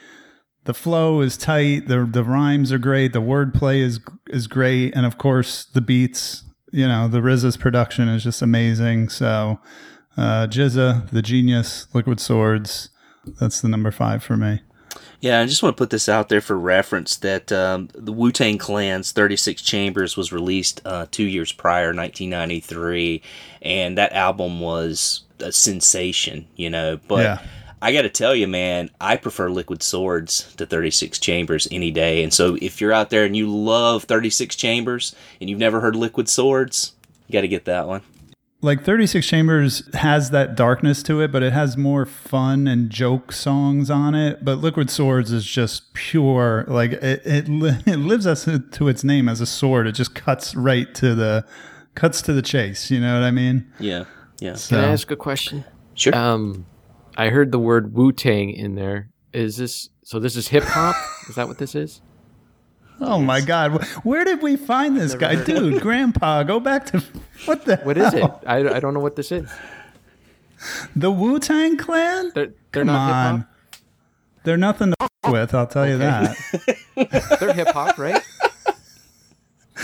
the flow is tight. The the rhymes are great. The wordplay is is great. And of course the beats you know the RZA's production is just amazing. So uh GZA the genius liquid swords that's the number 5 for me Yeah, I just want to put this out there for reference that um, the Wu Tang Clan's 36 Chambers was released uh, two years prior, 1993, and that album was a sensation, you know. But Yeah. I got to tell you, man, I prefer Liquid Swords to 36 Chambers any day. And so if you're out there and you love 36 Chambers and you've never heard Liquid Swords, you got to get that one. Like 36 chambers has that darkness to it but it has more fun and joke songs on it but liquid swords is just pure like it it, li- it lives us to its name as a sword it just cuts right to the cuts to the chase you know what i mean Yeah, yeah. so Can I ask a question? Sure. Um, I heard the word Wu Tang in there. Is this so? This is hip hop. is that what this is? Oh my god where did we find this guy dude grandpa go back to what the hell? What is it? I, I don't know what this is. the wu-tang clan They're, they're Come not hip on. hop. they're nothing to f- oh. with i'll tell you that They're hip hop, right?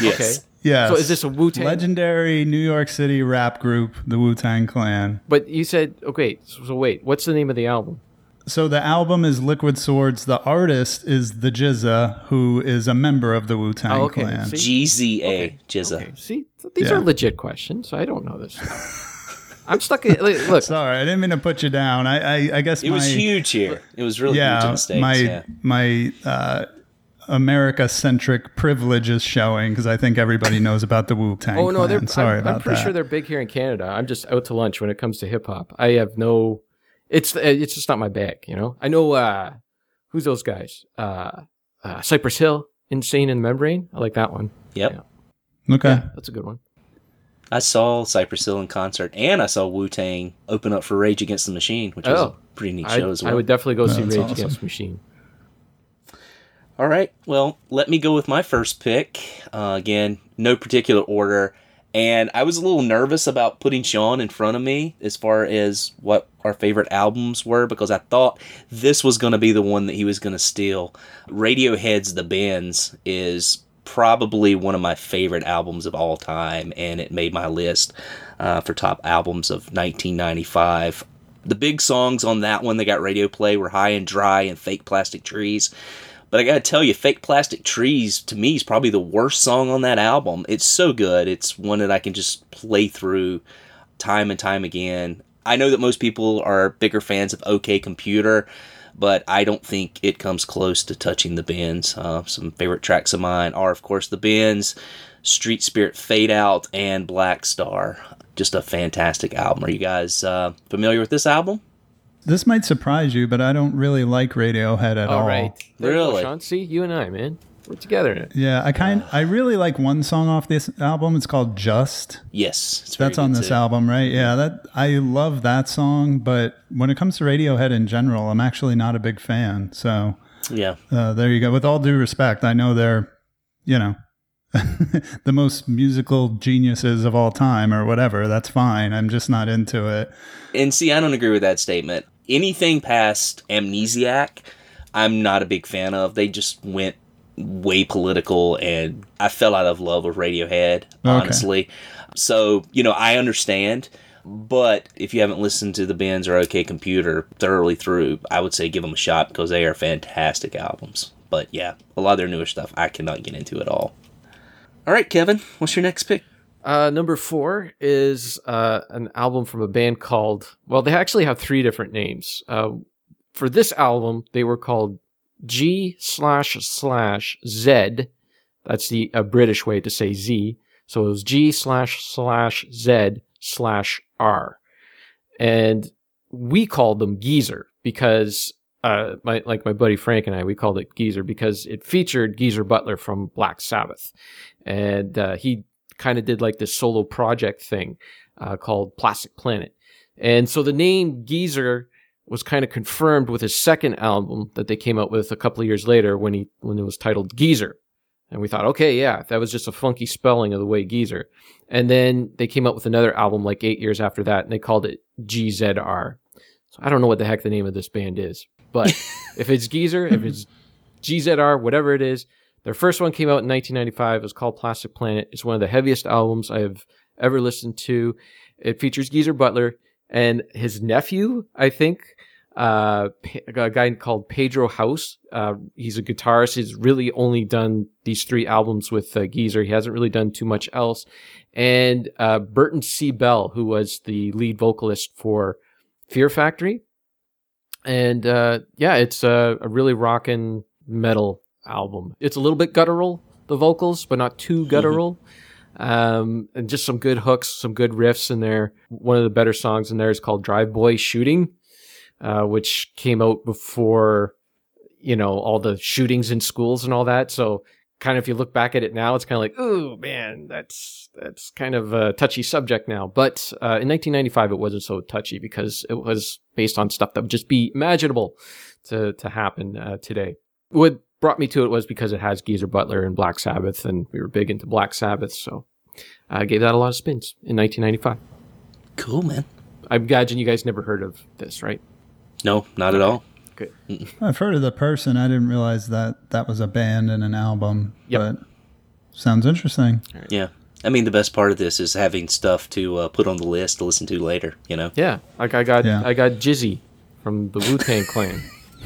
yes. Okay. yeah So is this a Wu Tang? legendary new york city rap group the wu-tang clan But you said okay. So, so wait, what's the name of the album? So the album is Liquid Swords. The artist is the GZA, who is a member of the Wu Tang Oh, okay. Clan. See? GZA, Jizza. Okay, see, these Yeah. are legit questions. I don't know this. I'm stuck. In, like, look, Sorry, I didn't mean to put you down. I, I, I guess It my, was huge here. It was really huge in Yeah, the States. my yeah. my uh, America centric privilege is showing because I think everybody knows about the Wu Tang. oh no, they're. sorry I'm, about I'm pretty that. sure they're big here in Canada. I'm just out to lunch when it comes to hip hop. I have no. It's it's just not my bag. You know. I know uh, who's those guys. Uh, uh, Cypress Hill, Insane in the Membrane. I like that one. Yep. Yeah. okay. That's a good one. I saw Cypress Hill in concert, and I saw Wu Tang open up for Rage Against the Machine, which was Oh. a pretty neat I, show as well. I would definitely go see Rage awesome. Against the Machine. All right. Well, let me go with my first pick. Uh, again, no particular order. And I was a little nervous about putting Sean in front of me as far as what our favorite albums were because I thought this was going to be the one that he was going to steal. Radiohead's The Bends is probably one of my favorite albums of all time, and it made my list uh, for top albums of 1995. The big songs on that one that got radio play were High and Dry and Fake Plastic Trees. But I gotta tell you, Fake Plastic Trees to me is probably the worst song on that album. It's so good. It's one that I can just play through time and time again. I know that most people are bigger fans of OK Computer, but I don't think it comes close to touching the Bends. Uh, some favorite tracks of mine are, of course, the Bends, Street Spirit Fade Out, and Black Star. Just a fantastic album. Are you guys uh, familiar with this album? This might surprise you, but I don't really like Radiohead at all. All right. There you go, Really? Sean. See, you and I, man, we're together. Yeah, I kind I really like one song off this album. It's called Just. Yes, it's very That's on good, this too. album, right? Yeah, that I love that song, but when it comes to Radiohead in general, I'm actually not a big fan. So Yeah. uh, there you go. With all due respect, I know they're, you know, the most musical geniuses of all time or whatever. That's fine. I'm just not into it. And see, I don't agree with that statement. Anything past Amnesiac, I'm not a big fan of. They just went way political, and I fell out of love with Radiohead, honestly. So, you know, I understand. But if you haven't listened to the Bends or OK Computer thoroughly through, I would say give them a shot because they are fantastic albums. But yeah, a lot of their newer stuff I cannot get into at all. All right, Kevin, what's your next pick? Uh, number four is uh, an album from a band called. Well, they actually have three different names. Uh, for this album, they were called G slash slash Z. That's the a British way to say Z. So it was G slash slash Z slash R. and we called them Geezer because uh, my like my buddy Frank and I, we called it Geezer because it featured Geezer Butler from Black Sabbath, and uh, he kind of did like this solo project thing uh, called Plastic Planet, and so the name Geezer was kind of confirmed with his second album that they came out with a couple of years later when he when it was titled Geezer, and we thought, okay, yeah, that was just a funky spelling of the way Geezer, and then they came out with another album like eight years after that, and they called it GZR. So I don't know what the heck the name of this band is, but if it's Geezer, if it's GZR, whatever it is, their first one came out in 1995. It was called Plastic Planet. It's one of the heaviest albums I have ever listened to. It features Geezer Butler and his nephew, I think, uh, a guy called Pedro Howse. Uh, he's a guitarist. He's really only done these three albums with uh, Geezer. He hasn't really done too much else. And uh, Burton C. Bell, who was the lead vocalist for Fear Factory. And uh, yeah, it's a, a really rocking metal album. It's a little bit guttural, the vocals, but not too guttural. Um, and just some good hooks, some good riffs in there. One of the better songs in there is called Drive Boy Shooting, uh, which came out before, you know, all the shootings in schools and all that. So kind of if you look back at it now, it's kind of like, oh man, that's that's kind of a touchy subject now. But uh, in 1995, it wasn't so touchy because it was based on stuff that would just be imaginable to to happen uh, today. What brought me to it was because it has Geezer Butler and Black Sabbath, and we were big into Black Sabbath, so I gave that a lot of spins in 1995. Cool, man. I imagine you guys never heard of this, right? No, not at all. Good. I've heard of the person. I didn't realize that that was a band and an album. Yep. But sounds interesting. Yeah. I mean, the best part of this is having stuff to uh, put on the list to listen to later, you know? Yeah, like I got Yeah. I got Jizzy from the Wu Tang Clan.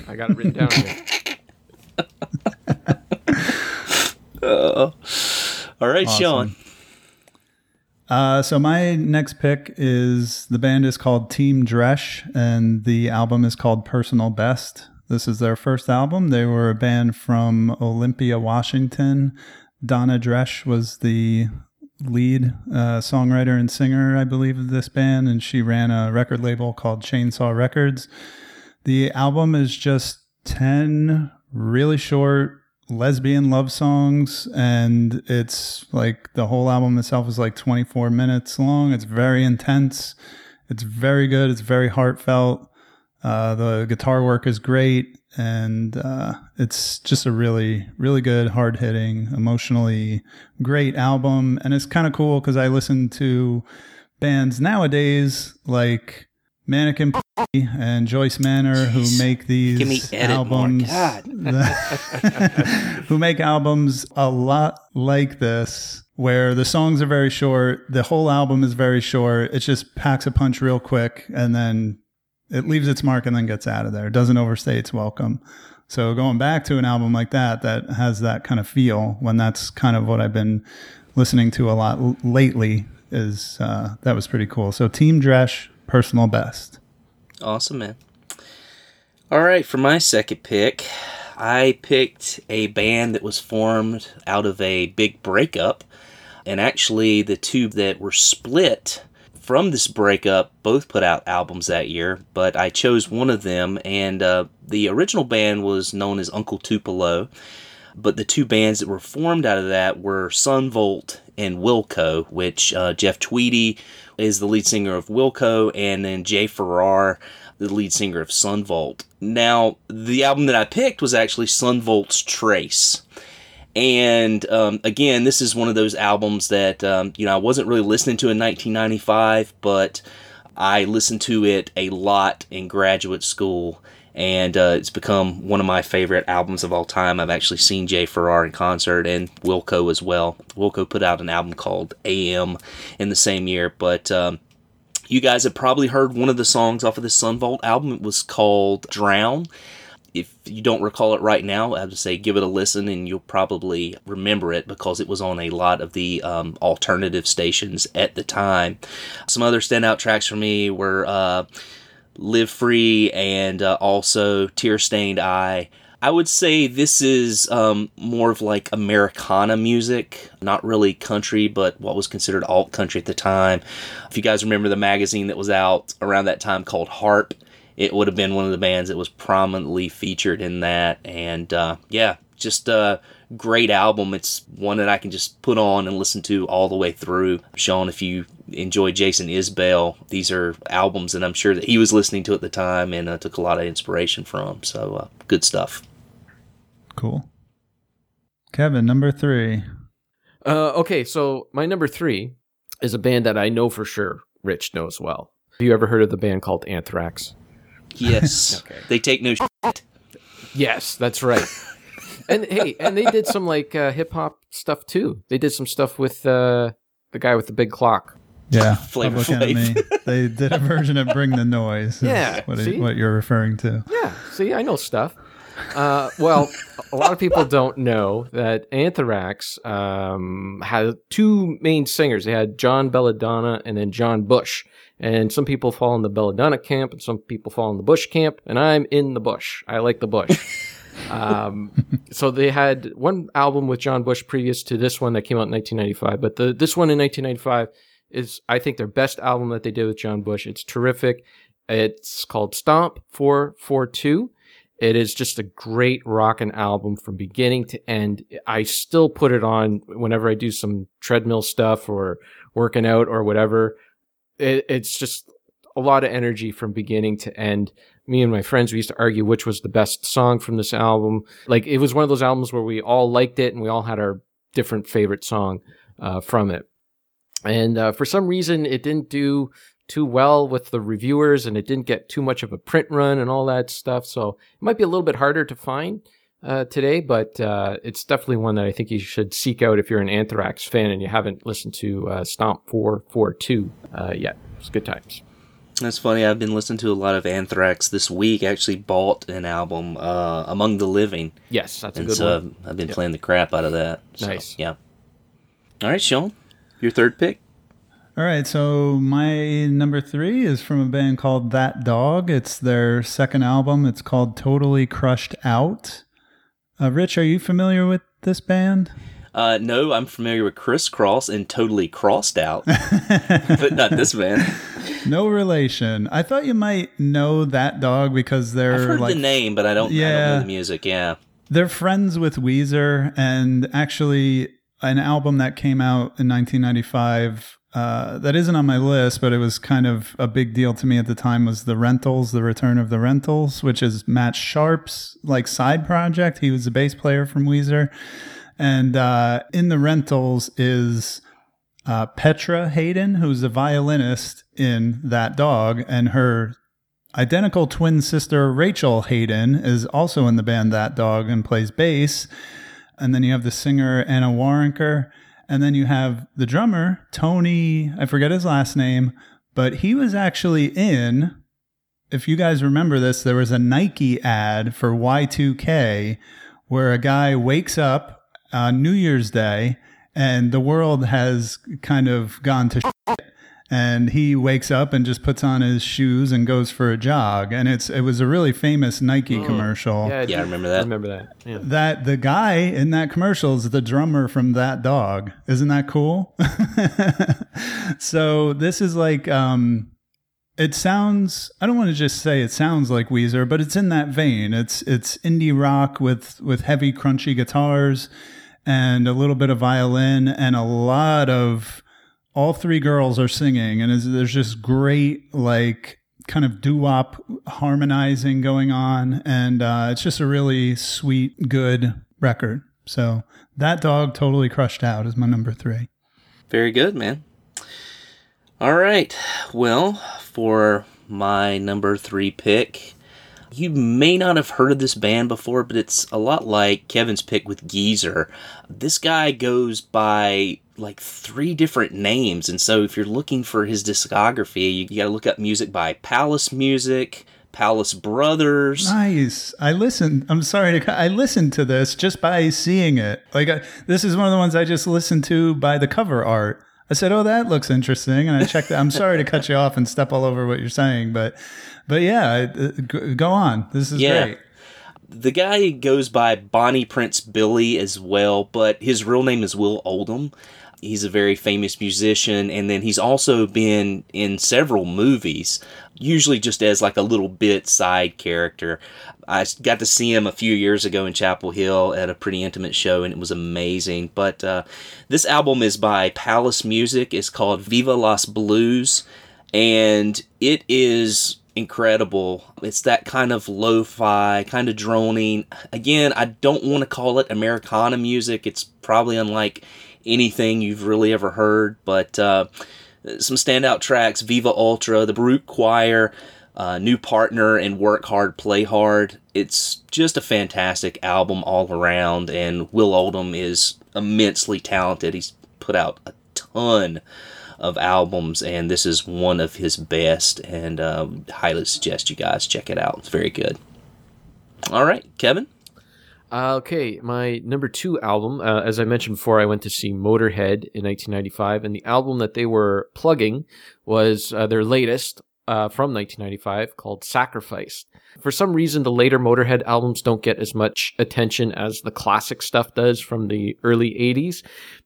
I got it written down here. All right, Awesome. Sean. Uh, so my next pick is the band is called Team Dresch, and the album is called Personal Best. This is their first album. They were a band from Olympia, Washington. Donna Dresch was the lead uh, songwriter and singer, I believe, of this band, and she ran a record label called Chainsaw Records. The album is just 10 really short lesbian love songs and it's like the whole album itself is like 24 minutes long. It's very intense. It's very good. It's very heartfelt. Uh, the guitar work is great and uh, it's just a really really good hard-hitting emotionally great album. And it's kind of cool because i listen to bands nowadays like Mannequin and Joyce Manor who make these Give me edit albums God. who make albums a lot like this where the songs are very short the whole album is very short it just packs a punch real quick and then it leaves its mark and then gets out of there. It doesn't overstay its welcome. So going back to an album like that that has that kind of feel when that's kind of what i've been listening to a lot l- lately is uh, that was pretty cool. So team dresch personal best Awesome, man. All right, for my second pick, I picked a band that was formed out of a big breakup. And actually, the two that were split from this breakup both put out albums that year, but I chose one of them. And uh, the original band was known as Uncle Tupelo. But the two bands that were formed out of that were Son Volt and Wilco, which uh, Jeff Tweedy is the lead singer of Wilco, and then Jay Farrar, the lead singer of Son Volt. Now, the album that I picked was actually Son Volt's Trace. And um, again, this is one of those albums that um, you know I wasn't really listening to in 1995, but I listened to it a lot in graduate school, and uh, it's become one of my favorite albums of all time. I've actually seen Jay Farrar in concert and Wilco as well. Wilco put out an album called AM in the same year, but um, you guys have probably heard one of the songs off of the Son Volt album. It was called Drown. If you don't recall it right now, I would say give it a listen and you'll probably remember it because it was on a lot of the um, alternative stations at the time. Some other standout tracks for me were uh, Live Free and uh, also Tear Stained Eye. I would say this is um, more of like Americana music, not really country, but what was considered alt country at the time. If you guys remember the magazine that was out around that time called Harp, it would have been one of the bands that was prominently featured in that. And uh, yeah, just a great album. It's one that I can just put on and listen to all the way through. Sean, if you enjoy Jason Isbell, these are albums that I'm sure that he was listening to at the time and uh, took a lot of inspiration from. So uh, good stuff. Cool. Kevin, number three. Uh, okay, so my number three is a band that I know for sure Rich knows well. Have you ever heard of the band called Anthrax? Yes. Okay. They take no shit. Yes, that's right. and hey, and they did some like uh, hip hop stuff too. They did some stuff with uh, the guy with the big clock. Yeah, Flavor Public Enemy. They did a version of "Bring the Noise." is Yeah, what, see? what you're referring to. Yeah, see, I know stuff. Uh, well, a lot of people don't know that Anthrax um, had two main singers. They had John Belladonna and then John Bush. And some people fall in the Belladonna camp, and some people fall in the Bush camp. And I'm in the Bush. I like the Bush. um, so they had one album with John Bush previous to this one that came out in 1995. But the this one in 1995 is, I think, their best album that they did with John Bush. It's terrific. It's called Stomp 442. It is just a great rockin' album from beginning to end. I still put it on whenever I do some treadmill stuff or working out or whatever. It, it's just a lot of energy from beginning to end. Me and my friends, we used to argue which was the best song from this album. Like it was one of those albums where we all liked it and we all had our different favorite song uh, from it. And uh, for some reason, it didn't do too well with the reviewers and it didn't get too much of a print run and all that stuff. So it might be a little bit harder to find uh, today, but uh, it's definitely one that I think you should seek out if you're an Anthrax fan and you haven't listened to uh, Stomp 442 uh, yet. It's good times. That's funny. I've been listening to a lot of Anthrax this week. I actually bought an album, uh, Among the Living, Yes, that's a and good so one. I've been playing the crap out of that. So, Nice. Yeah. All right, Sean, your third pick. All right, so my number three is from a band called That Dog. It's their second album. It's called Totally Crushed Out. Uh, Rich, are you familiar with this band? Uh, no, I'm familiar with Kris Kross and Totally Crossed Out, but not this band. No relation. I thought you might know That Dog because they're I've heard like the name, but I don't, I don't know the music. Yeah. They're friends with Weezer, and actually, an album that came out in 1995 uh, that isn't on my list, but it was kind of a big deal to me at the time was the Rentals, the Return of the Rentals, which is Matt Sharp's like side project. He was a bass player from Weezer, and uh, in the Rentals is uh, Petra Haden, who's a violinist in That Dog, and her identical twin sister Rachel Haden is also in the band That Dog and plays bass. And then you have the singer Anna Waronker. And then you have the drummer, Tony, I forget his last name, but he was actually in, if you guys remember this, there was a Nike ad for Y2K where a guy wakes up on New Year's Day and the world has kind of gone to shit and he wakes up and just puts on his shoes and goes for a jog and it's it was a really famous Nike commercial Yeah, Yeah, I remember that. I remember that. Yeah. that the guy in that commercial is the drummer from that dog isn't that cool so this is like um it sounds i don't want to just say it sounds like weezer but it's in that vein it's it's indie rock with with heavy crunchy guitars and a little bit of violin and a lot of all three girls are singing and there's just great like kind of doo-wop harmonizing going on and uh, it's just a really sweet good record so that dog totally crushed out is my number three Very good, man. All right. Well, for my number three pick, you may not have heard of this band before, but it's a lot like Kevin's pick with Geezer. This guy goes by like three different names, and so if you're looking for his discography, you, you got to look up music by Palace Music, Palace Brothers. nice i listened i'm sorry to i listened to this just by seeing it like I, this is one of the ones i just listened to by the cover art i said oh that looks interesting and i checked i'm sorry to cut you off and step all over what you're saying but but yeah uh, go on this is Yeah. great the guy goes by Bonnie Prince Billy as well, but his real name is Will Oldham. He's a very famous musician, and then he's also been in several movies, usually just as like a little bit side character. I got to see him a few years ago in Chapel Hill at a pretty intimate show, and it was amazing. But uh, this album is by Palace Music. It's called Viva Las Blues, and it is incredible. It's that kind of lo-fi, kind of droning. Again, I don't want to call it Americana music. It's probably unlike anything you've really ever heard, but uh, some standout tracks: Viva Ultra, the Brute Choir, uh, New Partner, and Work Hard, Play Hard. It's just a fantastic album all around, and Will Oldham is immensely talented. He's put out a ton of albums, and this is one of his best. And um, highly suggest you guys check it out. It's very good. All right, Kevin. Uh, okay, my number two album, uh, as I mentioned before, I went to see Motorhead in 1995, and the album that they were plugging was uh, their latest uh, from 1995 called Sacrifice. For some reason, the later Motorhead albums don't get as much attention as the classic stuff does from the early 80s.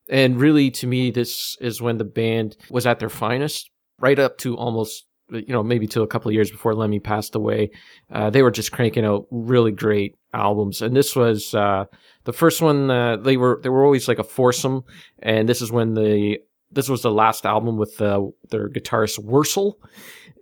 And really, to me, this is when the band was at their finest, right up to almost you know, maybe to a couple of years before Lemmy passed away, uh, they were just cranking out really great albums. And this was uh, the first one. Uh, they were they were always like a foursome, and this is when the this was the last album with uh, their guitarist Wurzel,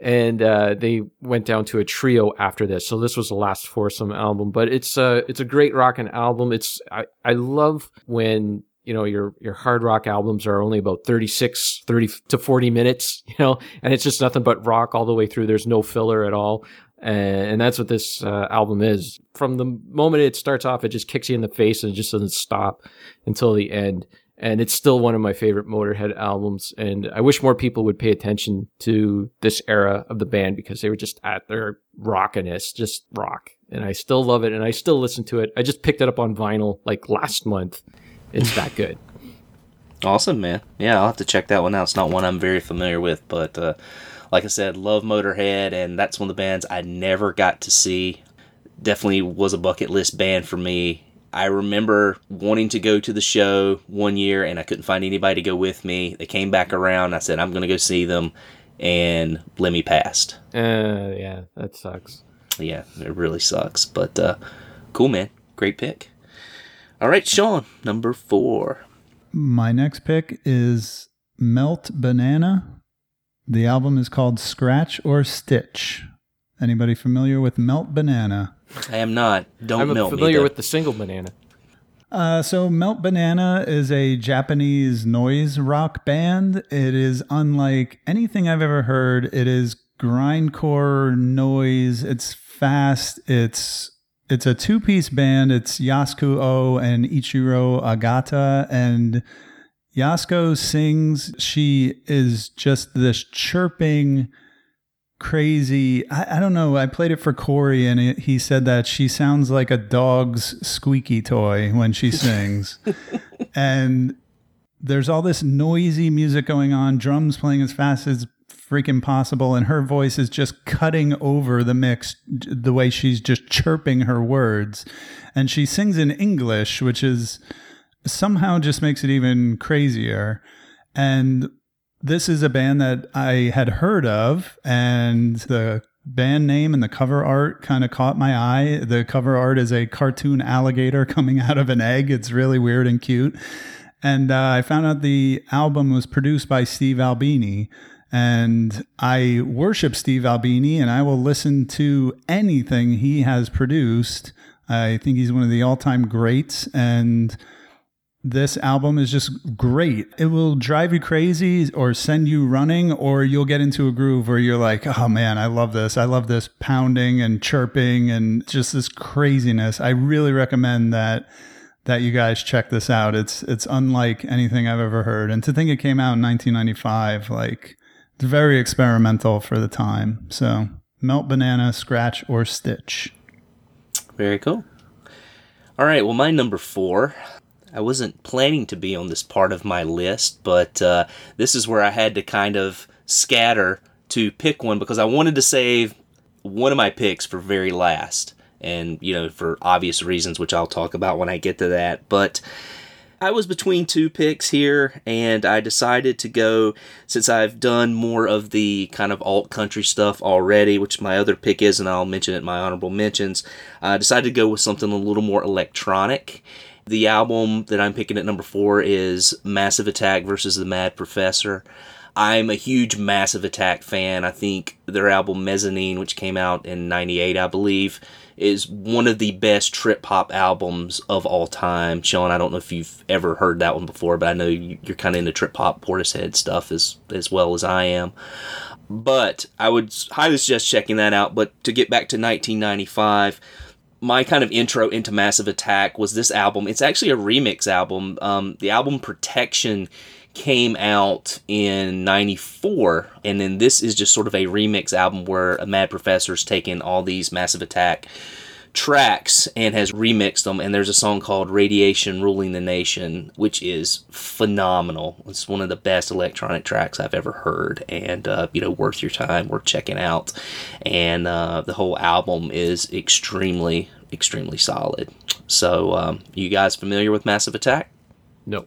and uh, they went down to a trio after this. So this was the last foursome album, but it's uh, it's a great rocking album. It's I, I love when you know your your hard rock albums are only about 36 30 to 40 minutes you know and it's just nothing but rock all the way through there's no filler at all and, that's what this uh, album is from the moment it starts off it just kicks you in the face and it just doesn't stop until the end and it's still one of my favorite motorhead albums and i wish more people would pay attention to this era of the band because they were just at their rockiness just rock and i still love it and i still listen to it i just picked it up on vinyl like last month it's that good. Awesome, man. Yeah, I'll have to check that one out. It's not one I'm very familiar with, but uh, like I said, love Motorhead, and that's one of the bands I never got to see. Definitely was a bucket list band for me. I remember wanting to go to the show one year, and I couldn't find anybody to go with me. They came back around. I said, I'm going to go see them, and Lemmy passed. Uh, yeah, that sucks. Yeah, it really sucks. But uh, cool, man. Great pick. All right, Sean, number four. My next pick is Melt Banana. The album is called Scratch or Stitch. Anybody familiar with Melt Banana? I am not. Don't I'm melt familiar me. with the single banana. Uh, so Melt Banana is a Japanese noise rock band. It is unlike anything I've ever heard. It is grindcore noise. It's fast. It's it's a two piece band. It's Yasuko O and Ichiro Agata. And Yasuko sings. She is just this chirping, crazy. I, I don't know. I played it for Corey, and it, he said that she sounds like a dog's squeaky toy when she sings. and there's all this noisy music going on, drums playing as fast as freaking possible and her voice is just cutting over the mix the way she's just chirping her words and she sings in english which is somehow just makes it even crazier and this is a band that i had heard of and the band name and the cover art kind of caught my eye the cover art is a cartoon alligator coming out of an egg it's really weird and cute and uh, I found out the album was produced by Steve Albini, and I worship Steve Albini and I will listen to anything he has produced. I think he's one of the all time greats. And this album is just great. It will drive you crazy or send you running, or you'll get into a groove where you're like, oh man, I love this. I love this pounding and chirping and just this craziness. I really recommend that that you guys check this out. It's it's unlike anything I've ever heard. And to think it came out in 1995, like it's very experimental for the time. So melt banana, scratch, or stitch. Very cool. All right, well, my number four. I wasn't planning to be on this part of my list, but uh, this is where I had to kind of scatter to pick one because I wanted to save one of my picks for very last. and you know for obvious reasons, which I'll talk about when I get to that. But I was between two picks here, and I decided to go since I've done more of the kind of alt country stuff already, which my other pick is, and I'll mention it in my honorable mentions. I decided to go with something a little more electronic. The album that I'm picking at number four is Massive Attack versus the Mad Professor. I'm a huge Massive Attack fan. I think their album Mezzanine, which came out in 98, I believe, is one of the best trip hop albums of all time. Sean, I don't know if you've ever heard that one before, but I know you- you're kind of into trip hop Portishead stuff as, as well as I am. But I would highly suggest checking that out. But to get back to 1995, my kind of intro into Massive Attack was this album. It's actually a remix album. Um, the album Protection came out in 94 and then this is just sort of a remix album where a mad professor's taken all these massive attack tracks and has remixed them and there's a song called radiation ruling the nation which is phenomenal. It's one of the best electronic tracks i've ever heard and uh, you know worth your time worth checking out. And uh, the whole album is extremely extremely solid. So um, you guys familiar with massive attack? No.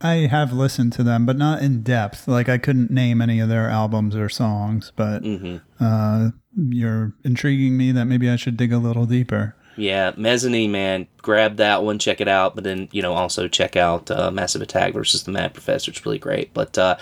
I have listened to them, but not in depth. Like I couldn't name any of their albums or songs, but uh, you're intriguing me that maybe I should dig a little deeper. Yeah, Mezzanine, man, grab that one, check it out. But then, you know, also check out uh, Massive Attack versus the Mad Professor. It's really great. But uh,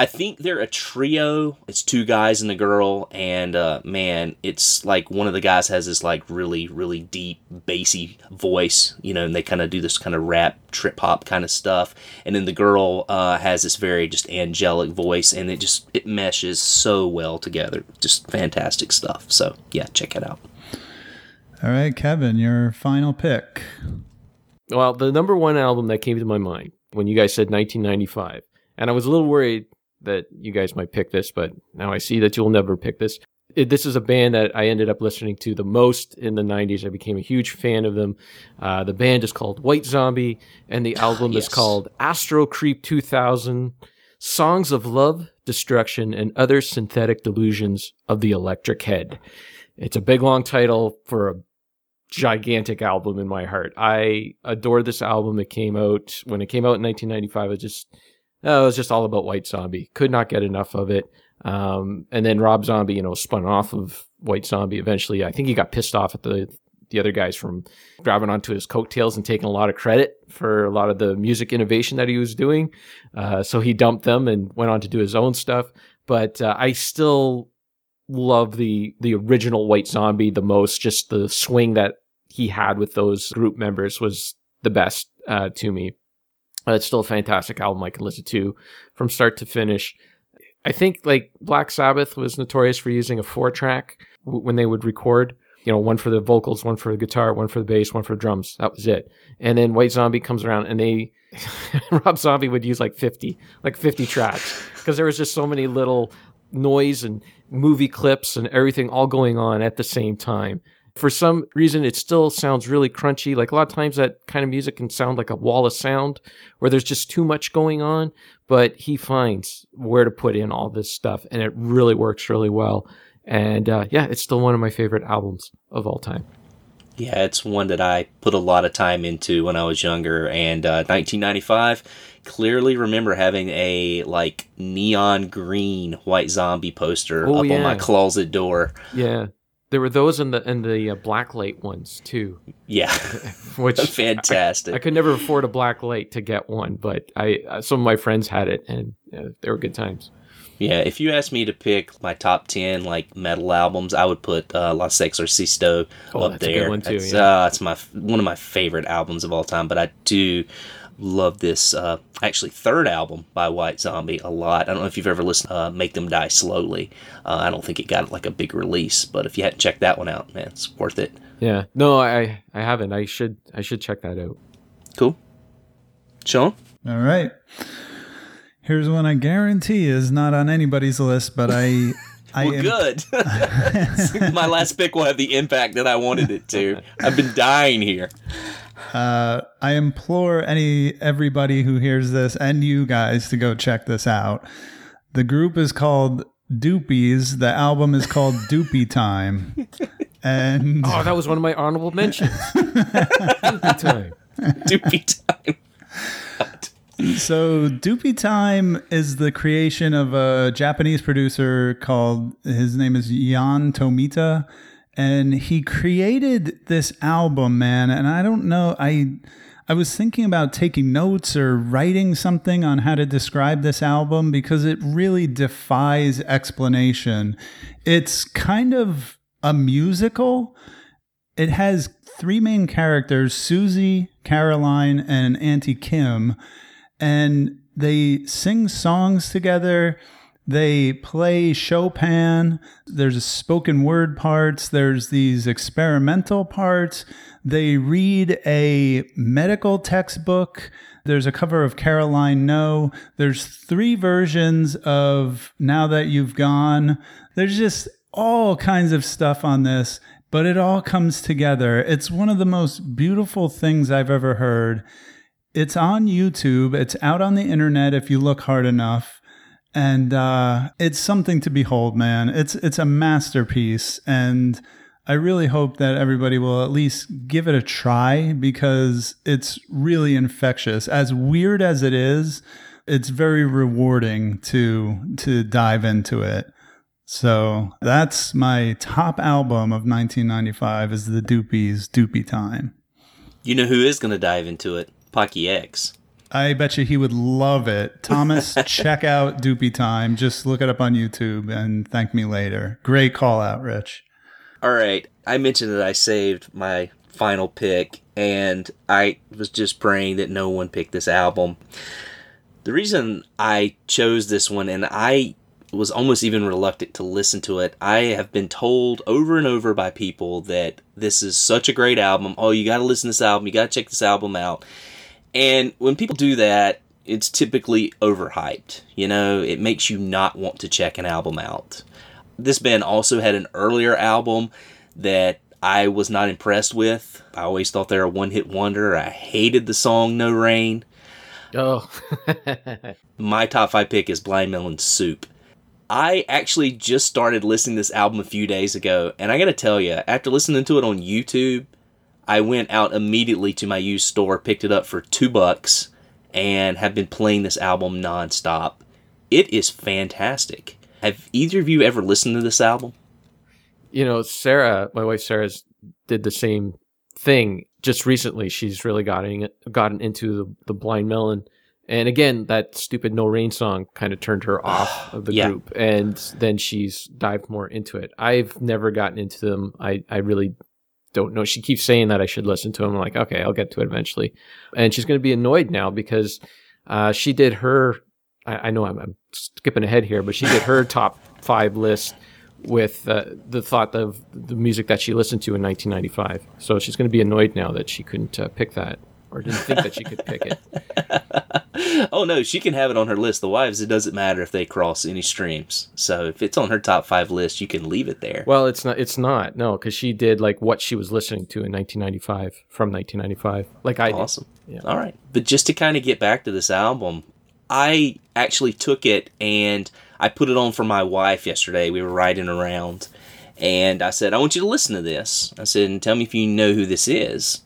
I think they're a trio. It's two guys and a girl, and uh, man, it's like one of the guys has this like really, really deep, bassy voice, you know, and they kind of do this kind of rap, trip hop kind of stuff. And then the girl uh, has this very just angelic voice, and it just it meshes so well together. Just fantastic stuff. So yeah, check it out. All right, Kevin, your final pick. Well, the number one album that came to my mind when you guys said 1995, and I was a little worried that you guys might pick this, but now I see that you'll never pick this. It, this is a band that I ended up listening to the most in the 90s. I became a huge fan of them. Uh, the band is called White Zombie, and the album Yes. is called Astro Creep 2000 Songs of Love, Destruction, and Other Synthetic Delusions of the Electric Head. It's a big, long title for a gigantic album in my heart. I adore this album. It came out when it came out in 1995. It just oh, it was just all about White Zombie. Could not get enough of it. Um, and then Rob Zombie, you know, spun off of White Zombie. Eventually, I think he got pissed off at the the other guys from grabbing onto his coattails and taking a lot of credit for a lot of the music innovation that he was doing. Uh, so he dumped them and went on to do his own stuff. But uh, I still love the the original White Zombie the most. Just the swing that he had with those group members was the best uh, to me. Uh, it's still a fantastic album I can listen to from start to finish. I think like Black Sabbath was notorious for using a four track w- when they would record. You know, one for the vocals, one for the guitar, one for the bass, one for the drums. That was it. And then White Zombie comes around and they, Rob Zombie would use like 50, like 50 tracks because there was just so many little noise and movie clips and everything all going on at the same time. For some reason, it still sounds really crunchy. Like a lot of times, that kind of music can sound like a wall of sound where there's just too much going on. But he finds where to put in all this stuff, and it really works really well. And uh, yeah, it's still one of my favorite albums of all time. Yeah, it's one that I put a lot of time into when I was younger. And uh, 1995, clearly remember having a like neon green white zombie poster Oh, up on my closet door. Yeah, there were those in the in the uh, black light ones too, Yeah, which fantastic. I could never afford a black light to get one, but I uh, some of my friends had it, and uh, they were good times. Yeah, if you asked me to pick my top ten like metal albums, I would put uh, La Sexorcisto Oh, up that's a good there. one too, It's, yeah. uh, it's my one of my favorite albums of all time. But I do love this uh, actually third album by White Zombie a lot. I don't know if you've ever listened to uh, Make Them Die Slowly. Uh, I don't think it got like a big release, but if you hadn't checked that one out, man, it's worth it. Yeah, no, I I haven't. I should I should check that out. Cool. Sean? All right. Here's one I guarantee is not on anybody's list, but I. I Well, am- good. my last pick will have the impact that I wanted it to. I've been dying here. Uh, I implore any everybody who hears this and you guys to go check this out. The group is called Doopees. The album is called Doopee Time. And Oh, that was one of my honorable mentions. Doopee time. Doopee time. So, Doopee Time is the creation of a Japanese producer called, his name is Yann Tomita. And he created this album, man. And I don't know, I. I was thinking about taking notes or writing something on how to describe this album because it really defies explanation. It's kind of a musical. It has three main characters Susie, Caroline, and Auntie Kim and they sing songs together. They play Chopin. There's spoken word parts. There's these experimental parts. They read a medical textbook. There's a cover of Caroline No. There's three versions of Now That You've Gone. There's just all kinds of stuff on this, but it all comes together. It's one of the most beautiful things I've ever heard. It's on YouTube. It's out on the internet if you look hard enough. And uh, it's something to behold, man. It's it's a masterpiece, and I really hope that everybody will at least give it a try because it's really infectious. As weird as it is, it's very rewarding to to dive into it. So that's my top album of 1995 is the Doopees Doopee Time. You know who is going to dive into it? Pocky X. I bet you he would love it. Thomas, check out Doopee Time. Just look it up on YouTube and thank me later. Great call out, Rich. All right. I mentioned that I saved my final pick, and I was just praying that no one picked this album. The reason I chose this one, and I was almost even reluctant to listen to it, I have been told over and over by people that this is such a great album. Oh, you got to listen to this album. You got to check this album out. And when people do that, it's typically overhyped. You know, it makes you not want to check an album out. This band also had an earlier album that I was not impressed with. I always thought they were a one hit wonder. I hated the song No Rain. Oh, My top five pick is Blind Melon Soup. I actually just started listening to this album a few days ago, and I gotta tell you, after listening to it on YouTube, I went out immediately to my used store, picked it up for two bucks, and have been playing this album nonstop. It is fantastic. Have either of you ever listened to this album? you know, Sarah, my wife Sarah's did the same thing just recently. She's really gotten gotten into the, the Blind Melon, and again, that stupid No Rain song kind of turned her off of the Yeah. group, and then she's dived more into it. I've never gotten into them. I I really don't know. She keeps saying that I should listen to him. I'm like, okay, I'll get to it eventually, and she's going to be annoyed now because uh, she did her. I, I know I'm, I'm skipping ahead here, but she did her top five list with uh, the thought of the music that she listened to in 1995. So she's going to be annoyed now that she couldn't uh, pick that or didn't think that she could pick it. Oh no, she can have it on her list. The wives, it doesn't matter if they cross any streams. So if it's on her top five list, you can leave it there. Well, it's not. It's not. No, because she did like what she was listening to in 1995 from 1995, like I. Awesome. Yeah. All right. But just to kind of get back to this album, I actually took it and I put it on for my wife yesterday. We were riding around and I said, I want you to listen to this. I said, and tell me if you know who this is.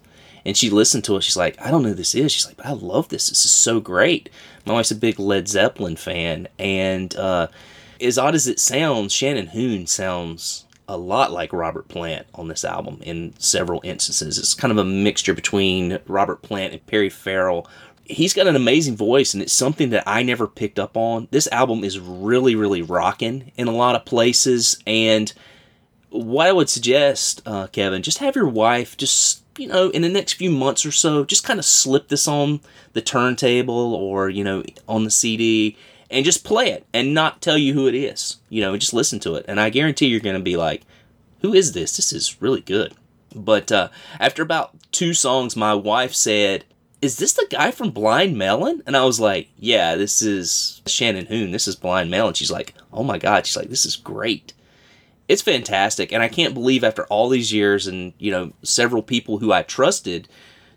And she listened to it. She's like, I don't know who this is. She's like, but I love this. This is so great. My wife's a big Led Zeppelin fan. And uh, as odd as it sounds, Shannon Hoon sounds a lot like Robert Plant on this album in several instances. It's kind of a mixture between Robert Plant and Perry Farrell. He's got an amazing voice, and it's something that I never picked up on. This album is really, really rocking in a lot of places. And what I would suggest, uh, Kevin, just have your wife just you know in the next few months or so, just kind of slip this on the turntable or you know on the CD and just play it and not tell you who it is. You know, just listen to it, and I guarantee you're going to be like, "Who is this? This is really good." But uh, after about two songs, my wife said, "Is this the guy from Blind Melon?" And I was like, "Yeah, this is Shannon Hoon. This is Blind Melon." She's like, "Oh my god!" She's like, "This is great." It's fantastic and i can't believe after all these years and you know several people who i trusted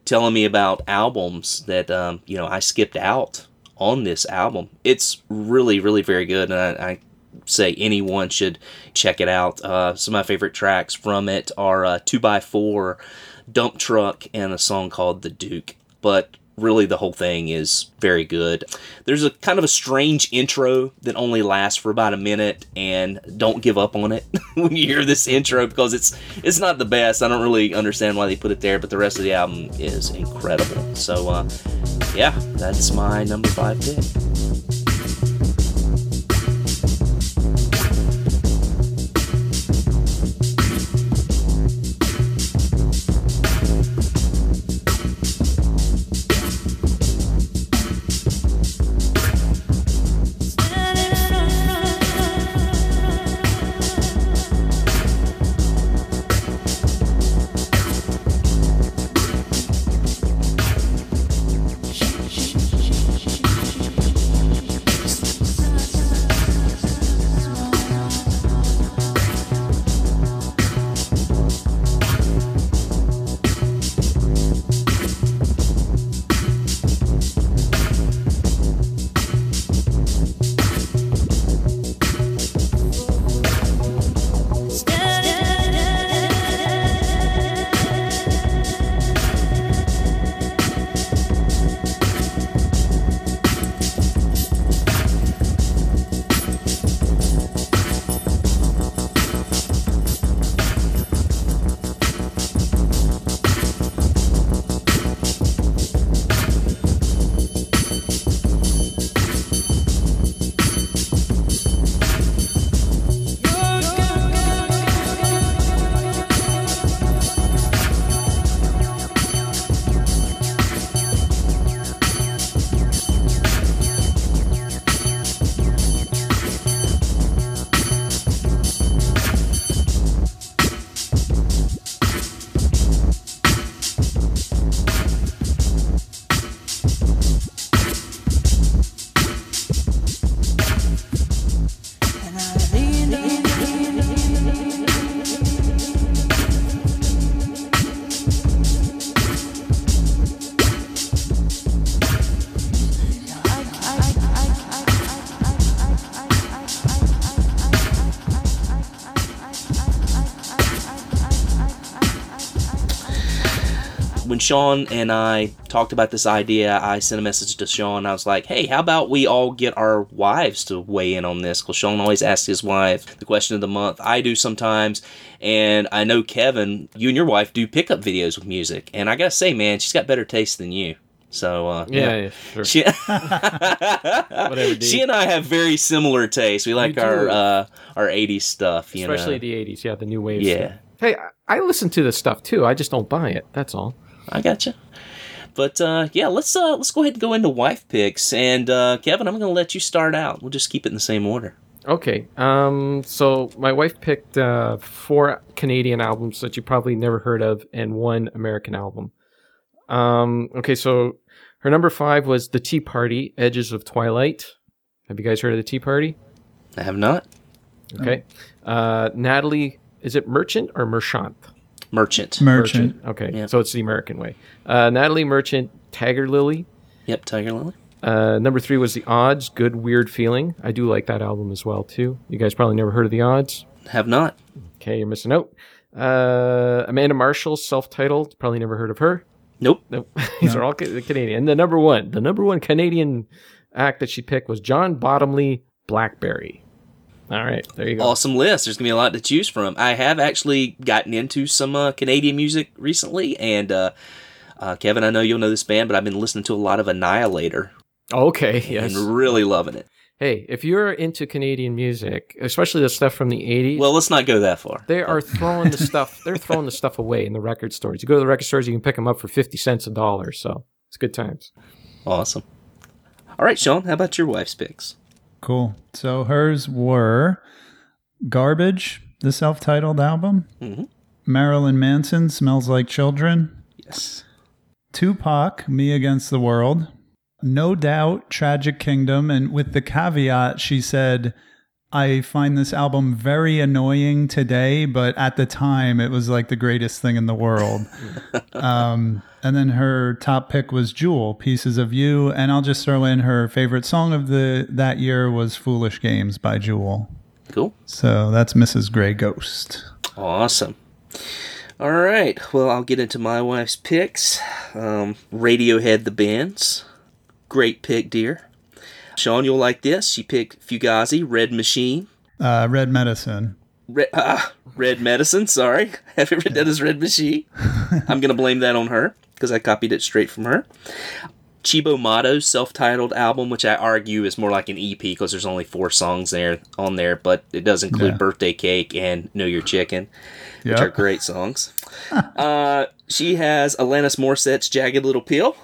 telling me about albums that um, you know i skipped out on this album it's really really very good and I, I say anyone should check it out. Uh, some of my favorite tracks from it are uh, 2x4, Dump Truck, and a song called The Duke. But really the whole thing is very good. There's a kind of a strange intro that only lasts for about a minute and don't give up on it when you hear this intro because it's it's not the best. I don't really understand why they put it there, but the rest of the album is incredible. So uh yeah, that's my number 5 pick. Sean and I talked about this idea, I sent a message to Sean. I was like, "Hey, how about we all get our wives to weigh in on this?" Because Sean always asks his wife the question of the month. I do sometimes, and I know Kevin, you and your wife do pickup videos with music, and I gotta say, man, she's got better taste than you. So uh, Yeah, yeah, sure. She, Whatever, she and I have very similar tastes. We like our uh, our '80s stuff, you Especially know. the 80s, yeah, the new wave. Yeah. stuff. Hey, I listen to this stuff too. I just don't buy it. That's all. I gotcha. But uh, yeah, let's uh, let's go ahead and go into wife picks. And uh, Kevin, I'm going to let you start out. We'll just keep it in the same order. Okay. Um. So my wife picked uh, four Canadian albums that you probably never heard of, and one American album. Um. Okay. So her number five was the Tea Party, Edges of Twilight. Have you guys heard of the Tea Party? I have not Okay. Uh, Natalie, is it Merchant or Merchant? Merchant. merchant. Merchant. Okay. Yep. So it's the American way. Uh, Natalie Merchant, Tiger Lily. Yep, Tiger Lily. Uh, number three was the Odds, Good Weird Feeling. I do like that album as well too. You guys probably never heard of the Odds. Have not. Okay, you're missing out. Uh, Amanda Marshall, self-titled. Probably never heard of her. Nope. Nope. These are all ca- Canadian. And the number one, the number one Canadian act that she picked was John Bottomley, Blackberry. All right, there you go. Awesome list. There's gonna be a lot to choose from. I have actually gotten into some uh, Canadian music recently, and uh, uh, Kevin, I know you'll know this band, but I've been listening to a lot of Annihilator Okay, yes. and really loving it. Hey, if you're into Canadian music, especially the stuff from the 80s, Well, let's not go that far. they are throwing the stuff. They're throwing the stuff away in the record stores. You go to the record stores, you can pick them up for fifty cents a dollar. So it's good times. Awesome. All right, Sean, how about your wife's picks? Cool. So hers were Garbage, the self titled album, Mhm. Marilyn Manson, Smells Like Children, Yes. Tupac, Me Against the World, No Doubt, Tragic Kingdom. And with the caveat, she said, I find this album very annoying today, but at the time it was like the greatest thing in the world. um, and then her top pick was Jewel, Pieces of You. And I'll just throw in her favorite song of the that year was Foolish Games by Jewel. Cool. So that's Mrs. Grey Ghost. Awesome. All right. Well, I'll get into my wife's picks. Um, Radiohead, the Bends. Great pick, dear. Sean, you'll like this. She picked Fugazi, Red Machine. Uh, Red Medicine. Red, ah, Red Medicine, sorry. Have it written down as Red Machine. I'm going to blame that on her because I copied it straight from her. Cibo Matto's self-titled album, which I argue is more like an EP because there's only four songs there on there, but it does include Yeah. "Birthday Cake" and "Know Your Chicken," which are great songs. uh, she has Alanis Morissette's "Jagged Little Pill"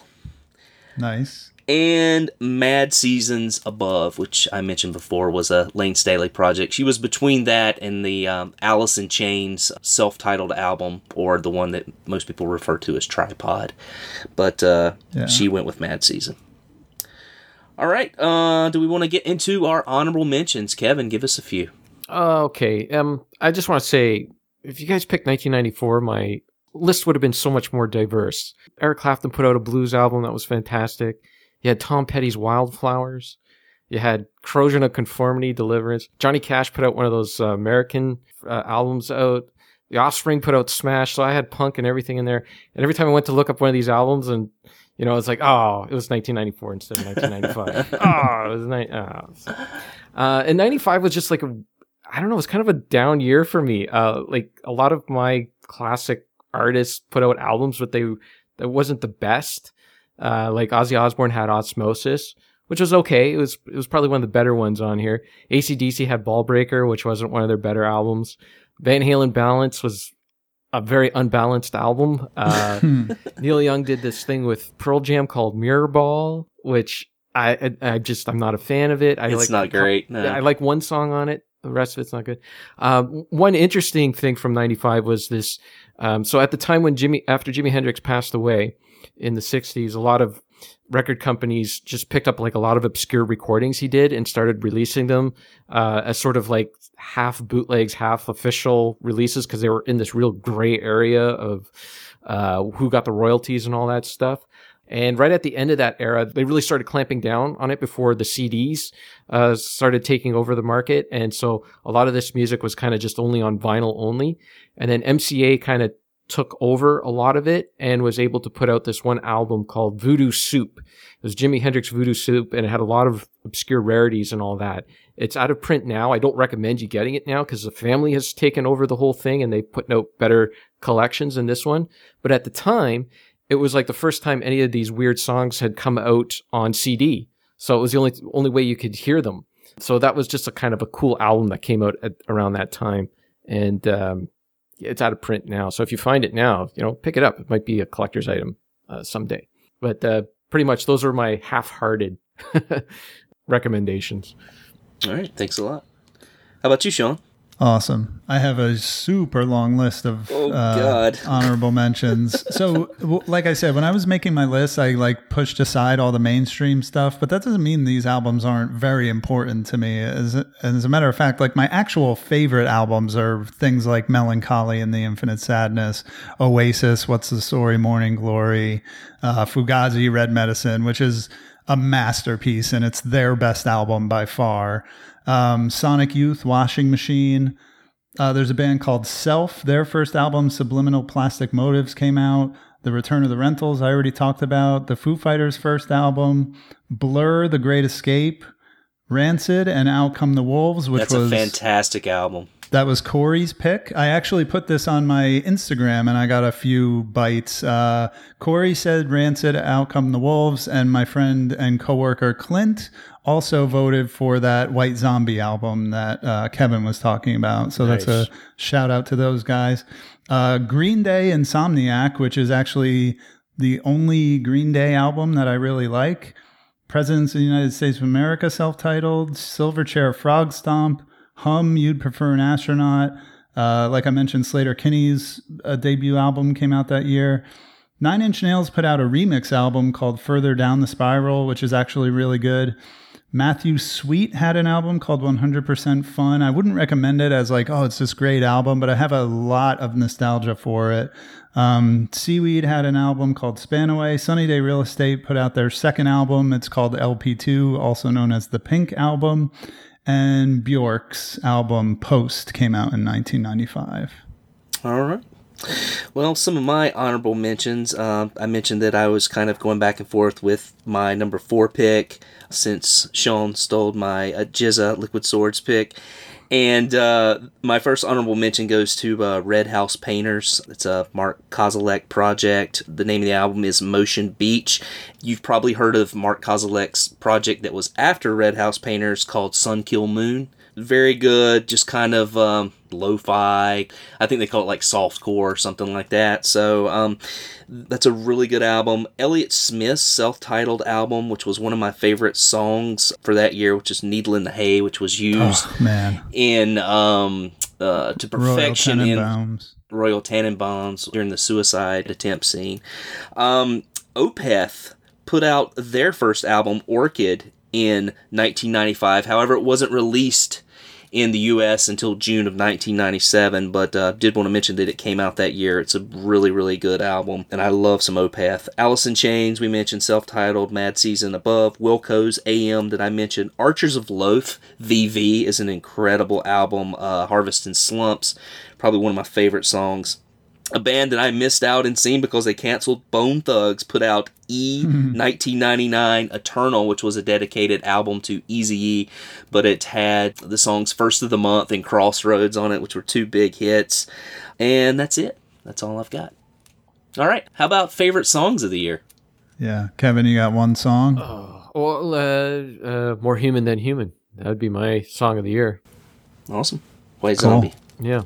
Nice. And "Mad Seasons Above," which I mentioned before was a Layne Staley project. She was between that and the um, Alice in Chains self-titled album, or the one that most people refer to as Tripod. But uh, Yeah. she went with Mad Season. All right. Uh, do we want to get into our honorable mentions? Kevin, give us a few. Uh, okay. Um, I just want to say, if you guys picked 1994, my list would have been so much more diverse. Eric Clapton put out a blues album that was fantastic. You had Tom Petty's Wildflowers. You had Corrosion of Conformity, Deliverance. Johnny Cash put out one of those uh, American uh, albums out. The Offspring put out Smash. So I had punk and everything in there. And every time I went to look up one of these albums and you know, it's like, oh, it was 1994 instead of 1995. oh, it was ni- oh. So- Uh, and 95 was just like a, I don't know, it was kind of a down year for me. Uh, like a lot of my classic artists put out albums, but they, that wasn't the best. Uh, like Ozzy Osbourne had Ozzmosis, which was okay. It was, it was probably one of the better ones on here. ACDC had Ballbreaker, which wasn't one of their better albums. Van Halen Balance was a very unbalanced album. Uh, Neil Young did this thing with Pearl Jam called Mirror Ball, which I, I, I just I'm not a fan of it. I It's like not great, no. I like one song on it. The rest of it's not good. Um, one interesting thing from '95 was this. Um, so at the time when Jimmy, after Jimi Hendrix passed away in the '60s, a lot of record companies just picked up like a lot of obscure recordings he did and started releasing them uh, as sort of like half bootlegs, half official releases because they were in this real gray area of uh, who got the royalties and all that stuff. And right at the end of that era, they really started clamping down on it before the CDs uh, started taking over the market. And so a lot of this music was kind of just only on vinyl only. And then MCA kind of took over a lot of it and was able to put out this one album called Voodoo Soup. It was Jimi Hendrix Voodoo Soup and it had a lot of obscure rarities and all that. It's out of print now. I don't recommend you getting it now because the family has taken over the whole thing and they've put out better collections than this one. But at the time, it was like the first time any of these weird songs had come out on CD. So it was the only only way you could hear them. So that was just a kind of a cool album that came out at, around that time, and um, it's out of print now. So if you find it now, you know, pick it up. It might be a collector's item uh, someday. But uh, pretty much those are my half-hearted recommendations. All right. Thanks a lot. How about you, Sean? Awesome. I have a super long list of Oh, uh, honorable mentions. So, like I said, when I was making my list, I like pushed aside all the mainstream stuff, but that doesn't mean these albums aren't very important to me. As, as a matter of fact, like my actual favorite albums are things like Melancholy and the Infinite Sadness, Oasis, What's the Story, Morning Glory, uh, Fugazi, Red Medicine, which is a masterpiece and it's their best album by far. Um, Sonic Youth, Washing Machine. Uh, there's a band called Self. Their first album, Subliminal Plastic Motives, came out. The Return of the Rentals, I already talked about. The Foo Fighters' first album, Blur, The Great Escape, Rancid, and Out Come the Wolves, which That's was a fantastic album. That was Corey's pick. I actually put this on my Instagram and I got a few bites. Uh, Corey said Rancid, Out Come the Wolves, and my friend and coworker Clint also voted for that White Zombie album that uh, Kevin was talking about. So that's a shout out to those guys. Uh, Green Day Insomniac, which is actually the only Green Day album that I really like. Presidents of the United States of America, self titled, Silverchair Frog Stomp, Hum, You'd Prefer an Astronaut. Uh, like I mentioned, Sleater-Kinney's uh, debut album came out that year. Nine Inch Nails put out a remix album called Further Down the Spiral, which is actually really good. Matthew Sweet had an album called 100% Fun. I wouldn't recommend it as like, oh, it's this great album, but I have a lot of nostalgia for it. Um, Seaweed had an album called Spanaway. Sunny Day Real Estate put out their second album. It's called LP2, also known as the Pink Album. And Bjork's album Post came out in 1995. All right. Well, some of my honorable mentions. Uh, I mentioned that I was kind of going back and forth with my number four pick since Sean stole my uh, GZA Liquid Swords pick. And uh, my first honorable mention goes to uh, Red House Painters. It's a Mark Kozelek project. The name of the album is Ocean Beach. You've probably heard of Mark Kozelek's project that was after Red House Painters called Sun Kil Moon. Very good, just kind of um, lo-fi. I think they call it like softcore or something like that. So um, that's a really good album. Elliott Smith's self-titled album, which was one of my favorite songs for that year, which is "Needle in the Hay," which was used Oh, in um, uh, to Royal perfection in Tenenbaums. Royal Tenenbaums during the suicide attempt scene. Um, Opeth put out their first album, Orchid, in 1995. However, it wasn't released in the U.S. until June of 1997, but uh, did want to mention that it came out that year. It's a really, really good album, and I love some Opeth. In Chains, we mentioned, self-titled, Mad Season Above, Wilco's AM that I mentioned, Archers of Loaf, VV is an incredible album, uh, Harvest and Slumps, probably one of my favorite songs a band that I missed out and seen because they canceled Bone Thugs put out E 1999 Eternal, which was a dedicated album to Easy E, but it had the songs First of the Month and Crossroads on it, which were two big hits. And that's it. That's all I've got. All right. How about favorite songs of the year? Yeah. Kevin, you got one song? Well, uh, uh, more human than human. That would be my song of the year. Awesome. White Cool. Zombie. Yeah.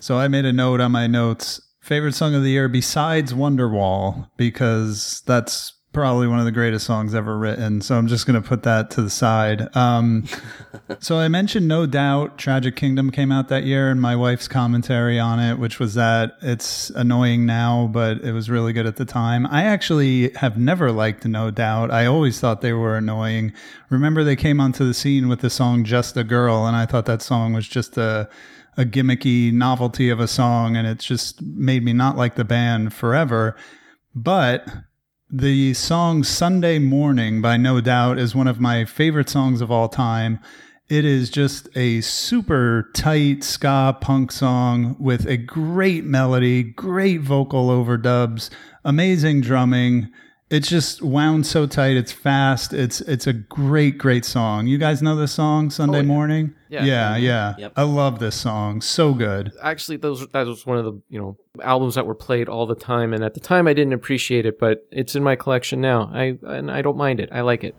So I made a note on my notes. Favorite song of the year besides Wonderwall, because that's probably one of the greatest songs ever written. So I'm just going to put that to the side. Um, so I mentioned No Doubt Tragic Kingdom came out that year, and my wife's commentary on it, which was that it's annoying now, but it was really good at the time. I actually have never liked No Doubt. I always thought they were annoying. Remember, they came onto the scene with the song Just a Girl, and I thought that song was just a a gimmicky novelty of a song and it just made me not like the band forever. But the song Sunday Morning by No Doubt is one of my favorite songs of all time. It is just a super tight ska punk song with a great melody, great vocal overdubs, amazing drumming. It's just wound so tight. It's fast. It's it's a great great song. You guys know this song Sunday Oh, yeah. Morning? Yeah. yeah, yeah. Yep. I love this song. So good. Actually, those that was one of the you know albums that were played all the time, and at the time I didn't appreciate it, but it's in my collection now. I and I don't mind it. I like it.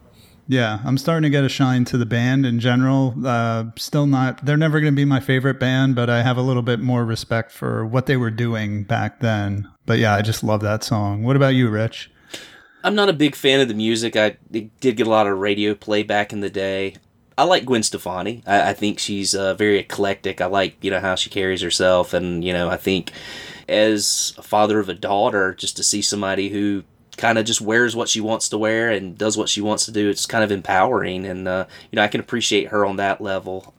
Yeah, I'm starting to get a shine to the band in general. Uh, still not, they're never going to be my favorite band, but I have a little bit more respect for what they were doing back then. But yeah, I just love that song. What about you, Rich? I'm not a big fan of the music. I did get a lot of radio play back in the day. I like Gwen Stefani. I, I think she's uh, very eclectic. I like you know how she carries herself, and you know I think as a father of a daughter, just to see somebody who kind of just wears what she wants to wear and does what she wants to do, it's kind of empowering, and uh, you know I can appreciate her on that level.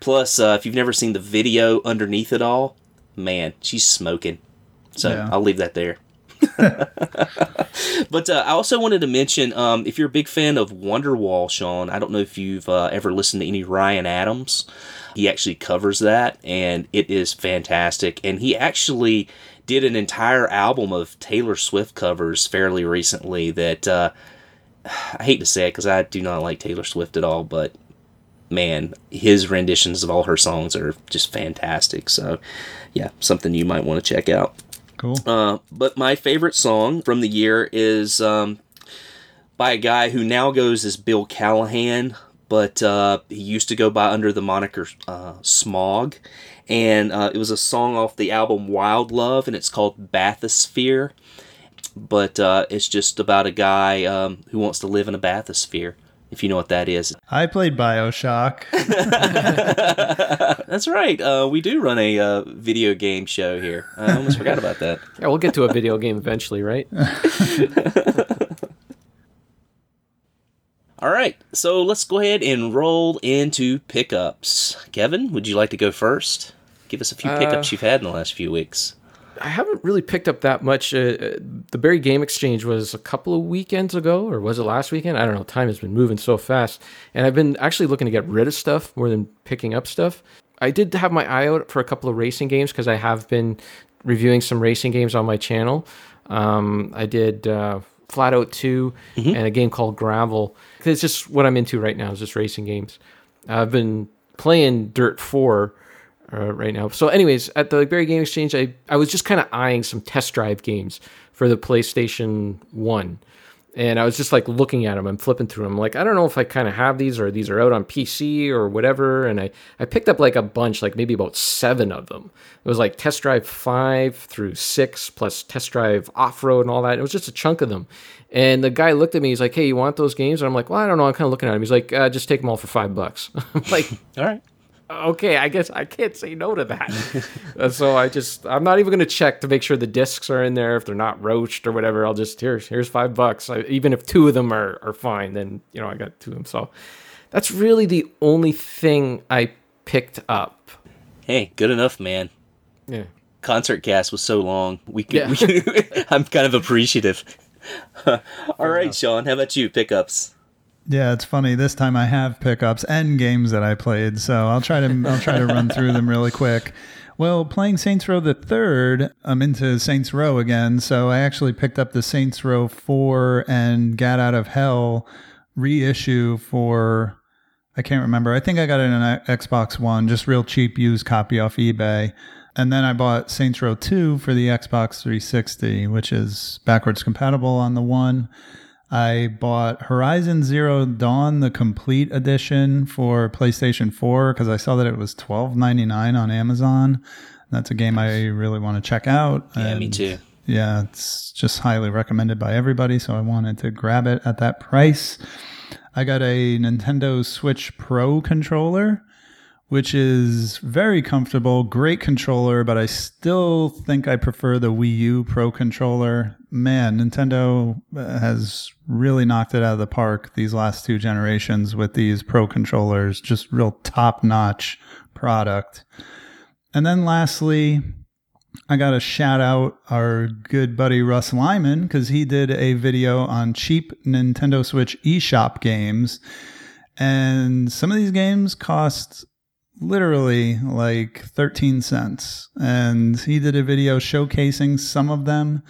Plus, uh, if you've never seen the video underneath it all, man, she's smoking. So Yeah. I'll leave that there. But uh, I also wanted to mention um, if you're a big fan of Wonderwall, Sean, I don't know if you've uh, ever listened to any Ryan Adams. He actually covers that, and it is fantastic. And he actually did an entire album of Taylor Swift covers fairly recently that uh, I hate to say it because I do not like Taylor Swift at all, but man, his renditions of all her songs are just fantastic. So, yeah, something you might want to check out. Cool. Uh, but my favorite song from the year is um, by a guy who now goes as Bill Callahan, but uh, he used to go by under the moniker uh, Smog. And uh, it was a song off the album Wild Love, and it's called Bathysphere. But uh, it's just about a guy um, who wants to live in a bathysphere, if you know what that is. I played Bioshock. That's right. Uh, we do run a uh, video game show here. I almost forgot about that. Yeah, we'll get to a video game eventually, right? All right, so let's go ahead and roll into pickups. Kevin, would you like to go first? Give us a few pickups you've had in the last few weeks. I haven't really picked up that much. Uh, uh, the Barry Game Exchange was a couple of weekends ago, or was it last weekend? I don't know. Time has been moving so fast, and I've been actually looking to get rid of stuff more than picking up stuff. I did have my eye out for a couple of racing games because I have been reviewing some racing games on my channel. Um, I did uh, Flat Out 2 and a game called Gravel. It's just what I'm into right now is just racing games. I've been playing Dirt 4 uh, right now. So, anyways, at the Barry Game Exchange, I, I was just kind of eyeing some test drive games for the PlayStation 1. And I was just like looking at them and flipping through them. Like, I don't know if I kind of have these or these are out on PC or whatever. And I, I picked up like a bunch, like maybe about seven of them. It was like Test Drive 5 through 6 plus Test Drive Off Road and all that. It was just a chunk of them. And the guy looked at me. He's like, "Hey, you want those games?" And I'm like, "Well, I don't know." I'm kind of looking at him. He's like, uh, "Just take them all for five bucks." I'm like, All right. Okay, I guess I can't say no to that. Uh, so I just, I'm not even going to check to make sure the discs are in there. If they're not roached or whatever, I'll just, here's, here's five bucks. I, even if two of them are, are fine, then, you know, I got two of them. So that's really the only thing I picked up. Hey, good enough, man. Yeah. Concert cast was so long. We could. Yeah. We could I'm kind of appreciative. All right, Sean. How about you? Pickups. Yeah, it's funny. This time I have pickups and games that I played, so I'll try to I'll try to run through them really quick. Well, playing Saints Row the Third, I'm into Saints Row again, so I actually picked up the Saints Row Four and Got Out of Hell reissue for I can't remember. I think I got it in an Xbox One, just real cheap used copy off eBay. And then I bought Saints Row 2 for the Xbox 360, which is backwards compatible on the one. I bought Horizon Zero Dawn, the complete edition for PlayStation 4, because I saw that it was $12.99 on Amazon. That's a game I really want to check out. Yeah, me too. Yeah, it's just highly recommended by everybody, so I wanted to grab it at that price. I got a Nintendo Switch Pro controller, which is very comfortable, great controller, but I still think I prefer the Wii U Pro controller. Man, Nintendo uh, has really knocked it out of the park these last two generations with these Pro controllers, just real top notch product. And then lastly, I got to shout out our good buddy Russ Lyman because he did a video on cheap Nintendo Switch eShop games. And some of these games cost literally like 13 cents. And he did a video showcasing some of them.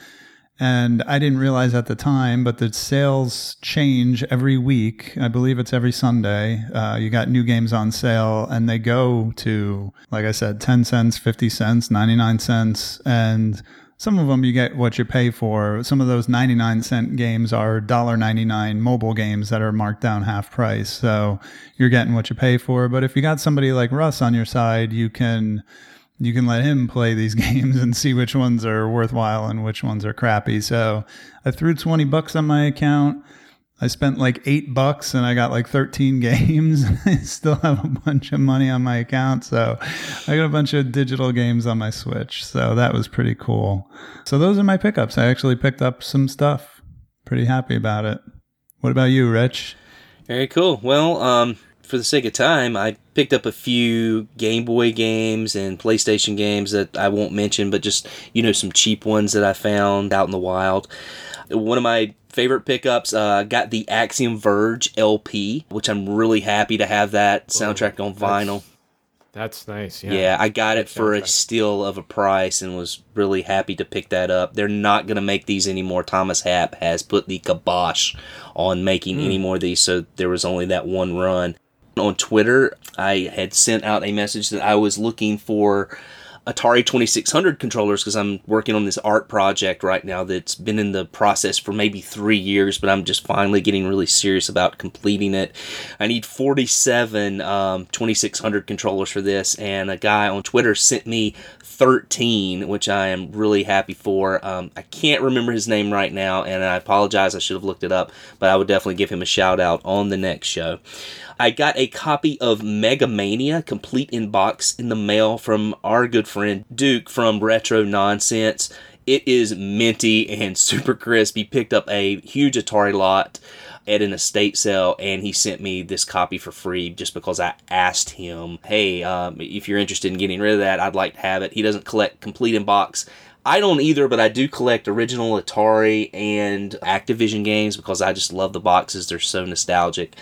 And I didn't realize at the time, but the sales change every week. I believe it's every Sunday. Uh, you got new games on sale, and they go to, like I said, 10 cents, 50 cents, 99 cents. And some of them you get what you pay for. Some of those 99 cent games are $1.99 mobile games that are marked down half price. So you're getting what you pay for. But if you got somebody like Russ on your side, you can you can let him play these games and see which ones are worthwhile and which ones are crappy. So I threw 20 bucks on my account. I spent like eight bucks and I got like 13 games. I still have a bunch of money on my account. So I got a bunch of digital games on my Switch. So that was pretty cool. So those are my pickups. I actually picked up some stuff. Pretty happy about it. What about you, Rich? Very cool. Well, um, for the sake of time, I picked up a few Game Boy games and PlayStation games that I won't mention, but just, you know, some cheap ones that I found out in the wild. One of my favorite pickups, uh, got the Axiom Verge LP, which I'm really happy to have that soundtrack on vinyl. That's nice. Yeah. Yeah, I got it for a steal of a price and was really happy to pick that up. They're not going to make these anymore. Thomas Happ has put the kibosh on making any more of these, so there was only that one run. On Twitter, I had sent out a message that I was looking for Atari 2600 controllers because I'm working on this art project right now that's been in the process for maybe three years, but I'm just finally getting really serious about completing it. I need 47 um, 2600 controllers for this, and a guy on Twitter sent me 13, which I am really happy for. Um, I can't remember his name right now, and I apologize. I should have looked it up, but I would definitely give him a shout out on the next show. I got a copy of Mega Mania complete in box in the mail from our good friend Duke from Retro Nonsense. It is minty and super crisp. He picked up a huge Atari lot at an estate sale and he sent me this copy for free just because I asked him, hey, um, if you're interested in getting rid of that, I'd like to have it. He doesn't collect complete in box. I don't either, but I do collect original Atari and Activision games because I just love the boxes. They're so nostalgic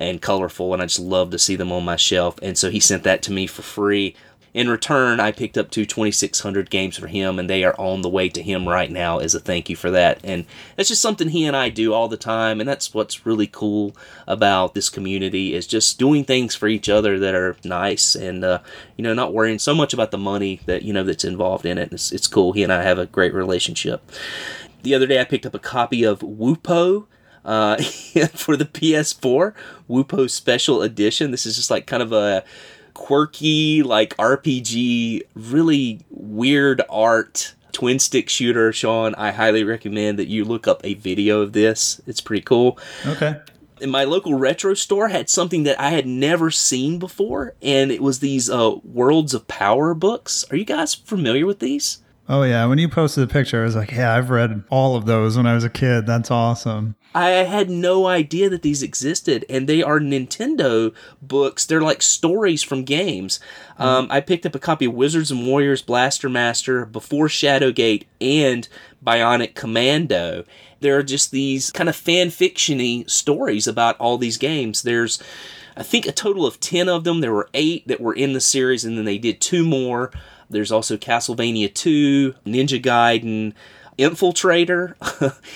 and colorful, and I just love to see them on my shelf. And so he sent that to me for free. In return, I picked up two 2600 games for him, and they are on the way to him right now as a thank you for that. And that's just something he and I do all the time, and that's what's really cool about this community is just doing things for each other that are nice, and uh, you know, not worrying so much about the money that you know that's involved in it. It's, it's cool. He and I have a great relationship. The other day, I picked up a copy of Wuppo uh, for the PS4 Wuppo Special Edition. This is just like kind of a quirky, like RPG, really weird art twin stick shooter. Sean, I highly recommend that you look up a video of this. It's pretty cool. Okay. In my local retro store had something that I had never seen before, and it was these uh, Worlds of Power books. Are you guys familiar with these? Oh yeah, when you posted the picture, I was like, yeah, I've read all of those when I was a kid. That's awesome. I had no idea that these existed, and they are Nintendo books. They're like stories from games. Um, I picked up a copy of Wizards and Warriors Blaster Master before Shadowgate and Bionic Commando. There are just these kind of fan fictiony stories about all these games. There's, I think, a total of 10 of them. There were eight that were in the series, and then they did two more. There's also Castlevania 2, Ninja Gaiden, Infiltrator.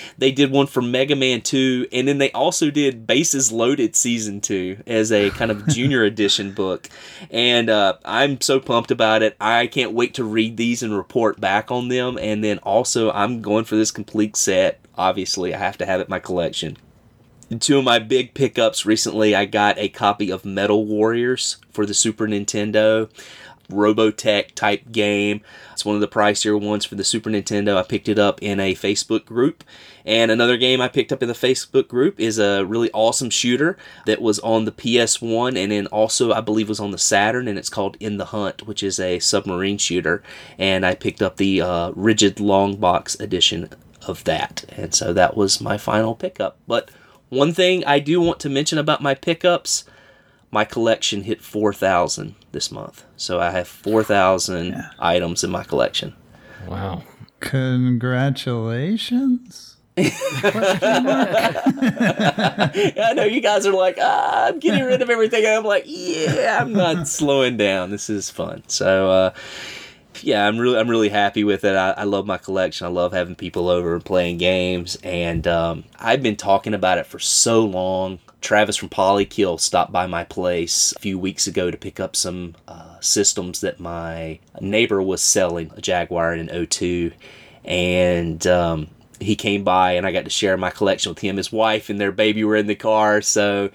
they did one for Mega Man 2, and then they also did Bases Loaded Season 2 as a kind of junior edition book. And uh, I'm so pumped about it. I can't wait to read these and report back on them. And then also, I'm going for this complete set. Obviously, I have to have it in my collection. Two of my big pickups recently, I got a copy of Metal Warriors for the Super Nintendo. Robotech type game. It's one of the pricier ones for the Super Nintendo. I picked it up in a Facebook group. And another game I picked up in the Facebook group is a really awesome shooter that was on the PS1 and then also I believe was on the Saturn and it's called In the Hunt, which is a submarine shooter. And I picked up the uh, rigid long box edition of that. And so that was my final pickup. But one thing I do want to mention about my pickups my collection hit 4,000 this month. So I have 4,000 items in my collection. Wow. Congratulations. I know you guys are like, ah, I'm getting rid of everything. And I'm like, yeah, I'm not slowing down. This is fun. So, uh, yeah, I'm really, I'm really happy with it. I, I love my collection. I love having people over and playing games. And um, I've been talking about it for so long. Travis from Polykill stopped by my place a few weeks ago to pick up some uh, systems that my neighbor was selling, a Jaguar and an O2. And um, he came by and I got to share my collection with him. His wife and their baby were in the car. So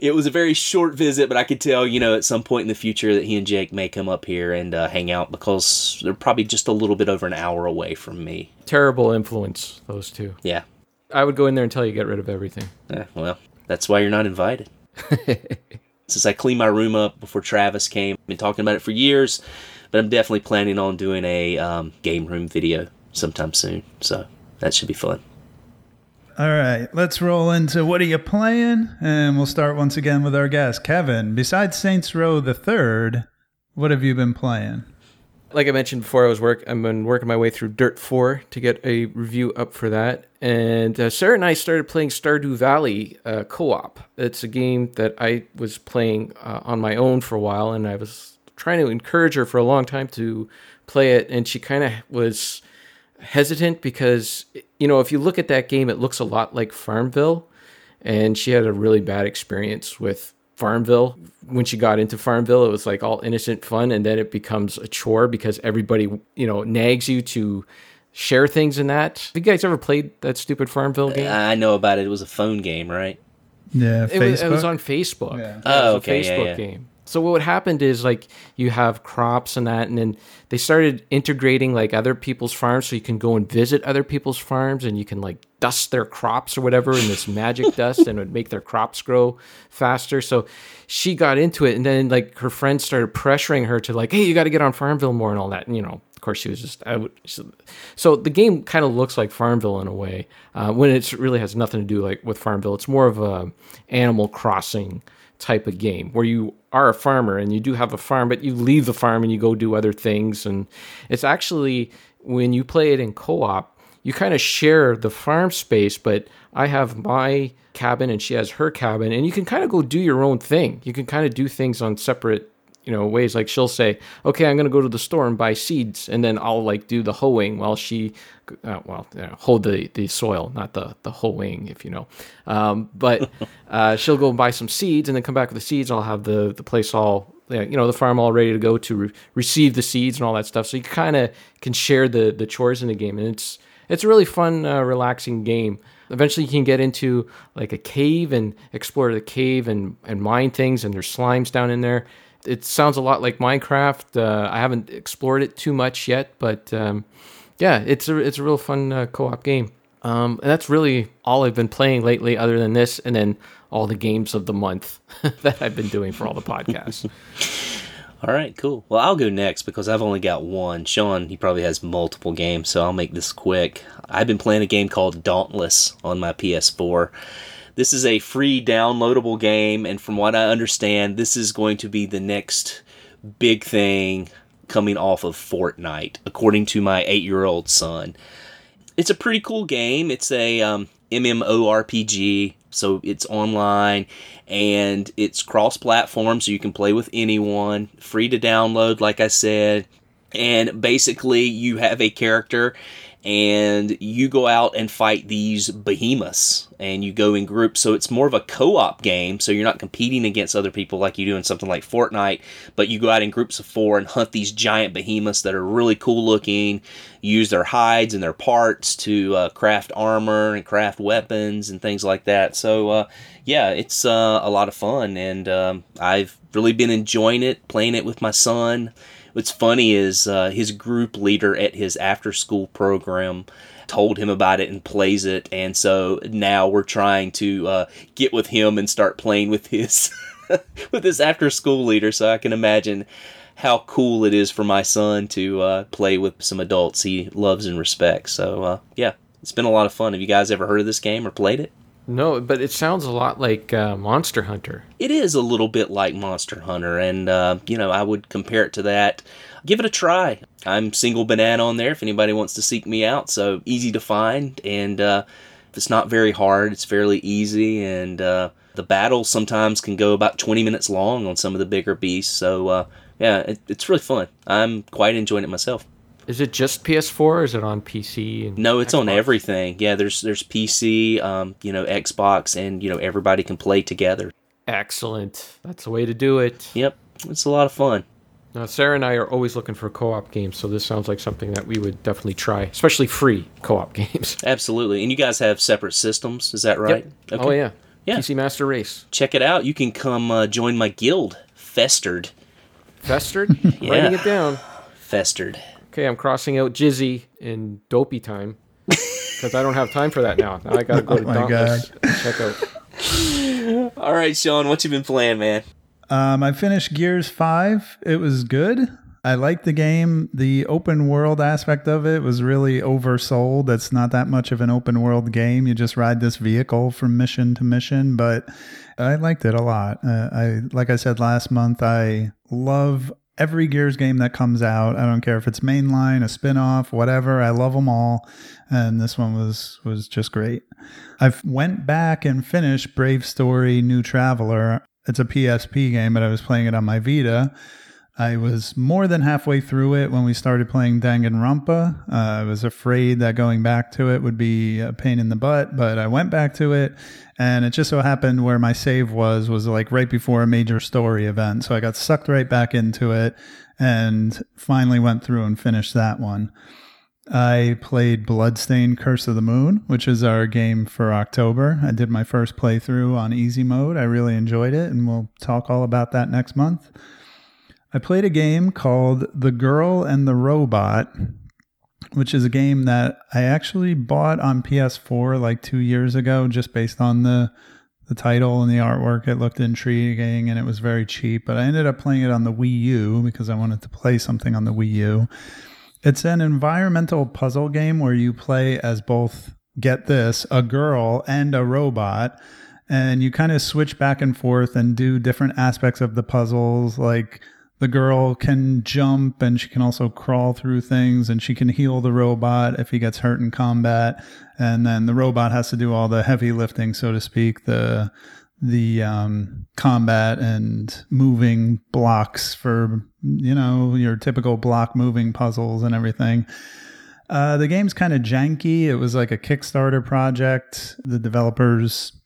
it was a very short visit, but I could tell, you know, at some point in the future that he and Jake may come up here and uh, hang out because they're probably just a little bit over an hour away from me. Terrible influence, those two. Yeah. I would go in there and tell you get rid of everything. Eh, well, that's why you're not invited. Since I cleaned my room up before Travis came, I've been talking about it for years, but I'm definitely planning on doing a um, game room video sometime soon. So that should be fun. All right, let's roll into what are you playing? And we'll start once again with our guest, Kevin. Besides Saints Row the Third, what have you been playing? Like I mentioned before, I was work. I've been working my way through Dirt Four to get a review up for that. And uh, Sarah and I started playing Stardew Valley uh, co-op. It's a game that I was playing uh, on my own for a while, and I was trying to encourage her for a long time to play it, and she kind of was hesitant because you know if you look at that game, it looks a lot like Farmville, and she had a really bad experience with Farmville. When she got into Farmville, it was like all innocent fun, and then it becomes a chore because everybody, you know, nags you to share things in that. Have you guys ever played that stupid Farmville game? I know about it. It was a phone game, right? Yeah, it, was, it was on Facebook. Yeah. It Oh, was okay, a yeah, Facebook yeah. game. So what happened is like you have crops and that, and then they started integrating like other people's farms, so you can go and visit other people's farms, and you can like dust their crops or whatever in this magic dust, and it would make their crops grow faster. So she got into it, and then like her friends started pressuring her to like, hey, you got to get on Farmville more and all that. And you know, of course, she was just out. So the game kind of looks like Farmville in a way, uh, when it really has nothing to do like with Farmville. It's more of a Animal Crossing type of game where you are a farmer and you do have a farm, but you leave the farm and you go do other things. And it's actually when you play it in co-op, you kind of share the farm space, but I have my cabin and she has her cabin, and you can kind of go do your own thing. You can kind of do things on separate, you know, ways. Like she'll say, "Okay, I'm going to go to the store and buy seeds," and then I'll like do the hoeing while she, uh, well, you know, hold the the soil, not the the hoeing, if you know. Um, but uh, she'll go and buy some seeds, and then come back with the seeds. I'll have the the place all you know the farm all ready to go to re- receive the seeds and all that stuff. So you kind of can share the the chores in the game, and it's it's a really fun, uh, relaxing game. Eventually, you can get into like a cave and explore the cave and and mine things, and there's slimes down in there. It sounds a lot like Minecraft. Uh, I haven't explored it too much yet, but um, yeah, it's a it's a real fun uh, co-op game. Um, and that's really all I've been playing lately, other than this, and then all the games of the month that I've been doing for all the podcasts. All right, cool. Well, I'll go next because I've only got one. Sean, he probably has multiple games, so I'll make this quick. I've been playing a game called Dauntless on my PS4. This is a free downloadable game, and from what I understand, this is going to be the next big thing coming off of Fortnite, according to my eight year old son. It's a pretty cool game. It's a um, MMORPG, so it's online and it's cross platform, so you can play with anyone. Free to download, like I said. And basically, you have a character and you go out and fight these behemoths and you go in groups. So it's more of a co-op game. So you're not competing against other people like you do in something like Fortnite but you go out in groups of 4 and hunt these giant behemoths that are really cool looking use their hides and their parts to uh, craft armor and craft weapons and things like that. So uh, yeah it's uh, a lot of fun and um, I've really been enjoying it playing it with my son What's funny is uh, his group leader at his after school program told him about it and plays it, and so now we're trying to uh, get with him and start playing with his with his after school leader. So I can imagine how cool it is for my son to uh, play with some adults he loves and respects. So uh, yeah, it's been a lot of fun. Have you guys ever heard of this game or played it? No, but it sounds a lot like uh, Monster Hunter. it is a little bit like Monster Hunter, and uh, you know I would compare it to that. Give it a try. I'm single banana on there if anybody wants to seek me out. So easy to find, and uh, it's not very hard. It's fairly easy, and uh, the battles sometimes can go about 20 minutes long on some of the bigger beasts. So uh, yeah, it, it's really fun. I'm quite enjoying it myself. Is it just PS4 or is it on PC? And No, it's on everything. Yeah, there's there's PC, um, you know, Xbox, and you know everybody can play together. Excellent. That's the way to do it. Yep, it's a lot of fun. Now, Sarah and I are always looking for co-op games, so this sounds like something that we would definitely try, especially free co-op games. Absolutely. And you guys have separate systems, is that right? Yep. Oh yeah. Yeah. PC Master Race. Check it out. You can come uh, join my guild, Festered. Festered. Writing it down. Festered. Okay, I'm crossing out Jizzy in Doopee time because I don't have time for that now. Now I gotta go to my Dauntless and check out. All right, Sean, what you been playing, man? Um, I finished Gears 5. It was good. I liked the game. The open world aspect of it was really oversold. It's not that much of an open world game. You just ride this vehicle from mission to mission, but I liked it a lot. Uh, I like I said last month, I love every Gears game that comes out. I don't care if it's mainline, a spin-off, whatever. I love them all. And this one was was just great. I went back and finished Brave Story New Traveler. It's a PSP game, but I was playing it on my Vita. I was more than halfway through it when we started playing Danganronpa. Uh, I was afraid that going back to it would be a pain in the butt, but I went back to it, and it just so happened where my save was was like right before a major story event. So I got sucked right back into it, and finally went through and finished that one. I played Bloodstained Curse of the Moon, which is our game for October. I did my first playthrough on easy mode. I really enjoyed it, and we'll talk all about that next month. I played a game called The Girl and the Robot, which is a game that I actually bought on PS4 like two years ago, just based on the the title and the artwork. It looked intriguing and it was very cheap, but I ended up playing it on the Wii U because I wanted to play something on the Wii U. It's an environmental puzzle game where you play as both, get this, a girl and a robot. And you kind of switch back and forth and do different aspects of the puzzles, like the girl can jump and she can also crawl through things and she can heal the robot if he gets hurt in combat. And then the robot has to do all the heavy lifting, so to speak, the the um, combat and moving blocks for you know your typical block moving puzzles and everything. Uh, the game's kind of janky. It was like a Kickstarter project. The developers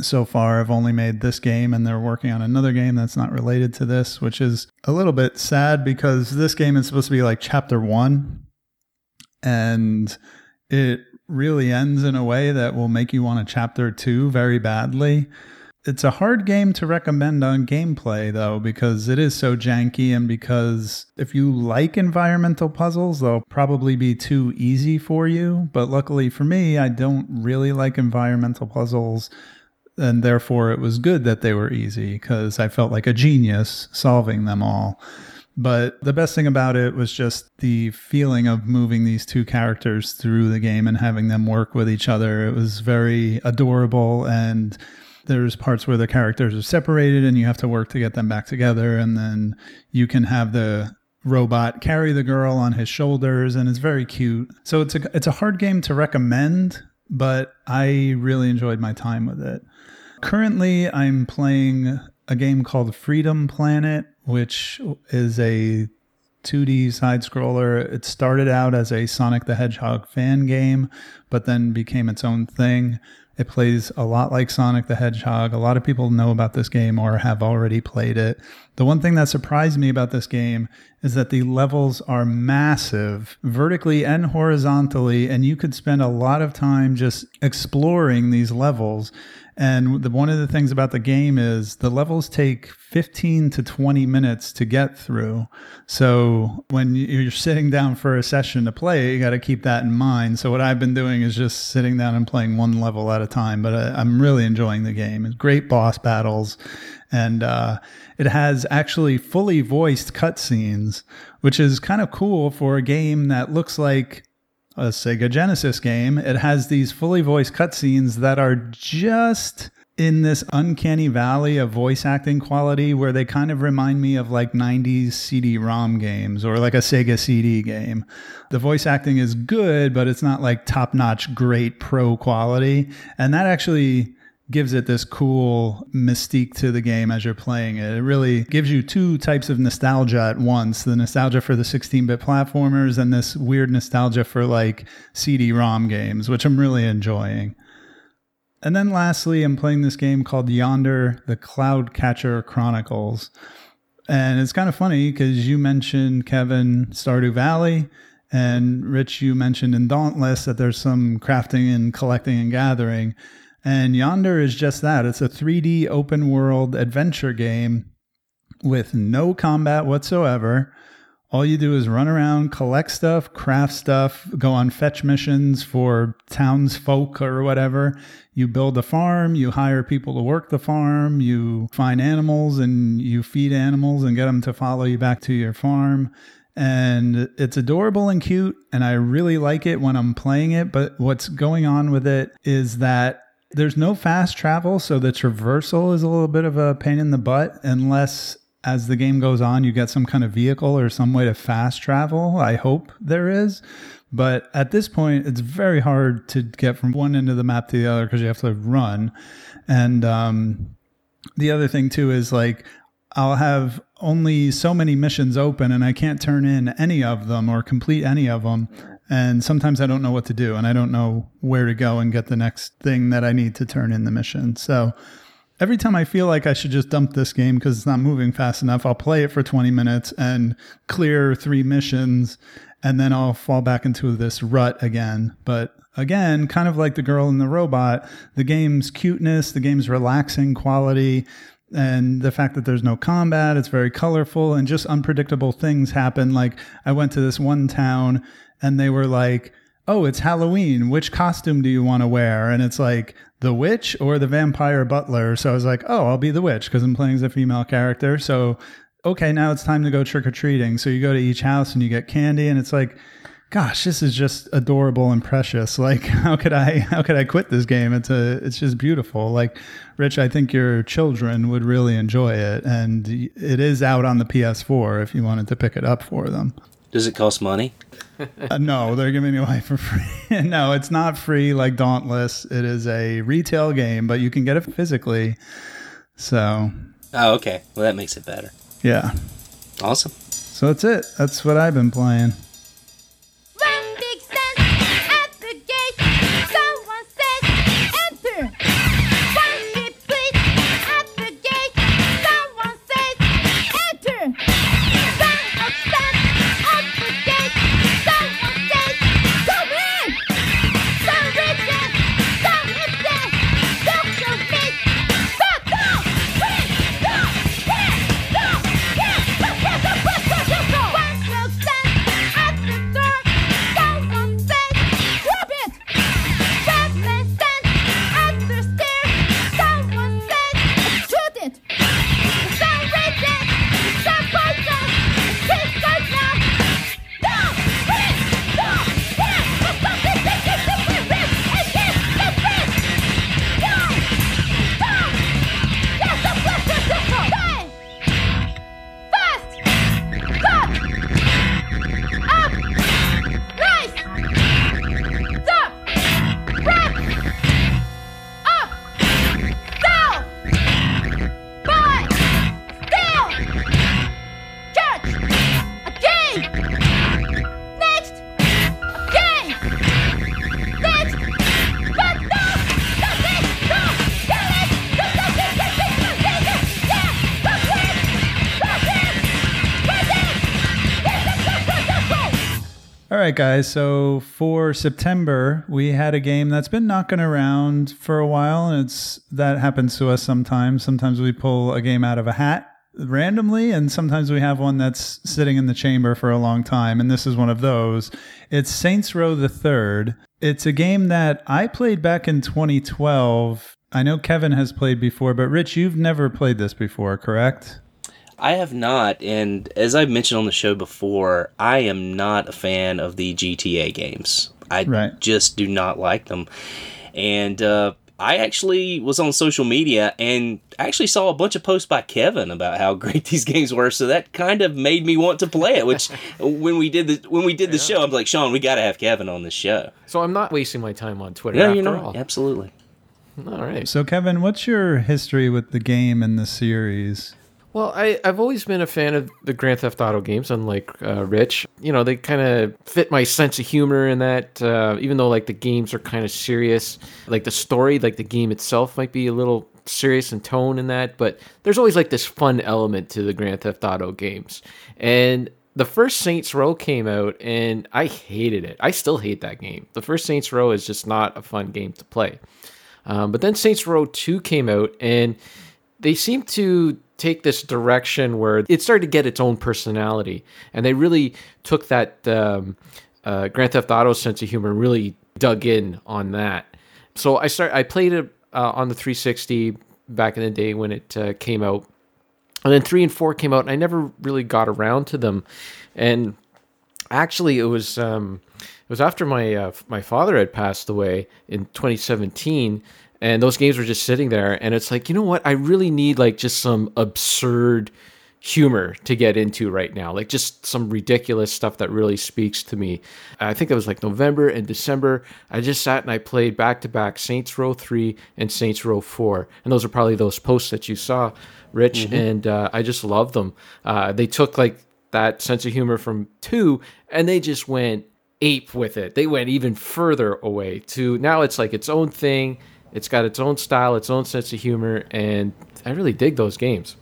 so far I've only made this game and they're working on another game that's not related to this, which is a little bit sad because this game is supposed to be like chapter one and it really ends in a way that will make you want a chapter two very badly. It's a hard game to recommend on gameplay though, because it is so janky and because if you like environmental puzzles, they'll probably be too easy for you. But luckily for me, I don't really like environmental puzzles and therefore it was good that they were easy because I felt like a genius solving them all. But the best thing about it was just the feeling of moving these two characters through the game and having them work with each other. It was very adorable and there's parts where the characters are separated and you have to work to get them back together and then you can have the robot carry the girl on his shoulders and it's very cute. So it's a it's a hard game to recommend, but I really enjoyed my time with it. Currently, I'm playing a game called Freedom Planet, which is a 2D side scroller. It started out as a Sonic the Hedgehog fan game, but then became its own thing. It plays a lot like Sonic the Hedgehog. A lot of people know about this game or have already played it. The one thing that surprised me about this game is that the levels are massive, vertically and horizontally, and you could spend a lot of time just exploring these levels. And the, one of the things about the game is the levels take 15 to 20 minutes to get through. So when you're sitting down for a session to play, you got to keep that in mind. So what I've been doing is just sitting down and playing one level at a time. But I, I'm really enjoying the game. It's great boss battles, and uh, it has actually fully voiced cutscenes, which is kind of cool for a game that looks like a Sega Genesis game, it has these fully voiced cutscenes that are just in this uncanny valley of voice acting quality where they kind of remind me of like 90s CD-ROM games or like a Sega CD game. The voice acting is good, but it's not like top-notch great pro quality, and that actually gives it this cool mystique to the game as you're playing it. It really gives you two types of nostalgia at once the nostalgia for the 16 bit platformers and this weird nostalgia for like CD ROM games, which I'm really enjoying. And then lastly, I'm playing this game called Yonder the Cloudcatcher Chronicles. And it's kind of funny because you mentioned, Kevin, Stardew Valley. And Rich, you mentioned in Dauntless that there's some crafting and collecting and gathering. And Yonder is just that. It's a 3D open world adventure game with no combat whatsoever. All you do is run around, collect stuff, craft stuff, go on fetch missions for townsfolk or whatever. You build a farm, you hire people to work the farm, you find animals and you feed animals and get them to follow you back to your farm. And it's adorable and cute, and I really like it when I'm playing it. But what's going on with it is that there's no fast travel, so the traversal is a little bit of a pain in the butt unless as the game goes on you get some kind of vehicle or some way to fast travel. I hope there is. But at this point, it's very hard to get from one end of the map to the other because you have to run. And um, the other thing, too, is like I'll have only so many missions open and I can't turn in any of them or complete any of them. And sometimes I don't know what to do and I don't know where to go and get the next thing that I need to turn in the mission. So every time I feel like I should just dump this game because it's not moving fast enough, I'll play it for 20 minutes and clear three missions and then I'll fall back into this rut again. But again, kind of like the girl and the robot, the game's cuteness, the game's relaxing quality, and the fact that there's no combat, it's very colorful and just unpredictable things happen. Like I went to this one town and they were like, "Oh, it's Halloween. Which costume do you want to wear?" And it's like the witch or the vampire butler. So I was like, "Oh, I'll be the witch because I'm playing as a female character." So okay, now it's time to go trick or treating. So you go to each house and you get candy, and it's like gosh, this is just adorable and precious. Like, how could I, how could I quit this game? It's a, it's just beautiful. Like, Rich, I think your children would really enjoy it, and it is out on the PS4 if you wanted to pick it up for them. Does it cost money? Uh, no, they're giving it away for free. no, it's not free like Dauntless. It is a retail game, but you can get it physically. So, Oh, okay. Well, that makes it better. yeah. Awesome. So that's it. That's what I've been playing. Right, guys. So for September, we had a game that's been knocking around for a while, and it's that happens to us sometimes. Sometimes we pull a game out of a hat randomly, and sometimes we have one that's sitting in the chamber for a long time. And this is one of those. It's Saints Row the Third. It's a game that I played back in 2012. I know Kevin has played before, but Rich, you've never played this before, correct? I have not, and as I've mentioned on the show before, I am not a fan of the GTA games. I Right. just do not like them. And uh, I actually was on social media and actually saw a bunch of posts by Kevin about how great these games were. So that kind of made me want to play it. Which, when we did the when we did the show, I'm like, Sean, we got to have Kevin on the show. So I'm not wasting my time on Twitter Yeah, after you know, all. absolutely. All right. So, Kevin, what's your history with the game and the series? Well, I, I've always been a fan of the Grand Theft Auto games, unlike uh, Rich. You know, they kind of fit my sense of humor in that, uh, even though, like, the games are kind of serious. Like, the story, like, the game itself might be a little serious in tone in that, but there's always, like, this fun element to the Grand Theft Auto games. And the first Saints Row came out, and I hated it. I still hate that game. The first Saints Row is just not a fun game to play. Um, but then Saints Row 2 came out, and they seem to take this direction where it started to get its own personality. And they really took that um, uh, Grand Theft Auto sense of humor and really dug in on that. So I start. I played it uh, on the 360 back in the day when it uh, came out. And then three and four came out, and I never really got around to them. And actually, it was um, it was after my uh, my father had passed away in 2017, and those games were just sitting there. And it's like, you know what? I really need like just some absurd humor to get into right now, like just some ridiculous stuff that really speaks to me. I think it was like November and December. I just sat and I played back to back Saints Row three and Saints Row four, and those are probably those posts that you saw, Rich. And uh, I just love them. Uh, they took like that sense of humor from two, and they just went ape with it. They went even further away to now it's like its own thing. It's got its own style, its own sense of humor, and I really dig those games.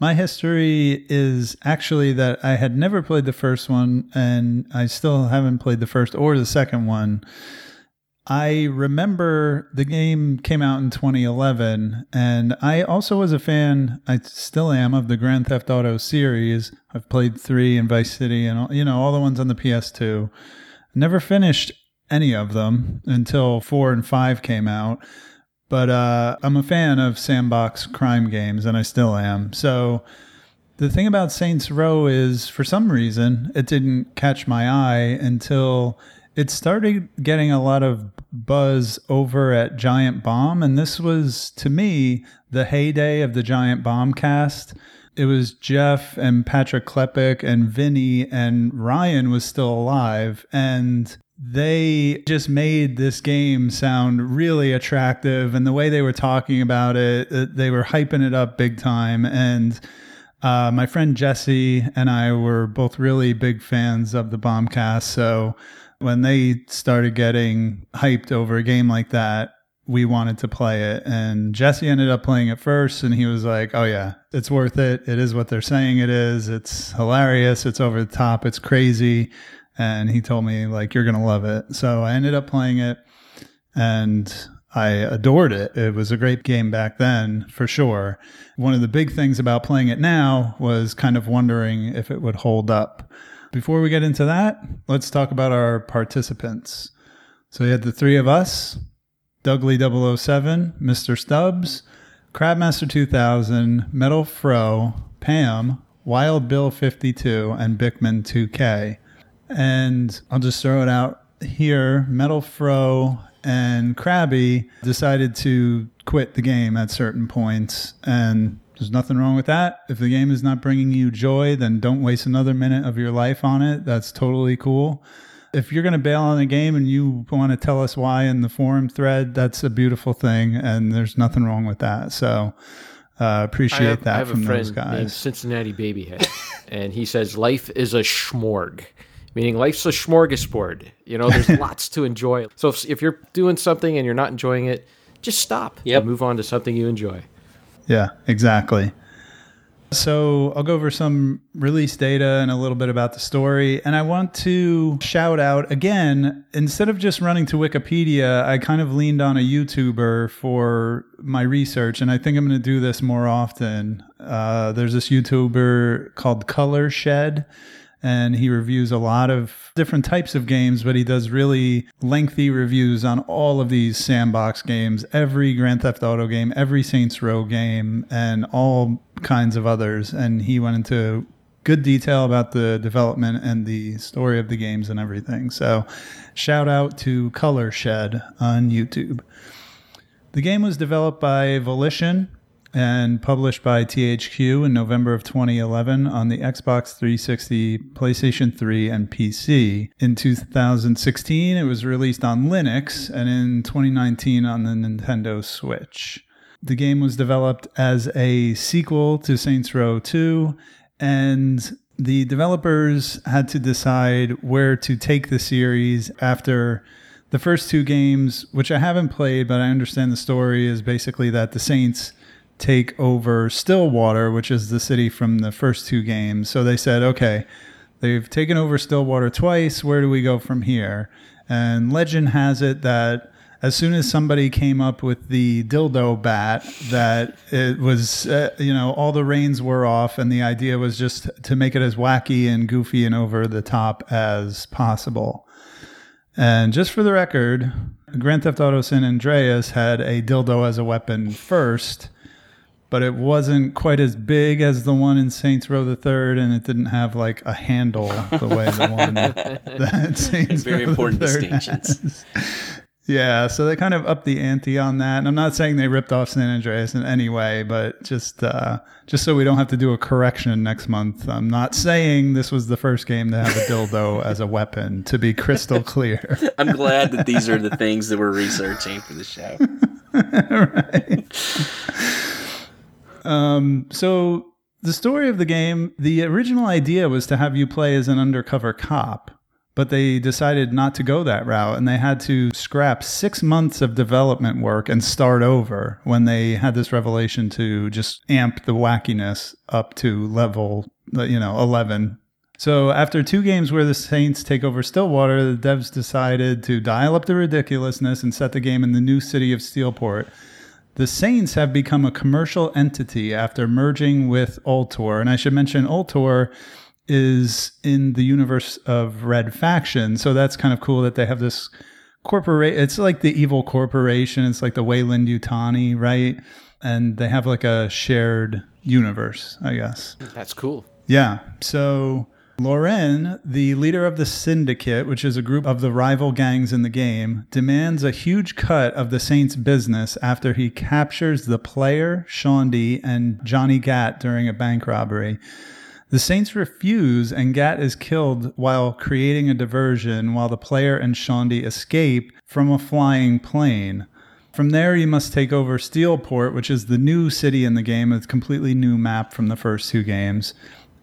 My history is actually that I had never played the first one, and I still haven't played the first or the second one. I remember the game came out in 2011, and I also was a fan. I still am of the Grand Theft Auto series. I've played three and Vice City, and all, you know all the ones on the PS2. Never finished any of them until four and five came out. But uh, I'm a fan of sandbox crime games, and I still am. So The thing about Saints Row is, for some reason, it didn't catch my eye until it started getting a lot of buzz over at Giant Bomb. And this was, to me, the heyday of the Giant Bomb cast. It was Jeff and Patrick Klepek and Vinny, and Ryan was still alive. And they just made this game sound really attractive. And the way they were talking about it, uh, they were hyping it up big time. And uh, my friend Jesse and I were both really big fans of the Bombcast. So when they started getting hyped over a game like that, we wanted to play it. And Jesse ended up playing it first, and he was like, Oh, yeah, it's worth it. It is what they're saying it is. It's hilarious. It's over the top. It's crazy. And he told me, like, you're to love it. So I ended up playing it and I adored it. It was a great game back then, for sure. One of the big things about playing it now was kind of wondering if it would hold up. Before we get into that, let's talk about our participants. So we had the three of us Dougley 007, Mr. Stubbs, Crabmaster 2000, Metal Fro, Pam, Wild Bill 52, and Bickman 2K. And I'll just throw it out here Metal Fro and Krabby decided to quit the game at certain points. And there's nothing wrong with that. If the game is not bringing you joy, then don't waste another minute of your life on it. That's totally cool. If you're going to bail on a game and you want to tell us why in the forum thread, that's a beautiful thing. And there's nothing wrong with that. So uh, appreciate have, that I have from a friend those named guys. Cincinnati Babyhead, and he says life is a schmorg, meaning life's a smorgasbord. You know, there's lots to enjoy. So if, if you're doing something and you're not enjoying it, just stop. Yep. and move on to something you enjoy. Yeah, exactly. So I'll go over some release data and a little bit about the story. And I want to shout out again, instead of just running to Wikipedia, I kind of leaned on a YouTuber for my research. And I think I'm going to do this more often. Uh, there's this YouTuber called Color Shed and he reviews a lot of different types of games, but he does really lengthy reviews on all of these sandbox games, every Grand Theft Auto game, every Saints Row game, and all kinds of others. And he went into good detail about the development and the story of the games and everything. So, shout out to Color Shed on YouTube. The game was developed by Volition and published by THQ in November of 2011 on the Xbox 360, PlayStation 3, and PC. In 2016, it was released on Linux, and in 2019 on the Nintendo Switch. The game was developed as a sequel to Saints Row 2, and the developers had to decide where to take the series after the first two games, which I haven't played, but I understand the story is basically that the Saints take over Stillwater, which is the city from the first two games. So they said, okay, they've taken over Stillwater twice. Where do we go from here? And legend has it that as soon as somebody came up with the dildo bat, that it was, uh, you know, all the reins were off, and the idea was just to make it as wacky and goofy and over the top as possible. And just for the record, Grand Theft Auto San Andreas had a dildo as a weapon first, but it wasn't quite as big as the one in Saints Row the Third, and it didn't have like a handle the way the one that Saints Very Row important the Third distinctions. has. Yeah, so they kind of upped the ante on that, and I'm not saying they ripped off San Andreas in any way, but just uh, just so we don't have to do a correction next month, I'm not saying this was the first game to have a dildo as a weapon. To be crystal clear. I'm glad that these are the things that we're researching for the show. Um, so the story of the game, the original idea was to have you play as an undercover cop, but they decided not to go that route and they had to scrap 6 months of development work and start over when they had this revelation to just amp the wackiness up to level, you know, 11 so after two games where the Saints take over Stillwater, the devs decided to dial up the ridiculousness and set the game in the new city of Steelport. The Saints have become a commercial entity after merging with Ultor. And I should mention Ultor is in the universe of Red Faction. So that's kind of cool that they have this corporate. It's like the evil corporation. It's like the Weyland-Yutani, right? And they have like a shared universe, I guess. That's cool. Yeah. So Loren, the leader of the syndicate, which is a group of the rival gangs in the game, demands a huge cut of the Saints' business after he captures the player, Shaundi, and Johnny Gat during a bank robbery. The Saints refuse, and Gat is killed while creating a diversion while the player and Shaundi escape from a flying plane. From there, you must take over Steelport, which is the new city in the game, a completely new map from the first two games,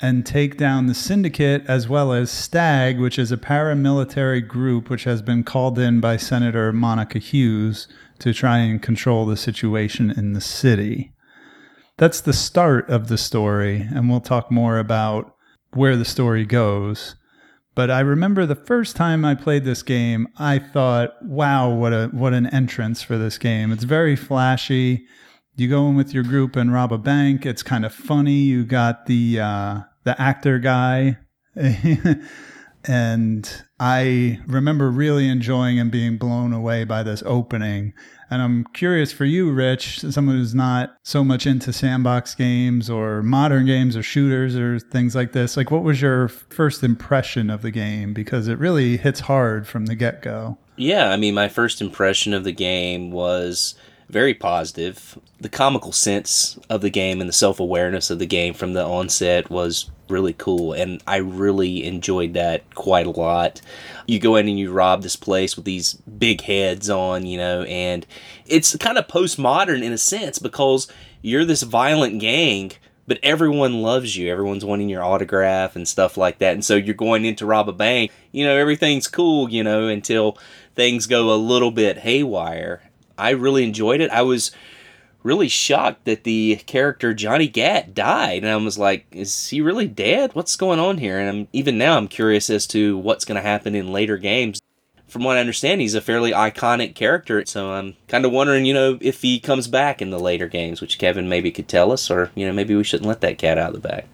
and take down the Syndicate as well as STAG, which is a paramilitary group which has been called in by Senator Monica Hughes to try and control the situation in the city. That's the start of the story, and we'll talk more about where the story goes. But I remember the first time I played this game, I thought, "Wow, what a what an entrance for this game! It's very flashy. You go in with your group and rob a bank. It's kind of funny. You got the uh, the actor guy, and I remember really enjoying and being blown away by this opening. And I'm curious for you, Rich, someone who's not so much into sandbox games or modern games or shooters or things like this. Like, what was your first impression of the game? Because it really hits hard from the get go. Yeah, I mean, my first impression of the game was very positive. The comical sense of the game and the self awareness of the game from the onset was really cool, and I really enjoyed that quite a lot. You go in and you rob this place with these big heads on, you know, and it's kind of postmodern in a sense because you're this violent gang. But everyone loves you. Everyone's wanting your autograph and stuff like that. And so you're going in to rob a bank. You know, everything's cool, you know, until things go a little bit haywire. I really enjoyed it. I was really shocked that the character Johnny Gat died, and I was like, "Is he really dead? What's going on here?" And I'm even now I'm curious as to what's going to happen in later games. From what I understand, he's a fairly iconic character, so I'm kind of wondering, you know, if he comes back in the later games, which Kevin maybe could tell us, or you know, maybe we shouldn't let that cat out of the bag.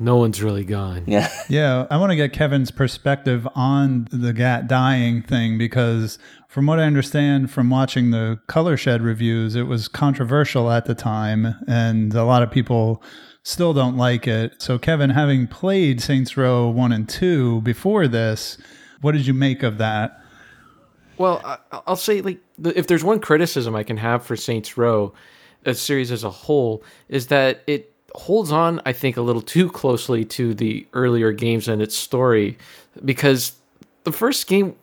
No one's really gone. Yeah. Yeah, I want to get Kevin's perspective on the Gat dying thing because, from what I understand from watching the Color Shed reviews, it was controversial at the time, and a lot of people still don't like it. So, Kevin, having played Saints Row 1 and 2 before this, what did you make of that? Well, I- I'll say like if there's one criticism I can have for Saints Row, a series as a whole, is that it holds on, I think, a little too closely to the earlier games and its story, because the first game,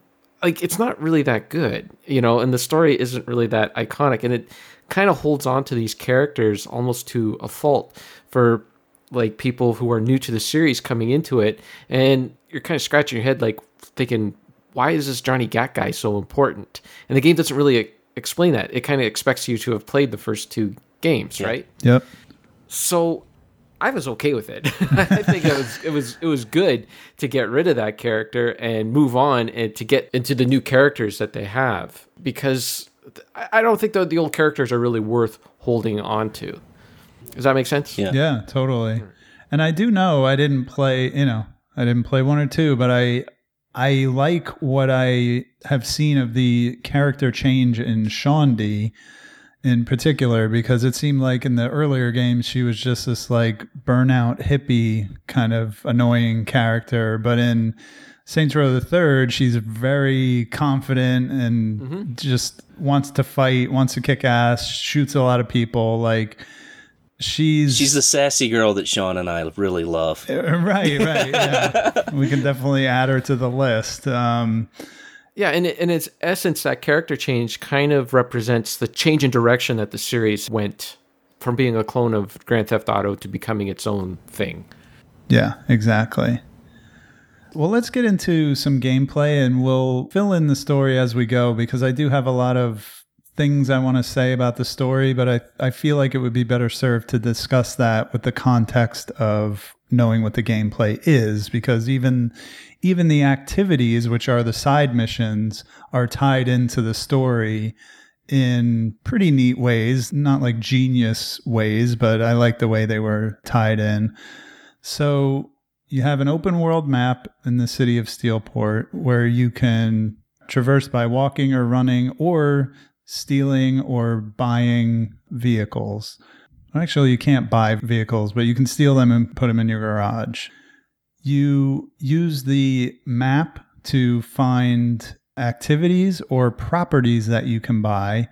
like, it's not really that good, you know, and the story isn't really that iconic, and it kind of holds on to these characters almost to a fault for like people who are new to the series coming into it, and you're kind of scratching your head, like thinking, why is this Johnny Gat guy so important? And the game doesn't really e- explain that. It kind of expects you to have played the first two games, right? Yep. So I was okay with it. I think it was it was it was good to get rid of that character and move on and to get into the new characters that they have because I I don't think that the old characters are really worth holding on to. Does that make sense? Yeah. Yeah, totally. And I do know I didn't play, you know, I didn't play one or two, but I I like what I have seen of the character change in Shaundi in particular because it seemed like in the earlier games she was just this like burnout hippie kind of annoying character, but in Saints Row the Third, she's very confident and just wants to fight, wants to kick ass, shoots a lot of people. Like she's She's the sassy girl that Sean and I really love. right, right. Yeah. we can definitely add her to the list. Um, Yeah, and in its essence, that character change kind of represents the change in direction that the series went from being a clone of Grand Theft Auto to becoming its own thing. yeah, exactly. Well, let's get into some gameplay and we'll fill in the story as we go because I do have a lot of things I want to say about the story, but I, I feel like it would be better served to discuss that with the context of knowing what the gameplay is because even even the activities which are the side missions are tied into the story in pretty neat ways, not like genius ways, but I like the way they were tied in. So you have an open world map in the city of Steelport where you can traverse by walking or running or stealing or buying vehicles. Actually, you can't buy vehicles, but you can steal them and put them in your garage. You use the map to find activities or properties that you can buy.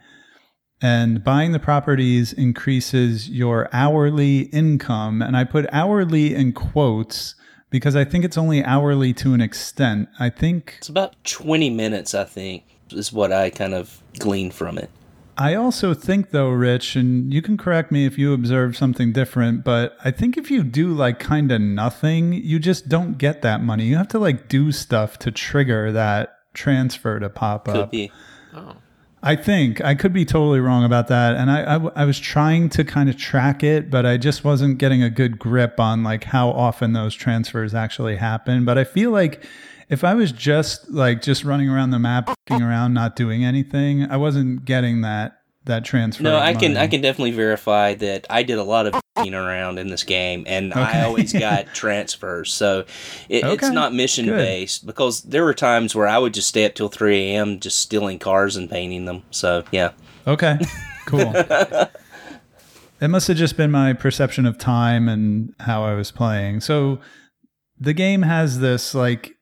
And buying the properties increases your hourly income. And I put hourly in quotes because I think it's only hourly to an extent. I think It's about 20 minutes, I think, is what I kind of gleaned from it. I also think, though, Rich, and you can correct me if you observe something different, but I think if you do like kind of nothing, you just don't get that money. You have to like do stuff to trigger that transfer to pop Could up. be. I think I could be totally wrong about that, and I I was trying to kind of track it, but I just wasn't getting a good grip on like how often those transfers actually happen. But I feel like if I was just like just running around the map, f***ing around, not doing anything, I wasn't getting that that transfer. No, I can I can definitely verify that I did a lot of f***ing around in this game, and I always got transfers. So it, it's not mission good. based because there were times where I would just stay up till three a.m. just stealing cars and painting them. So yeah, Okay, cool. it must have just been my perception of time and how I was playing. So the game has this like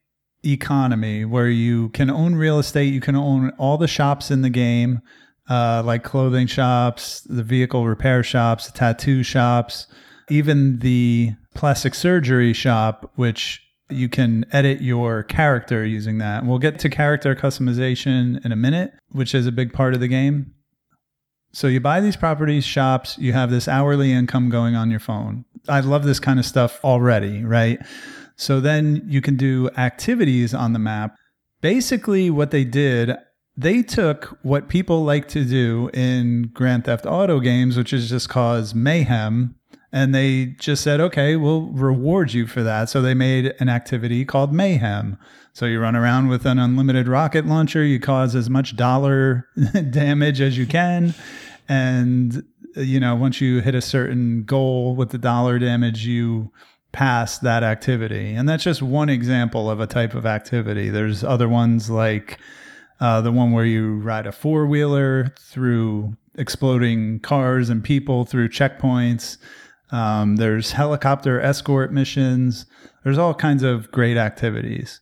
economy where you can own real estate, you can own all the shops in the game, uh, like clothing shops, the vehicle repair shops, the tattoo shops, even the plastic surgery shop, which you can edit your character using that. We'll get to character customization in a minute, which is a big part of the game. So you buy these properties, shops, you have this hourly income going on your phone. I love this kind of stuff already, right? So then you can do activities on the map. Basically, what they did, they took what people like to do in Grand Theft Auto games, which is just cause mayhem, and they just said, okay, we'll reward you for that. So they made an activity called Mayhem. So you run around with an unlimited rocket launcher, you cause as much dollar damage as you can. And, you know, once you hit a certain goal with the dollar damage, you pass that activity. And that's just one example of a type of activity. There's other ones like uh, the one where you ride a four wheeler through exploding cars and people through checkpoints. Um, there's helicopter escort missions. There's all kinds of great activities.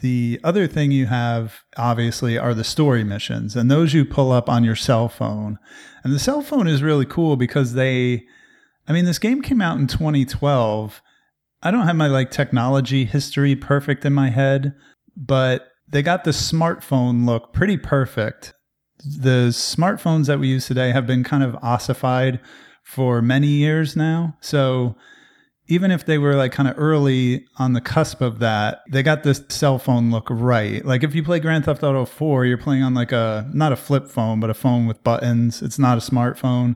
The other thing you have, obviously, are the story missions, and those you pull up on your cell phone. And the cell phone is really cool because they, I mean, this game came out in 2012. I don't have my like technology history perfect in my head, but they got the smartphone look pretty perfect. The smartphones that we use today have been kind of ossified for many years now. So even if they were like kind of early on the cusp of that, they got this cell phone look right. Like if you play Grand Theft Auto 4, you're playing on like a not a flip phone, but a phone with buttons. It's not a smartphone.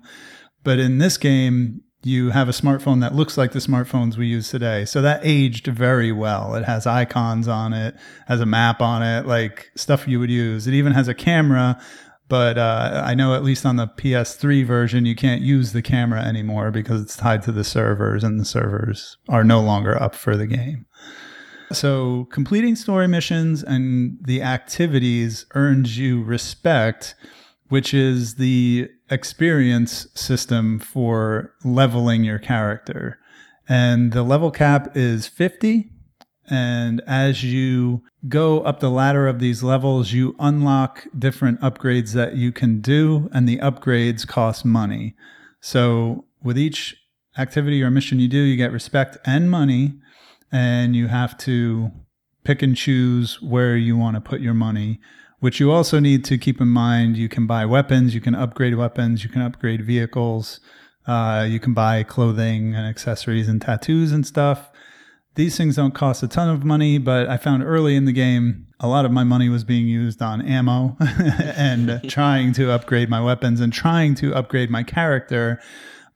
But in this game, you have a smartphone that looks like the smartphones we use today. So that aged very well. It has icons on it, has a map on it, like stuff you would use. It even has a camera, but uh, I know at least on the PS3 version, you can't use the camera anymore because it's tied to the servers, and the servers are no longer up for the game. So completing story missions and the activities earns you respect, which is the experience system for leveling your character. And the level cap is 50. And as you go up the ladder of these levels, you unlock different upgrades that you can do, and the upgrades cost money. So with each activity or mission you do, you get respect and money, and you have to pick and choose where you want to put your money which you also need to keep in mind. You can buy weapons, you can upgrade weapons, you can upgrade vehicles, uh, you can buy clothing and accessories and tattoos and stuff. These things don't cost a ton of money, but I found early in the game a lot of my money was being used on ammo and trying to upgrade my weapons and trying to upgrade my character.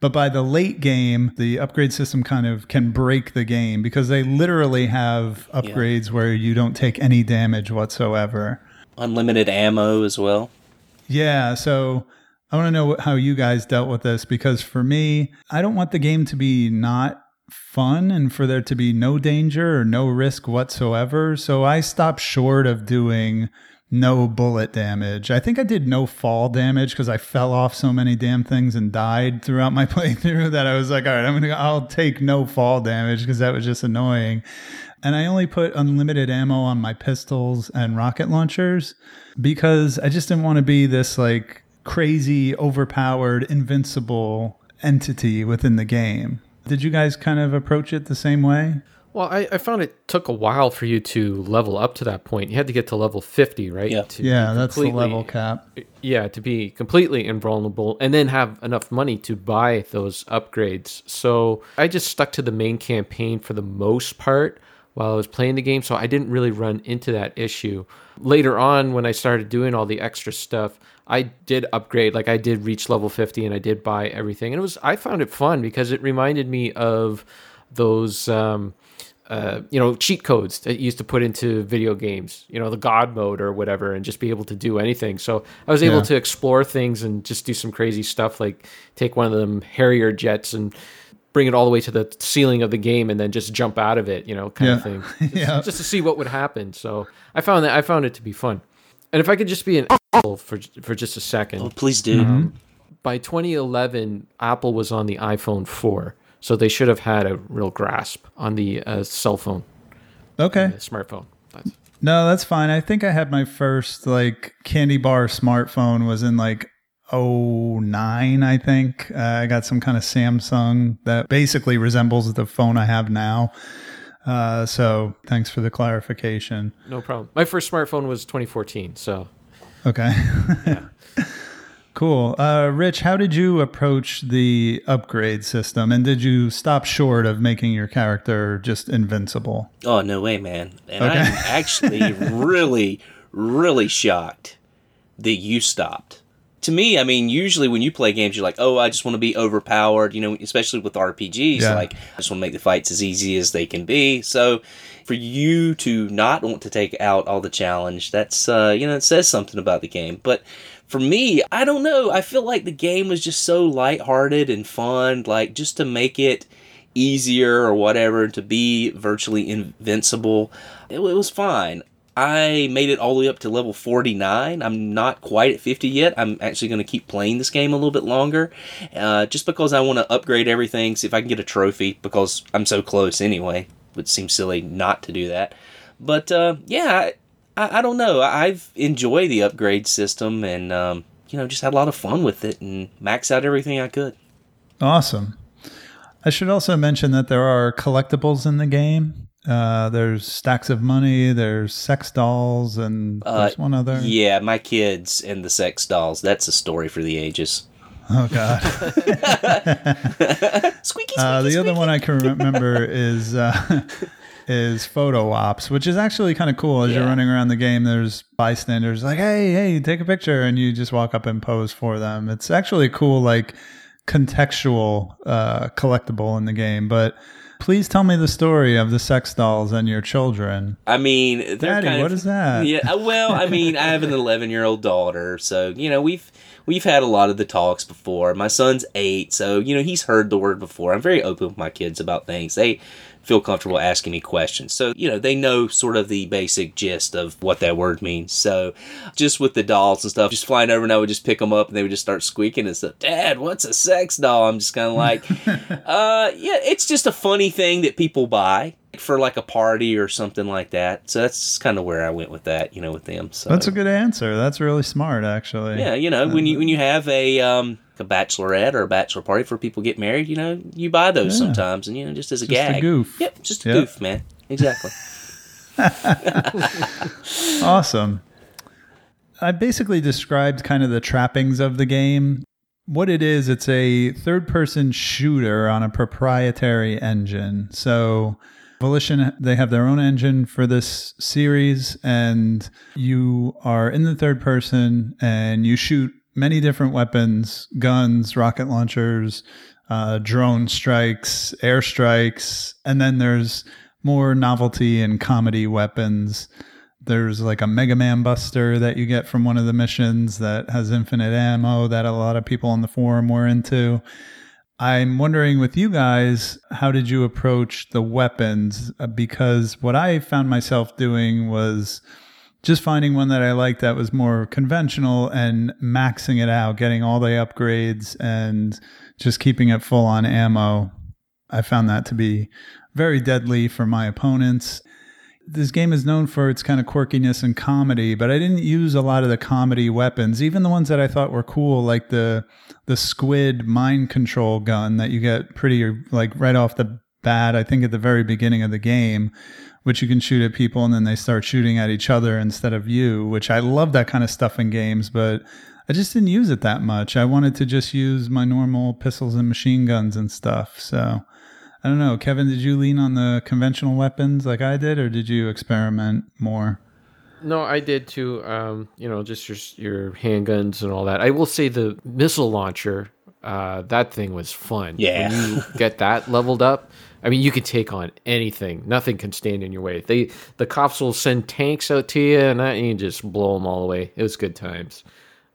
But by the late game, the upgrade system kind of can break the game because they literally have upgrades where you don't take any damage whatsoever. Unlimited ammo as well. Yeah, so I want to know how you guys dealt with this because for me, I don't want the game to be not fun and for there to be no danger or no risk whatsoever. So I stopped short of doing no bullet damage. I think I did no fall damage because I fell off so many damn things and died throughout my playthrough that I was like, all right, I'm gonna I'll take no fall damage because that was just annoying. And I only put unlimited ammo on my pistols and rocket launchers because I just didn't want to be this like crazy, overpowered, invincible entity within the game. Did you guys kind of approach it the same way? Well, I, I found it took a while for you to level up to that point. You had to get to level 50, right? Yeah. To Yeah, that's the level cap. Yeah, to be completely invulnerable and then have enough money to buy those upgrades. So I just stuck to the main campaign for the most part while I was playing the game. So I didn't really run into that issue. Later on, when I started doing all the extra stuff, I did upgrade. Like I did reach level 50 and I did buy everything. And it was, I found it fun because it reminded me of those, um, uh, you know, cheat codes that you used to put into video games, you know, the God mode or whatever, and just be able to do anything. So I was able Yeah. to explore things and just do some crazy stuff, like take one of them Harrier jets and bring it all the way to the ceiling of the game and then just jump out of it, you know, kind of thing. Just, Yeah. just to see what would happen. So I found that I found it to be fun. And if I could just be an asshole for for just a second, Oh, please do. Mm-hmm. by 2011, Apple was on the iPhone 4, so they should have had a real grasp on the uh, cell phone, Okay. the smartphone. That's, No, that's fine. I think I had my first like candy bar smartphone was in like 09, I think. Uh, I got some kind of Samsung that basically resembles the phone I have now. Uh, so thanks for the clarification. no problem. My first smartphone was 2014, so Okay. yeah. cool. Uh, Rich, how did you approach the upgrade system? And did you stop short of making your character just invincible? Oh no way, man! And Okay. I'm actually really, really shocked that you stopped. To me, I mean, usually when you play games, you're like, "Oh, I just want to be overpowered," you know, especially with RPGs. Yeah. Like, I just want to make the fights as easy as they can be. So, for you to not want to take out all the challenge, that's uh, you know, it says something about the game. But for me, I don't know. I feel like the game was just so lighthearted and fun, like just to make it easier or whatever to be virtually invincible. It, it was fine. I made it all the way up to level 49. I'm not quite at 50 yet. I'm actually going to keep playing this game a little bit longer uh, just because I want to upgrade everything, see if I can get a trophy because I'm so close anyway. Would seem silly not to do that. But uh, yeah, I, I, don't know. I've enjoyed the upgrade system and, um, you know, just had a lot of fun with it and maxed out everything I could. Awesome. I should also mention that there are collectibles in the game. Uh, there's stacks of money, there's sex dolls, and Uh, there's one other. Yeah, my kids and the sex dolls. That's a story for the ages. Oh, God. Squeaky, squeaky, Uh, the other one I can remember is uh, is photo ops, which is actually kind of cool. As you're running around the game, there's bystanders like, "Hey, hey, take a picture," and you just walk up and pose for them. It's actually a cool, like contextual uh, collectible in the game. But please tell me the story of the sex dolls and your children. I mean, they're Daddy, kind of, is that? Yeah, uh, well, I mean, I have an 11 year old daughter, so you know we've we've had a lot of the talks before. My son's eight, so you know he's heard the word before. I'm very open with my kids about things. They feel comfortable asking me questions, so you know they know sort of the basic gist of what that word means. So just with the dolls and stuff, just flying over and I would just pick them up and they would just start squeaking and stuff. Dad, what's a sex doll? I'm just kind of like, uh, yeah, it's just a funny thing that people buy for like a party or something like that. So that's kind of where I went with that, you know, with them. So That's a good answer. That's really smart, actually. yeah, you know, when you when you have a um a bachelorette or a bachelor party for people get married, you know, you buy those Yeah. sometimes, and you know, just as a Just a gag. goof. Yep, just a Yep. goof, man. Exactly. Awesome. I basically described kind of the trappings of the game. What it is, it's a third person shooter on a proprietary engine. So, Volition, they have their own engine for this series, and you are in the third person and you shoot many different weapons guns, rocket launchers, uh, drone strikes, airstrikes, and then there's more novelty and comedy weapons. There's like a Mega Man Buster that you get from one of the missions that has infinite ammo that a lot of people on the forum were into. I'm wondering with you guys, how did you approach the weapons? Uh, Because what I found myself doing was just finding one that I liked that was more conventional and maxing it out, getting all the upgrades and just keeping it full on ammo. I found that to be very deadly for my opponents. This game is known for its kind of quirkiness and comedy, but I didn't use a lot of the comedy weapons, even the ones that I thought were cool, like the the squid mind control gun that you get pretty like right off the bat. I think at the very beginning of the game, which you can shoot at people and then they start shooting at each other instead of you. Which I love that kind of stuff in games, but I just didn't use it that much. I wanted to just use my normal pistols and machine guns and stuff. So I don't know. Kevin, did you lean on the conventional weapons like I did, or did you experiment more? No, I did too. Um, you know, just your your handguns and all that. I will say the missile launcher, uh, that thing was fun. Yeah. When you get that leveled up, I mean, you can take on anything. Nothing can stand in your way. They the cops will send tanks out to you, and that and you just blow them all away. It was good times.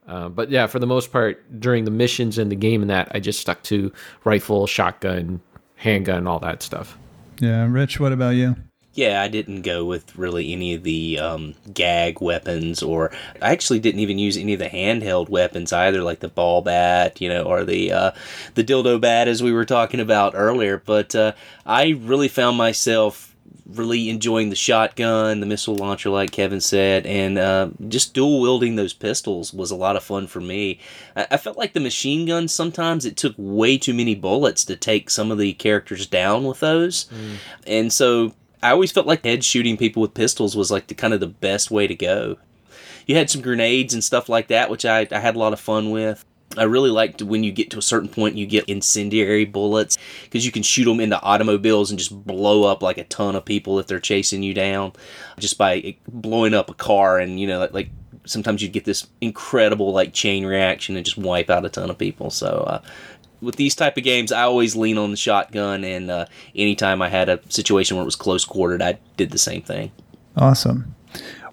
Uh, but yeah, for the most part, during the missions and the game and that, I just stuck to rifle, shotgun, handgun, all that stuff. Yeah, Rich, what about you? Yeah, I didn't go with really any of the um, gag weapons, or I actually didn't even use any of the handheld weapons either, like the ball bat, you know, or the uh, the dildo bat, as we were talking about earlier. But uh, I really found myself really enjoying the shotgun, the missile launcher, like Kevin said, and uh, just dual wielding those pistols was a lot of fun for me. I-, I felt like the machine gun sometimes it took way too many bullets to take some of the characters down with those, and so I always felt like head shooting people with pistols was like the kind of the best way to go. You had some grenades and stuff like that, which I, I had a lot of fun with. I really liked when you get to a certain point, you get incendiary bullets because you can shoot them into automobiles and just blow up like a ton of people if they're chasing you down just by blowing up a car. And, you know, like, like sometimes you'd get this incredible like chain reaction and just wipe out a ton of people. So, uh, with these type of games, I always lean on the shotgun, and uh, anytime I had a situation where it was close quartered, I did the same thing. Awesome.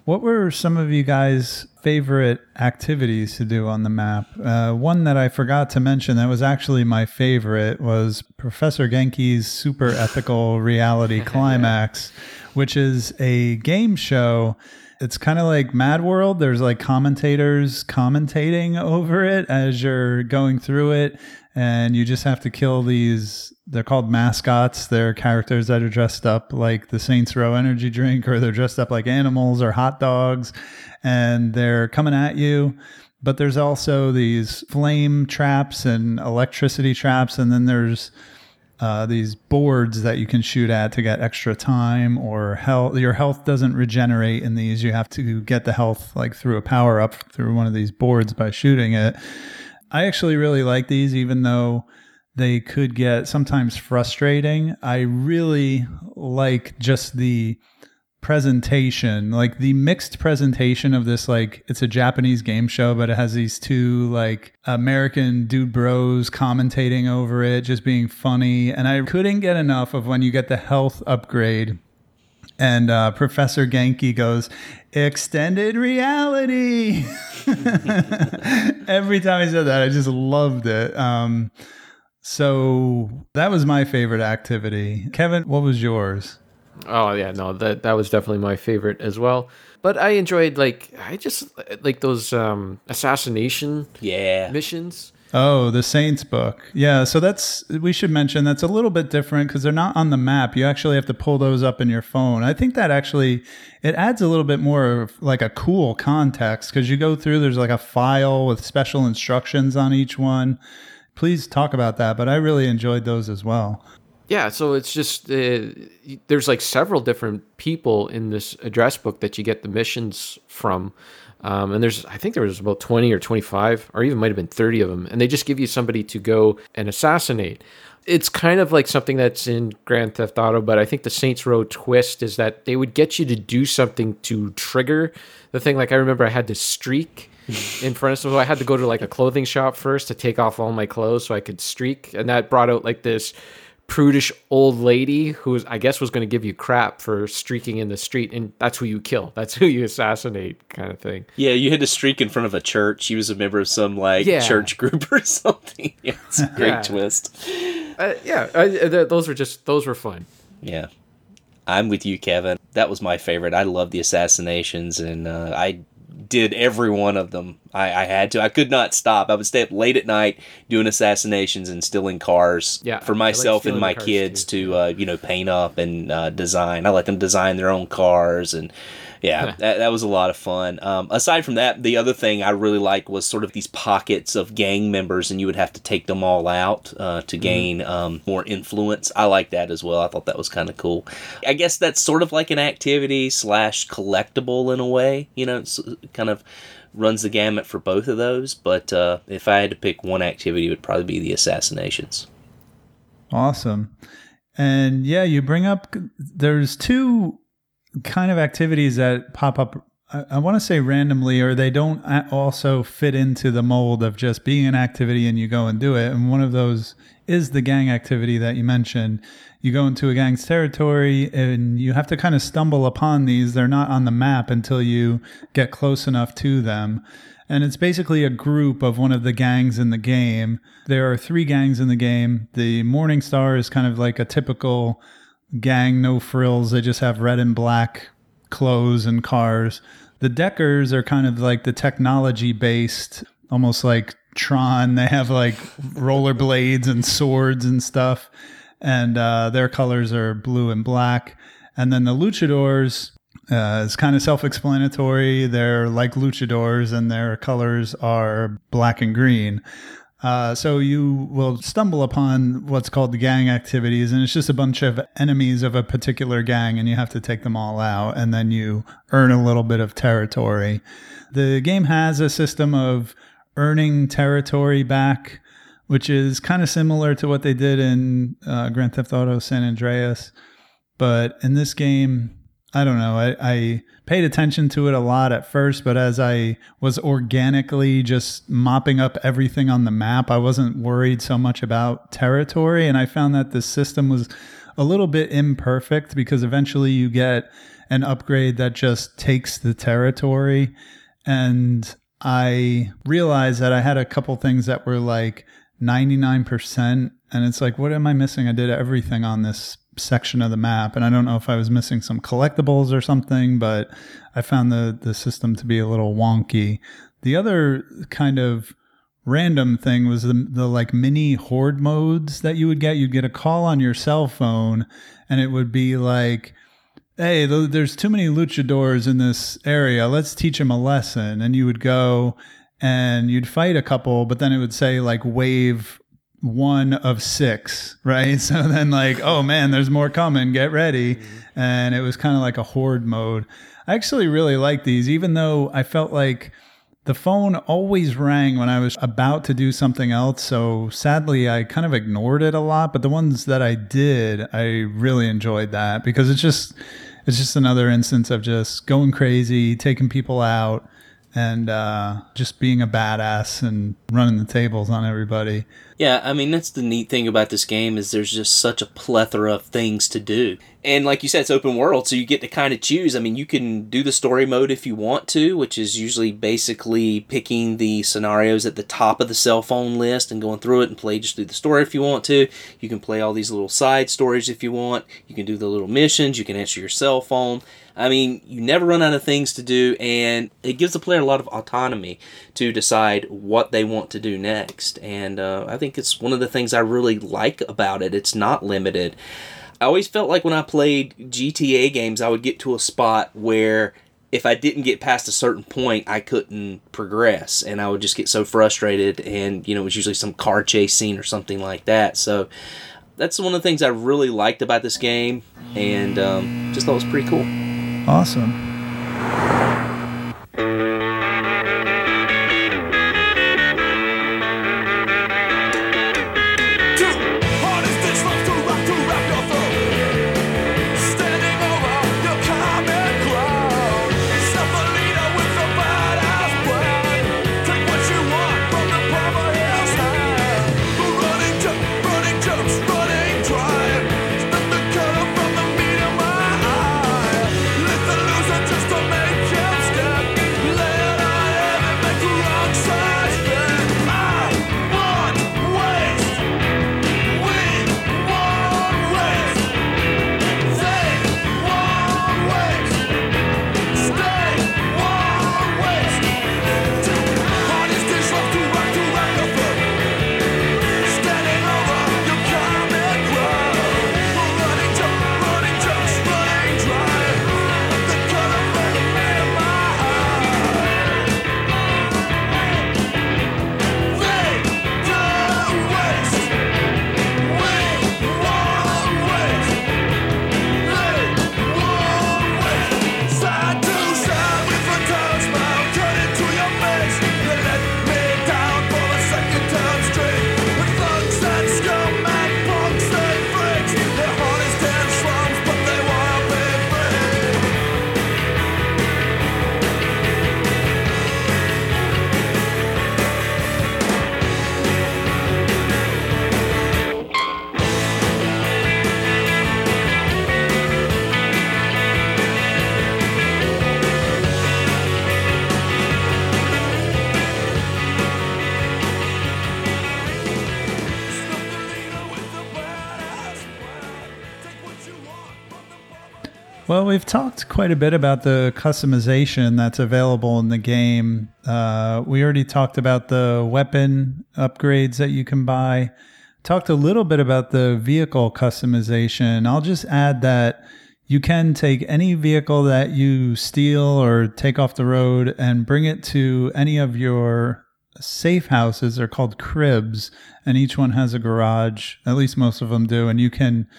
What were some of you guys' favorite activities to do on the map? Uh, one that I forgot to mention that was actually my favorite was Professor Genki's Super Ethical Reality Climax, which is a game show. It's kind of like Mad World. There's like commentators commentating over it as you're going through it, and you just have to kill these. They're called mascots. They're characters that are dressed up like the Saints Row energy drink, or they're dressed up like animals or hot dogs, and they're coming at you. But there's also these flame traps and electricity traps, and then there's uh, these boards that you can shoot at to get extra time or health. Your health doesn't regenerate in these. You have to get the health like through a power up through one of these boards by shooting it. I actually really like these, even though they could get sometimes frustrating. I really like just the presentation like the mixed presentation of this like it's a japanese game show but it has these two like american dude bros commentating over it just being funny and i couldn't get enough of when you get the health upgrade and uh, professor genki goes extended reality every time he said that i just loved it um, so that was my favorite activity kevin what was yours Oh yeah, no, that that was definitely my favorite as well. But I enjoyed like I just like those um assassination Yeah. missions. Oh, the Saints book. Yeah, so that's we should mention that's a little bit different because they're not on the map. You actually have to pull those up in your phone. I think that actually it adds a little bit more of like a cool context because you go through. There's like a file with special instructions on each one. Please talk about that. But I really enjoyed those as well. Yeah, so it's just uh, there's like several different people in this address book that you get the missions from. Um, and there's, I think there was about 20 or 25, or even might have been 30 of them. And they just give you somebody to go and assassinate. It's kind of like something that's in Grand Theft Auto, but I think the Saints Row twist is that they would get you to do something to trigger the thing. Like I remember I had to streak in front of so I had to go to like a clothing shop first to take off all my clothes so I could streak. And that brought out like this prudish old lady who was, I guess was going to give you crap for streaking in the street, and that's who you kill. That's who you assassinate, kind of thing. Yeah, you had to streak in front of a church. He was a member of some like Yeah. church group or something. Yeah, it's a great Yeah. twist. Uh, yeah, uh, th- those were just those were fun. Yeah. I'm with you, Kevin. That was my favorite. I love the assassinations, and uh, I did every one of them. I, I had to. I could not stop. I would stay up late at night doing assassinations and stealing cars Yeah, for I like myself and my kids too. to uh, you know paint up and uh, design. I let them design their own cars and. Yeah, that, that was a lot of fun. Um, aside from that, the other thing I really liked was sort of these pockets of gang members, and you would have to take them all out uh, to gain um, more influence. I like that as well. I thought that was kind of cool. I guess that's sort of like an activity slash collectible in a way. You know, it's kind of runs the gamut for both of those. But uh, if I had to pick one activity, it would probably be the assassinations. Awesome. And yeah, you bring up there's two kind of activities that pop up. I, I want to say randomly, or they don't also fit into the mold of just being an activity and you go and do it. And one of those is the gang activity that you mentioned. You go into a gang's territory and you have to kind of stumble upon these. They're not on the map until you get close enough to them. And it's basically a group of one of the gangs in the game. There are three gangs in the game. The Morning Star is kind of like a typical gang, no frills. They just have red and black clothes and cars. The Deckers are kind of like the technology based, almost like Tron. They have like rollerblades and swords and stuff. And uh, their colors are blue and black. And then the Luchadors uh, is kind of self explanatory. They're like luchadors, and their colors are black and green. Uh, so you will stumble upon what's called the gang activities, and it's just a bunch of enemies of a particular gang, and you have to take them all out, and then you earn a little bit of territory. The game has a system of earning territory back, which is kind of similar to what they did in uh, Grand Theft Auto San Andreas. But in this game, I don't know. I, I paid attention to it a lot at first, but as I was organically just mopping up everything on the map, I wasn't worried so much about territory. And I found that the system was a little bit imperfect because eventually you get an upgrade that just takes the territory. And I realized that I had a couple things that were like 99%. And it's like, what am I missing? I did everything on this section of the map. And I don't know if I was missing some collectibles or something, but I found the, the system to be a little wonky. The other kind of random thing was the, the like mini horde modes that you would get. You'd get a call on your cell phone and it would be like, hey, there's too many luchadors in this area. Let's teach them a lesson. And you would go and you'd fight a couple, but then it would say like wave one of six, right? So then, like, oh man, there's more coming, get ready. And it was kind of like a horde mode. I actually really like these, even though I felt like the phone always rang when I was about to do something else. So sadly, I kind of ignored it a lot. But the ones that I did, I really enjoyed that because it's just, it's just another instance of just going crazy, taking people out, and uh, just being a badass and running the tables on everybody. Yeah, I mean that's the neat thing about this game is there's just such a plethora of things to do. And like you said, it's open world, so you get to kind of choose. I mean, you can do the story mode if you want to, which is usually basically picking the scenarios at the top of the cell phone list and going through it and play just through the story if you want to. You can play all these little side stories if you want. You can do the little missions. You can answer your cell phone. I mean, you never run out of things to do, and it gives the player a lot of autonomy to decide what they want to do next. And uh, I think it's one of the things I really like about it. It's not limited. I always felt like when I played GTA games, I would get to a spot where if I didn't get past a certain point, I couldn't progress, and I would just get so frustrated. And you know, it was usually some car chase scene or something like that. So that's one of the things I really liked about this game, and um, just thought it was pretty cool. Awesome. We've talked quite a bit about the customization that's available in the game. Uh, we already talked about the weapon upgrades that you can buy. Talked a little bit about the vehicle customization. I'll just add that you can take any vehicle that you steal or take off the road and bring it to any of your safe houses. They're called cribs, and each one has a garage. At least most of them do. And you can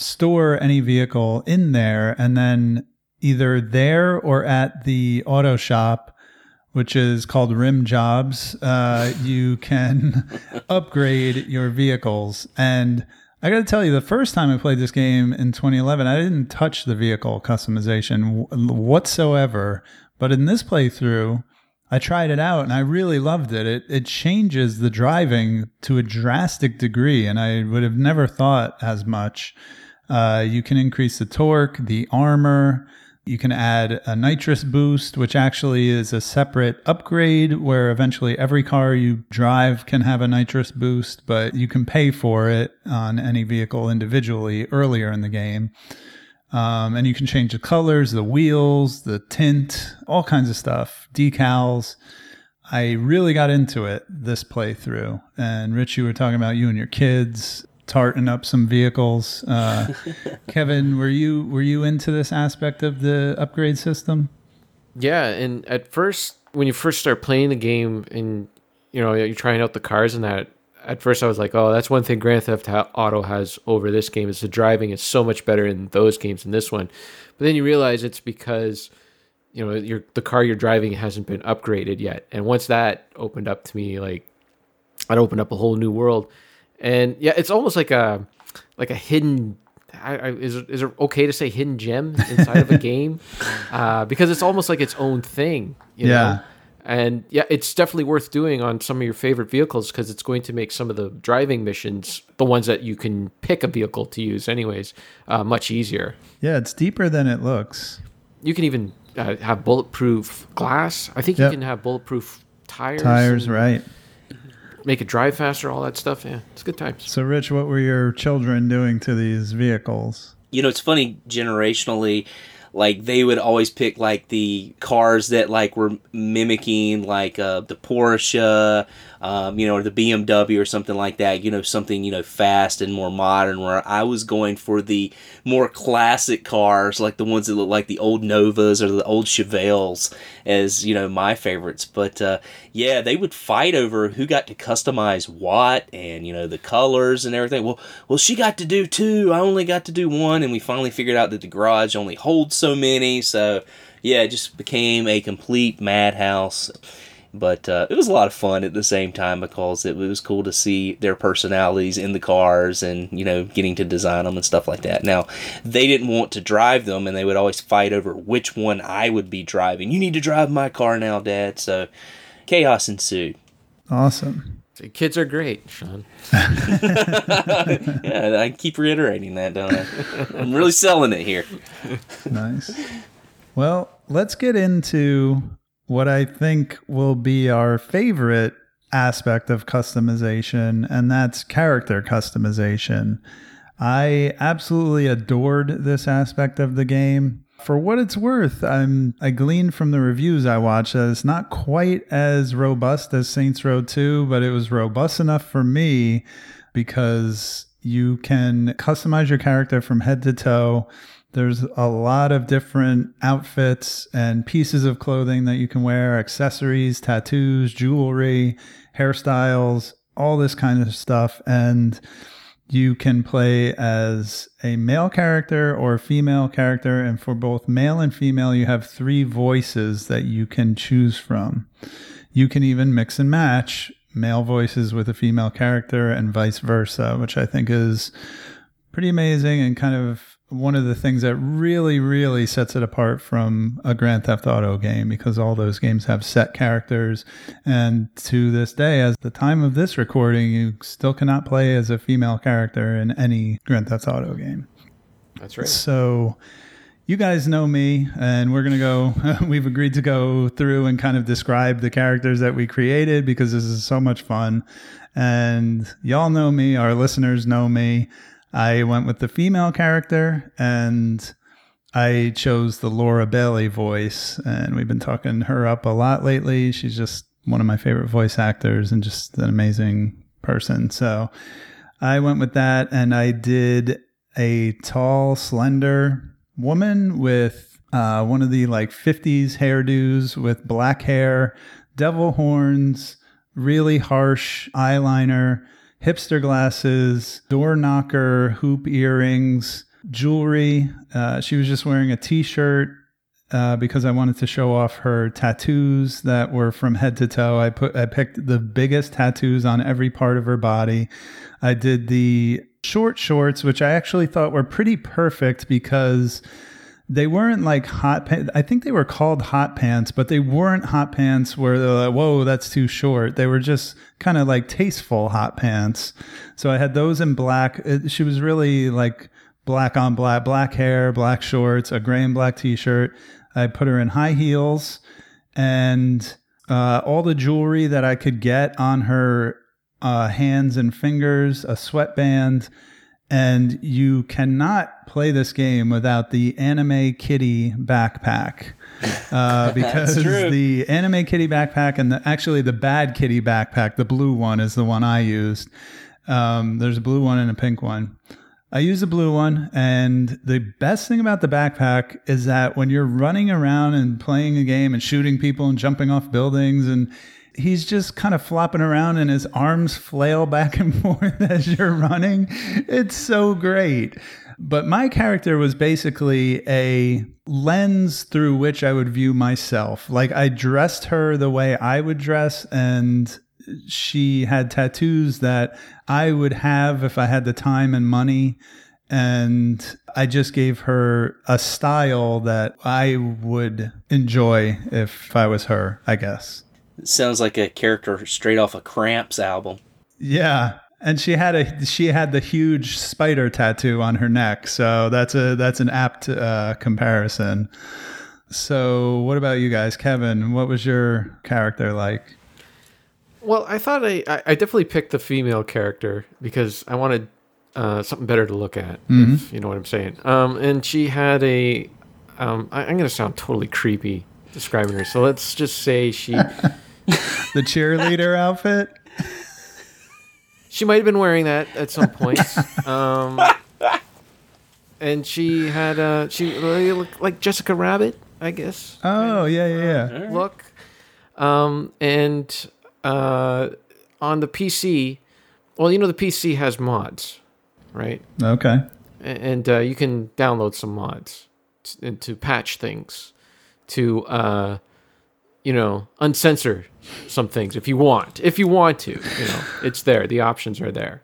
store any vehicle in there and then either there or at the auto shop which is called rim jobs uh, you can upgrade your vehicles and i gotta tell you the first time i played this game in 2011 i didn't touch the vehicle customization whatsoever but in this playthrough I tried it out and I really loved it. It it changes the driving to a drastic degree, and I would have never thought as much. Uh, you can increase the torque, the armor. You can add a nitrous boost, which actually is a separate upgrade where eventually every car you drive can have a nitrous boost, but you can pay for it on any vehicle individually earlier in the game. Um, and you can change the colors, the wheels, the tint, all kinds of stuff, decals. I really got into it this playthrough. And Rich, you were talking about you and your kids tarting up some vehicles. Uh, Kevin, were you were you into this aspect of the upgrade system? Yeah, and at first, when you first start playing the game, and you know you're trying out the cars and that, at first I was like, oh, that's one thing Grand Theft Auto has over this game is the driving is so much better in those games than this one. But then you realize it's because you know your the car you're driving hasn't been upgraded yet, and once that opened up to me, like that opened up a whole new world. And yeah, it's almost like a like a hidden. I, I, is is it okay to say hidden gem inside of a game? Uh, because it's almost like its own thing. You Yeah. Know? And yeah, it's definitely worth doing on some of your favorite vehicles because it's going to make some of the driving missions, the ones that you can pick a vehicle to use, anyways, uh, much easier. Yeah, it's deeper than it looks. You can even uh, have bulletproof glass. I think Yep. you can have bulletproof tires. Tires, and right? Make it drive faster, all that stuff. Yeah, it's good times. So, Rich, what were your children doing to these vehicles? you know it's funny generationally like they would always pick like the cars that like were mimicking like uh, the Porsche, um, you know, or the BMW or something like that. You know, something you know fast and more modern. Where I was going for the more classic cars, like the ones that look like the old Novas or the old Chevelles, as you know my favorites. But uh, yeah, they would fight over who got to customize what and you know the colors and everything. Well, well, she got to do two. I only got to do one, and we finally figured out that the garage only holds so many. So yeah, it just became a complete madhouse. But uh, it was a lot of fun at the same time because it was cool to see their personalities in the cars and, you know, getting to design them and stuff like that. Now, they didn't want to drive them and they would always fight over which one I would be driving. You need to drive my car now, Dad. So chaos ensued. Awesome. The kids are great, Sean. Yeah, I keep reiterating that, don't I? I'm really selling it here. Nice. Well, let's get into what I think will be our favorite aspect of customization, and that's character customization. I absolutely adored this aspect of the game. For what it's worth, I'm I gleaned from the reviews I watched that it's not quite as robust as Saints Row 2, but it was robust enough for me because you can customize your character from head to toe. There's a lot of different outfits and pieces of clothing that you can wear, accessories, tattoos, jewelry, hairstyles, all this kind of stuff. And you can play as a male character or a female character. And for both male and female, you have three voices that you can choose from. You can even mix and match male voices with a female character and vice versa, which I think is pretty amazing and kind of one of the things that really, really sets it apart from a Grand Theft Auto game because all those games have set characters. And to this day, as the time of this recording, you still cannot play as a female character in any Grand Theft Auto game. That's right. So you guys know me, and we're going to go. We've agreed to go through and kind of describe the characters that we created because this is so much fun. And y'all know me, our listeners know me. I went with the female character, and I chose the Laura Bailey voice, and we've been talking her up a lot lately. She's just one of my favorite voice actors and just an amazing person. So I went with that, and I did a tall, slender woman with uh, one of the like 50s hairdos with black hair, devil horns, really harsh eyeliner, hipster glasses, door knocker, hoop earrings, jewelry. Uh, she was just wearing a t shirt. Uh, because I wanted to show off her tattoos that were from head to toe. I put I picked the biggest tattoos on every part of her body. I did the short shorts, which I actually thought were pretty perfect because they weren't like hot pants. I think they were called hot pants, but they weren't hot pants where they're like, whoa, that's too short. They were just kind of like tasteful hot pants. So I had those in black. It, she was really like black on black, black hair, black shorts, a gray and black t shirt. I put her in high heels and uh, all the jewelry that I could get on her uh, hands and fingers, a sweatband, and you cannot play this game without the anime kitty backpack. Uh, because the anime kitty backpack and the, actually the bad kitty backpack, the blue one, is the one I used. Um, there's a blue one and a pink one. I use the blue one, and the best thing about the backpack is that when you're running around and playing a game and shooting people and jumping off buildings, and he's just kind of flopping around and his arms flail back and forth as you're running. It's so great. But my character was basically a lens through which I would view myself. Like I dressed her the way I would dress, and she had tattoos that I would have if I had the time and money. And I just gave her a style that I would enjoy if I was her, I guess. Sounds like a character straight off a Cramps album. Yeah. And she had a she had the huge spider tattoo on her neck, so that's a that's an apt uh, comparison. So, what about you guys, Kevin? What was your character like? Well, I thought I, I I definitely picked the female character because I wanted uh, something better to look at. If you know what I'm saying. Um, and she had a. Um, I, I'm going to sound totally creepy describing her. So let's just say she The cheerleader outfit? she might have been wearing that at some point. um, and she had uh, she really looked like Jessica Rabbit, I guess. Oh, yeah, yeah, yeah. look. Um, and uh, on the PC, well, you know the PC has mods, right? Okay. And uh, you can download some mods t- and to patch things, to uh, you know uncensor some things if you want. If you want to, you know, it's there. The options are there.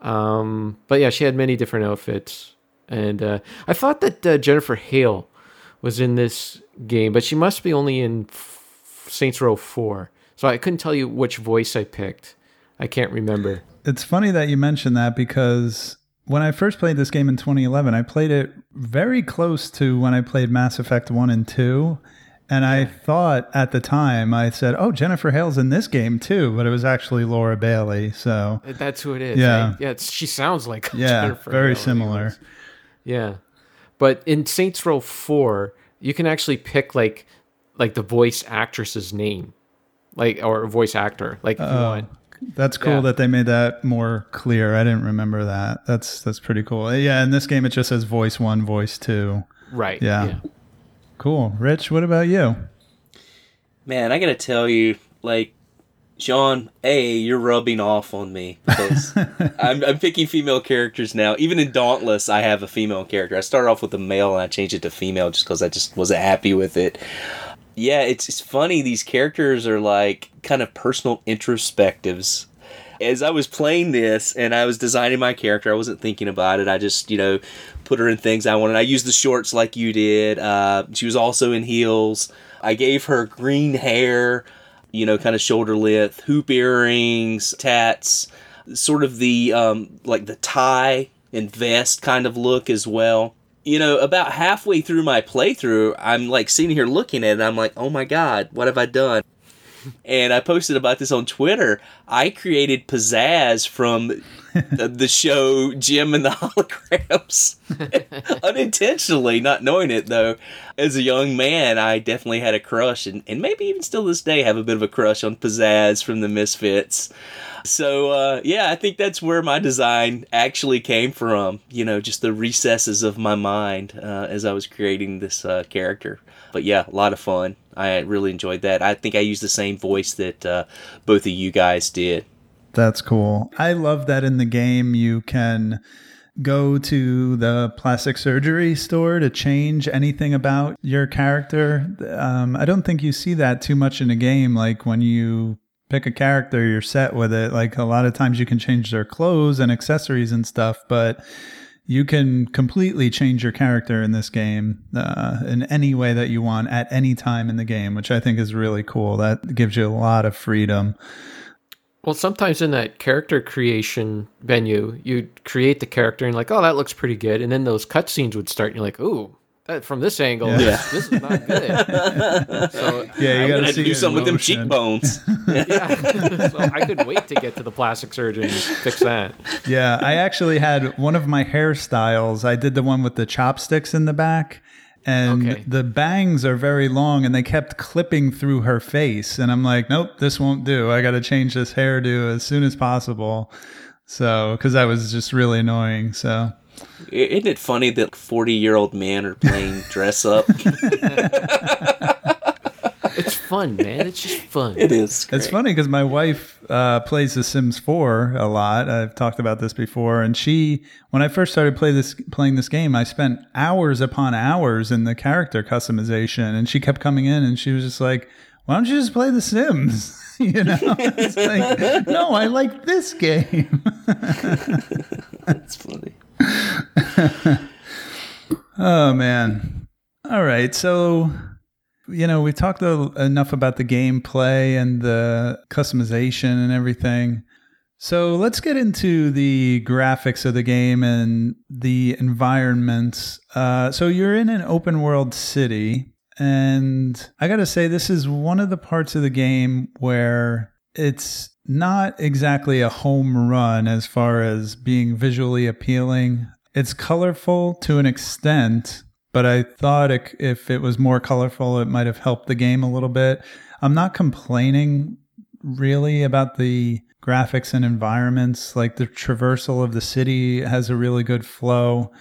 Um, but yeah, she had many different outfits, and uh, I thought that uh, Jennifer Hale was in this game, but she must be only in F- Saints Row Four. So I couldn't tell you which voice I picked. I can't remember. It's funny that you mentioned that because when I first played this game in 2011, I played it very close to when I played Mass Effect 1 and 2. And I thought at the time, I said, oh, Jennifer Hale's in this game too, but it was actually Laura Bailey. So, uh, That's who it is. Yeah. right? yeah. It's, she sounds like yeah, Jennifer very Hale, similar. Yeah, but in Saints Row Four, you can actually pick like like the voice actress's name, like or voice actor, like if you Oh, want. That's cool Yeah. that they made that more clear. I didn't remember that. That's that's pretty cool. Yeah, in this game it just says voice 1, voice 2. Right. Yeah. yeah. Cool. Rich, what about you? Man, I gotta tell you, like, Sean, A, you're rubbing off on me because I'm, I'm picking female characters now. Even in Dauntless, I have a female character. I started off with a male and I changed it to female just because I just wasn't happy with it. Yeah, it's, it's funny. These characters are like kind of personal introspectives. As I was playing this and I was designing my character, I wasn't thinking about it. I just, you know, put her in things I wanted. I used the shorts like you did. Uh, she was also in heels. I gave her green hair, you know, kind of shoulder length, hoop earrings, tats, sort of the um, like the tie and vest kind of look as well. You know, about halfway through my playthrough, I'm like sitting here looking at it. I'm like, oh my god, what have I done? and I posted about this on Twitter. I created Pizzazz from the, the show Jem and the Holograms unintentionally, not knowing it though. As a young man, I definitely had a crush, and, and maybe even still this day have a bit of a crush on Pizzazz from the Misfits. So uh, yeah, I think that's where my design actually came from. You know, just the recesses of my mind uh, as I was creating this uh, character. But yeah, a lot of fun. I really enjoyed that. I think I used the same voice that uh, both of you guys did. That's cool. I love that in the game you can go to the plastic surgery store to change anything about your character. Um, I don't think you see that too much in a game. Like when you pick a character, you're set with it. Like a lot of times you can change their clothes and accessories and stuff, but you can completely change your character in this game uh, in any way that you want at any time in the game, which I think is really cool. That gives you a lot of freedom. Well, sometimes in that character creation venue, you create the character and like, oh, that looks pretty good, and then those cutscenes would start, and you're like, ooh, that, from this angle, Yeah. this, this is not good. so Yeah, you I'm got gonna to see do something with them cheekbones. yeah, so I couldn't wait to get to the plastic surgeon and fix that. Yeah, I actually had one of my hairstyles. I did the one with the chopsticks in the back, and Okay. the bangs are very long, and they kept clipping through her face. And I'm like, nope, this won't do. I got to change this hairdo as soon as possible. So, because that was just really annoying. So, Isn't it funny that 40 year old men are playing dress up? It's fun, man. It's just fun. it is. It's funny because my wife uh, plays The Sims 4 a lot. I've talked about this before, and she, when I first started play this, playing this game, I spent hours upon hours in the character customization, and she kept coming in, and she was just like, "Why don't you just play The Sims?" you know, it's like, no, I like this game. It's funny. Oh man. All right. So, you know, we talked a, enough about the gameplay and the customization and everything. So let's get into the graphics of the game and the environments. Uh, so you're in an open world city, and I got to say, this is one of the parts of the game where it's not exactly a home run as far as being visually appealing. It's colorful to an extent, but I thought it, if it was more colorful, it might have helped the game a little bit. I'm not complaining really about the graphics and environments. Like the traversal of the city has a really good flow,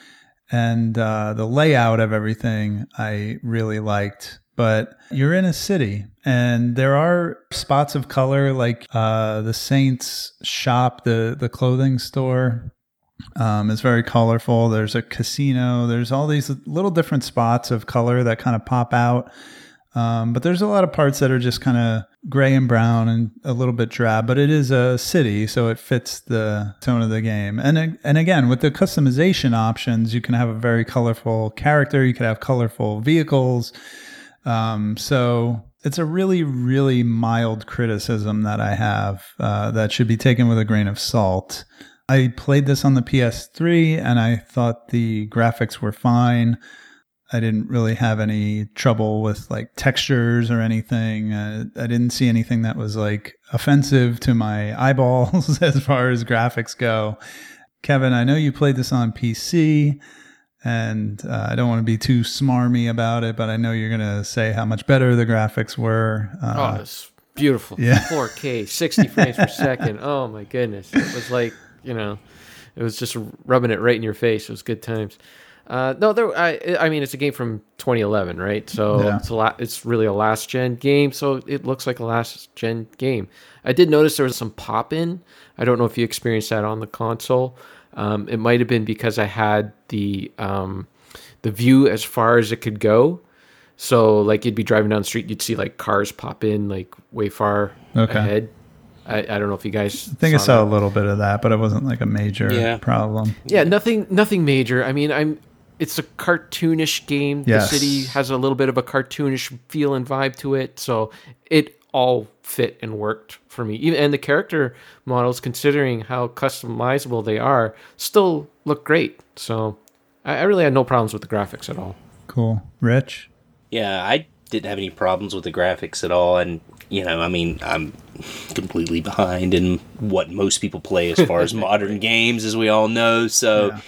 and uh, the layout of everything I really liked. But you're in a city, and there are spots of color, like uh, the Saints shop, the the clothing store. Um, is very colorful. There's a casino. There's all these little different spots of color that kind of pop out. Um, but there's a lot of parts that are just kind of gray and brown and a little bit drab. But it is a city, so it fits the tone of the game. And and again, with the customization options, you can have a very colorful character. You could have colorful vehicles. Um, so it's a really, really mild criticism that I have uh, that should be taken with a grain of salt. I played this on the PS3 and I thought the graphics were fine. I didn't really have any trouble with like textures or anything. Uh, I didn't see anything that was like offensive to my eyeballs as far as graphics go. Kevin, I know you played this on PC, and uh, I don't want to be too smarmy about it, but I know you're going to say how much better the graphics were. Oh, Uh, it's beautiful. yeah. 4K, 60 frames per second. Oh my goodness. It was like, you know, it was just rubbing it right in your face. It was good times. Uh, no, there. I, I mean, it's a game from 2011, right? So Yeah. it's a la- It's really a last gen game, so it looks like a last gen game. I did notice there was some pop in. I don't know if you experienced that on the console. Um, it might have been because I had the um, the view as far as it could go. So like you'd be driving down the street, you'd see like cars pop in like way far Okay. ahead. I, I don't know if you guys. I think I saw that. a little bit of that, but it wasn't like a major Yeah. problem. Yeah, nothing, nothing major. I mean, I'm. It's a cartoonish game. Yes. The city has a little bit of a cartoonish feel and vibe to it, so it all fit and worked for me. Even and the character models, considering how customizable they are, still look great. So I, I really had no problems with the graphics at all. Cool. Rich? Yeah, I didn't have any problems with the graphics at all. And you know, I mean, I'm completely behind in what most people play as far as modern games, as we all know. So Yeah.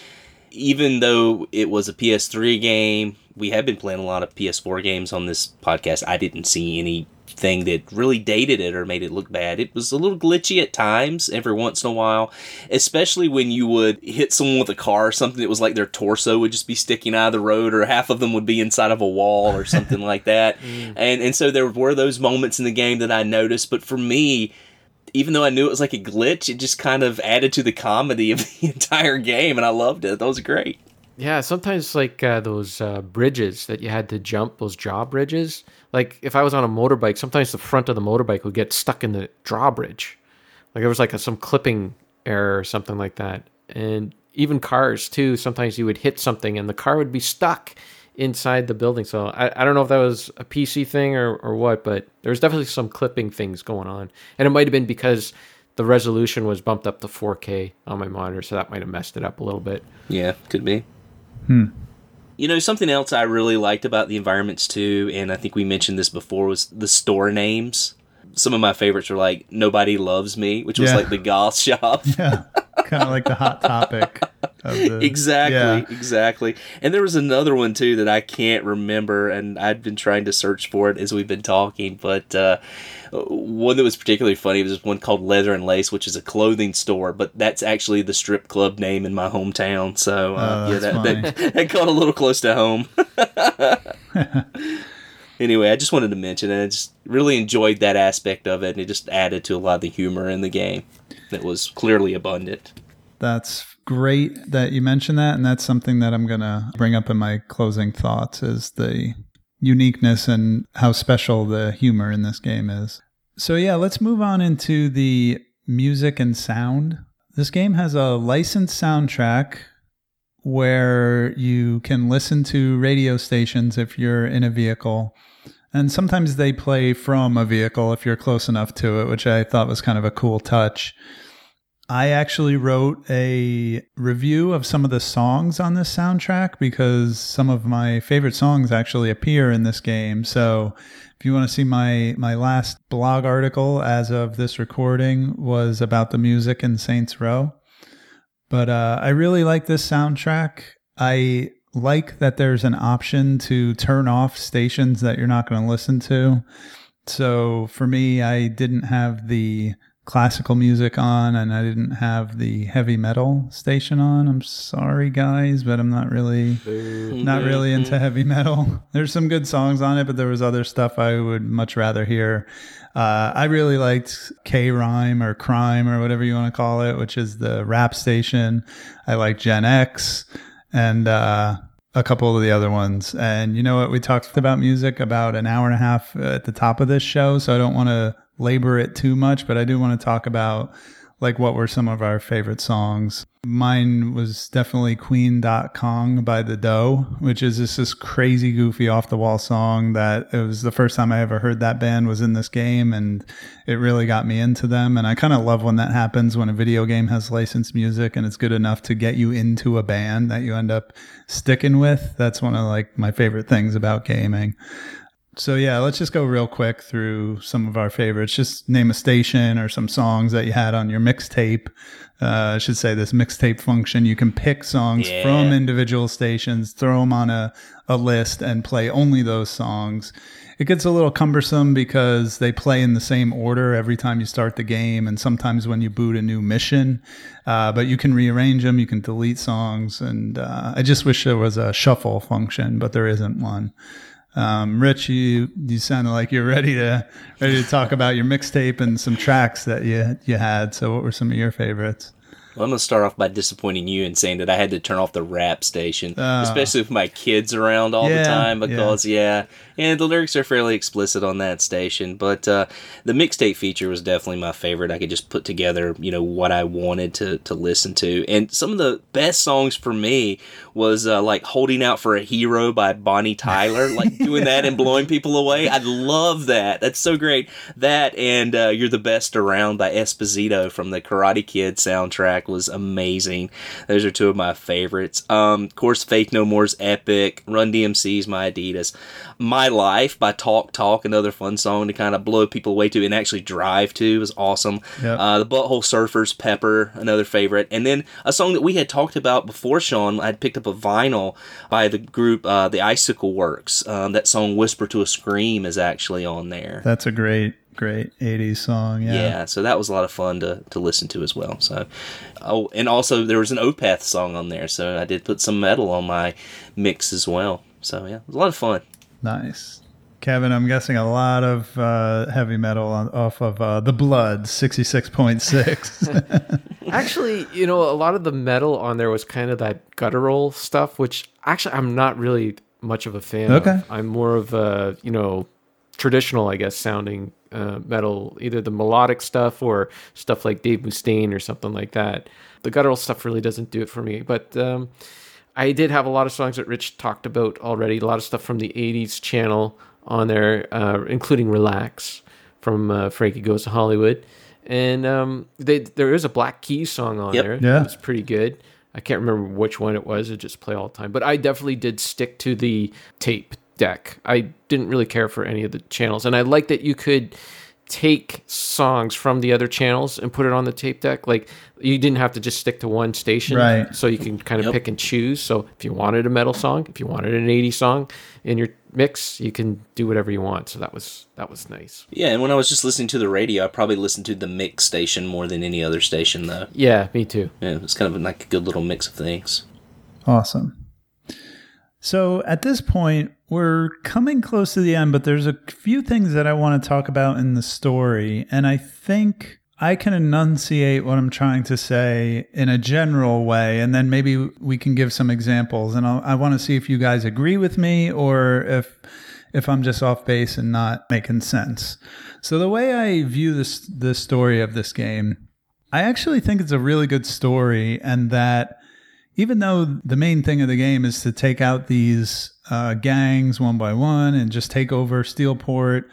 even though it was a PS3 game, we have been playing a lot of PS4 games on this podcast. I didn't see anything that really dated it or made it look bad. It was a little glitchy at times, every once in a while, especially when you would hit someone with a car or something. It was like their torso would just be sticking out of the road, or half of them would be inside of a wall or something like that. And and so there were those moments in the game that I noticed. But for me, even though I knew it was like a glitch, it just kind of added to the comedy of the entire game, and I loved it. That was great. Yeah, sometimes like uh, those uh, bridges that you had to jump, those jaw bridges. Like if I was on a motorbike, sometimes the front of the motorbike would get stuck in the drawbridge. Like there was like a, some clipping error or something like that. And even cars too, sometimes you would hit something and the car would be stuck inside the building. So I, I don't know if that was a PC thing or, or what, but there was definitely some clipping things going on. And it might have been because the resolution was bumped up to 4K on my monitor, so that might have messed it up a little bit. Yeah, could be. Hmm. You know, something else I really liked about the environments too, and I think we mentioned this before, was the store names. Some of my favorites were like "Nobody Loves Me," which was Yeah. like the goth shop. Yeah. Kind of like the hot topic. Of the, exactly, Yeah. exactly. And there was another one too that I can't remember, and I'd been trying to search for it as we've been talking. But uh, one that was particularly funny was this one called Leather and Lace, which is a clothing store, but that's actually the strip club name in my hometown. So uh, Oh, yeah, that, that that got a little close to home. anyway, I just wanted to mention it. I just really enjoyed that aspect of it, and it just added to a lot of the humor in the game that was clearly abundant. That's great that you mentioned that, and that's something that I'm gonna bring up in my closing thoughts is the uniqueness and how special the humor in this game is. So yeah, let's move on into the music and sound. This game has a licensed soundtrack where you can listen to radio stations if you're in a vehicle. And sometimes they play from a vehicle if you're close enough to it, which I thought was kind of a cool touch. I actually wrote a review of some of the songs on this soundtrack because some of my favorite songs actually appear in this game. So if you want to see my my last blog article as of this recording was about the music in Saints Row. But uh, I really like this soundtrack. I like that there's an option to turn off stations that you're not going to listen to. So for me, I didn't have the classical music on and I didn't have the heavy metal station on. I'm sorry guys, but I'm not really not really into heavy metal. There's some good songs on it, but there was other stuff I would much rather hear. Uh, I really liked K Rhyme or Crime or whatever you want to call it, which is the rap station. I like Gen X and uh, a couple of the other ones. And you know what? We talked about music about an hour and a half uh, at the top of this show, so I don't want to labor it too much, but I do want to talk about like what were some of our favorite songs. Mine was definitely Queen.Kong by The Dø, which is just this crazy, goofy, off the wall song that it was the first time I ever heard that band was in this game and it really got me into them. And I kind of love when that happens when a video game has licensed music and it's good enough to get you into a band that you end up sticking with. That's one of like my favorite things about gaming. So yeah, let's just go real quick through some of our favorites. Just name a station or some songs that you had on your mixtape. Uh, I should say this mixtape function. You can pick songs Yeah. from individual stations, throw them on a, a list, and play only those songs. It gets a little cumbersome because they play in the same order every time you start the game, and sometimes when you boot a new mission. Uh, but you can rearrange them, you can delete songs, and uh, I just wish there was a shuffle function, but there isn't one. Um, Rich, you you sounded like you're ready to ready to talk about your mixtape and some tracks that you you had. So, what were some of your favorites? Well, I'm gonna start off by disappointing you and saying that I had to turn off the rap station, Ah. especially with my kids around all Yeah, the time because yeah. And the lyrics are fairly explicit on that station. But uh, the mixtape feature was definitely my favorite. I could just put together, you know, what I wanted to to listen to, and some of the best songs for me was uh, like "Holding Out for a Hero" by Bonnie Tyler, like doing that and blowing people away. I love that. That's so great. That and uh, "You're the Best Around" by Esposito from the Karate Kid soundtrack was amazing. Those are two of my favorites. Um, of course, Faith No More's epic. Run DMC's My Adidas. My My Life by Talk Talk, another fun song to kind of blow people away to and actually drive to was awesome. Yep. Uh, the Butthole Surfers, Pepper, another favorite. And then a song that we had talked about before, Sean, I'd picked up a vinyl by the group uh, The Icicle Works. Um, that song Whisper to a Scream is actually on there. That's a great, great 80s song. Yeah. Yeah, so that was a lot of fun to, to listen to as well. So, oh, and also there was an Opeth song on there, so I did put some metal on my mix as well. So yeah, it was a lot of fun. Nice. Kevin, I'm guessing a lot of uh, heavy metal on, off of uh, The Blood, 66.6. Actually, you know, a lot of the metal on there was kind of that guttural stuff, which actually I'm not really much of a fan Okay. of. I'm more of a, you know, traditional, I guess, sounding uh, metal, either the melodic stuff or stuff like Dave Mustaine or something like that. The guttural stuff really doesn't do it for me. But um, I did have a lot of songs that Rich talked about already, a lot of stuff from the 80s channel on there, uh, including Relax from uh, Frankie Goes to Hollywood. And um, they, there is a Black Keys song on Yep. there. Yeah. It's pretty good. I can't remember which one it was. It just play all the time. But I definitely did stick to the tape deck. I didn't really care for any of the channels. And I like that you could take songs from the other channels and put it on the tape deck. Like you didn't have to just stick to one station. Right. So you can kind of Yep. pick and choose. So if you wanted a metal song, if you wanted an 80s song in your mix, you can do whatever you want. So that was that was nice. Yeah, and when I was just listening to the radio, I probably listened to the mix station more than any other station, though. Yeah, me too. Yeah, it was kind of like a good little mix of things. awesome. So at this point, we're coming close to the end, but there's a few things that I want to talk about in the story. And I think I can enunciate what I'm trying to say in a general way, and then maybe we can give some examples. And I'll, I want to see if you guys agree with me or if if I'm just off base and not making sense. So the way I view this the story of this game, I actually think it's a really good story, and that even though the main thing of the game is to take out these uh, gangs one by one and just take over Steelport,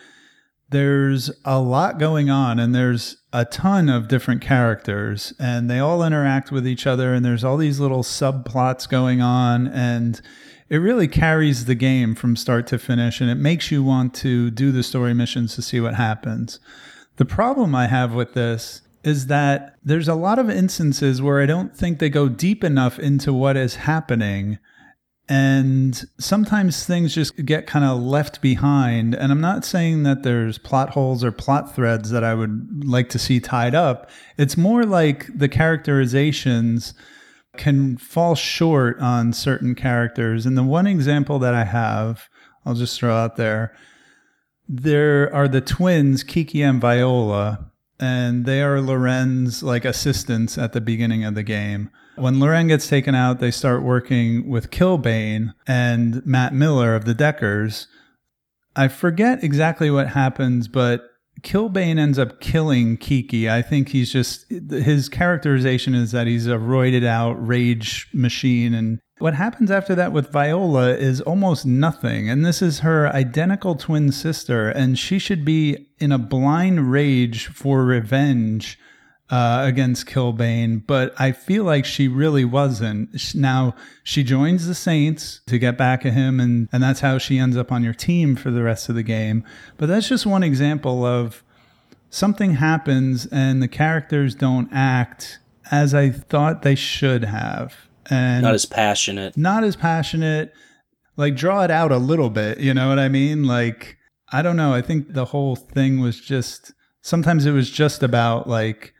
there's a lot going on and there's a ton of different characters and they all interact with each other and there's all these little subplots going on and it really carries the game from start to finish and it makes you want to do the story missions to see what happens. The problem I have with this is that there's a lot of instances where I don't think they go deep enough into what is happening. And sometimes things just get kind of left behind. And I'm not saying that there's plot holes or plot threads that I would like to see tied up. It's more like the characterizations can fall short on certain characters. And the one example that I have, I'll just throw out there there are the twins, Kiki and Viola, and they are Loren's like assistants at the beginning of the game. When Loren gets taken out, they start working with Kilbane and Matt Miller of the Deckers. I forget exactly what happens, but Kilbane ends up killing Kiki. I think he's just his characterization is that he's a roided out rage machine and what happens after that with Viola is almost nothing. And this is her identical twin sister and she should be in a blind rage for revenge uh, against Kilbane, but I feel like she really wasn't. Now she joins the Saints to get back at him, and and that's how she ends up on your team for the rest of the game. But that's just one example of something happens and the characters don't act as I thought they should have, and Not as passionate. not as passionate. Like draw it out a little bit, you know what I mean? Like I don't know. I think the whole thing was just sometimes it was just about like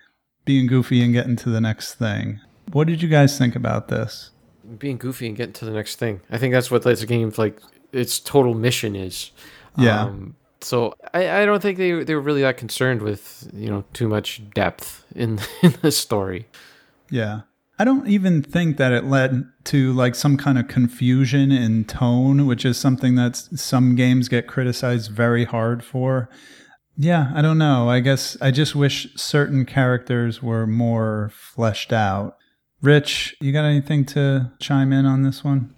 being goofy and getting to the next thing. What did you guys think about this? Being goofy and getting to the next thing. I think that's what this game's like. Its total mission is. Yeah. Um, so I, I don't think they they were really that concerned with you know too much depth in in the story. Yeah. I don't even think that it led to like some kind of confusion in tone, which is something that some games get criticized very hard for. Yeah, I don't know. I guess I just wish certain characters were more fleshed out. Rich, you got anything to chime in on this one?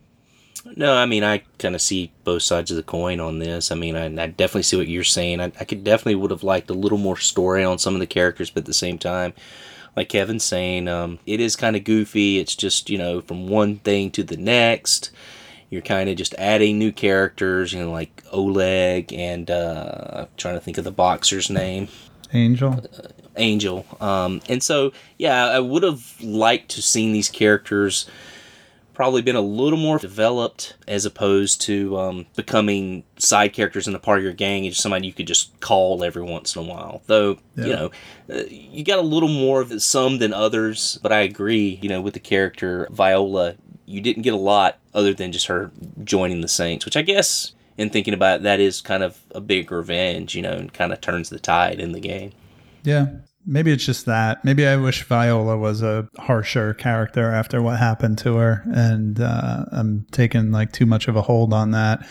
No, I mean I kind of see both sides of the coin on this. I mean I, I definitely see what you're saying. I, I could definitely would have liked a little more story on some of the characters, but at the same time, like Kevin's saying, um, it is kind of goofy. It's just you know from one thing to the next, you're kind of just adding new characters, you know, like Oleg and uh, trying to think of the boxer's name. Angel. Angel. Um, and so, yeah, I would have liked to seen these characters probably been a little more developed as opposed to um, becoming side characters in a part of your gang and just somebody you could just call every once in a while. Though, you know, uh, you got a little more of some than others, but I agree, you know, with the character Viola, you didn't get a lot other than just her joining the Saints, which I guess, in thinking about it, that is kind of a big revenge, you know, and kind of turns the tide in the game. Yeah. Maybe it's just that. Maybe I wish Viola was a harsher character after what happened to her, and uh, I'm taking like too much of a hold on that.